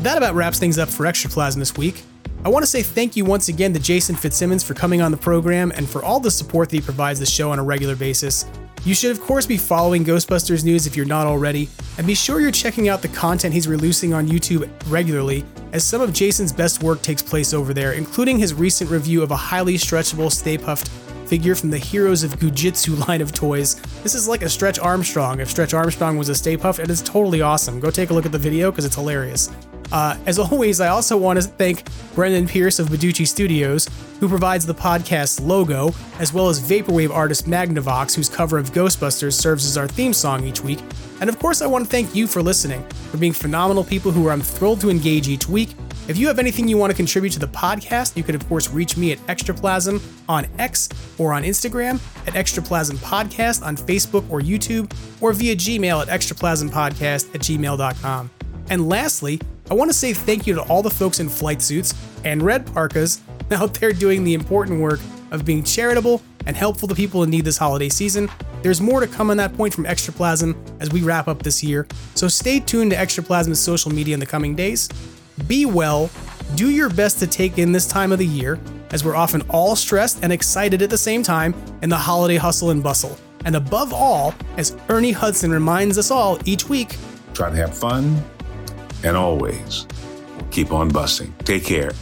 That about wraps things up for Extraplasm this week. I want to say thank you once again to Jason Fitzsimmons for coming on the program and for all the support that he provides the show on a regular basis. You should, of course, be following Ghostbusters news if you're not already, and be sure you're checking out the content he's releasing on YouTube regularly, as some of Jason's best work takes place over there, including his recent review of a highly stretchable Stay Puft figure from the Heroes of Goo Jit Zu line of toys. This is like a Stretch Armstrong. If Stretch Armstrong was a Stay Puft, it is totally awesome. Go take a look at the video because it's hilarious. Uh, as always, I also want to thank Brendan Pearce of Badoochi Studios, who provides the podcast's logo, as well as Vaporwave artist Magnavox, whose cover of Ghostbusters serves as our theme song each week. And of course, I want to thank you for listening, for being phenomenal people who I'm thrilled to engage each week. If you have anything you want to contribute to the podcast, you can of course reach me at Extraplasm on X or on Instagram, at Extraplasm Podcast on Facebook or YouTube, or via Gmail at extraplasmpodcast at gmail.com. And lastly, I want to say thank you to all the folks in flight suits and red parkas out there doing the important work of being charitable and helpful to people in need this holiday season. There's more to come on that point from Extraplasm as we wrap up this year, so stay tuned to Extraplasm's social media in the coming days. Be well, do your best to take in this time of the year, as we're often all stressed and excited at the same time in the holiday hustle and bustle. And above all, as Ernie Hudson reminds us all each week, Try to have fun and always keep on busting. Take care.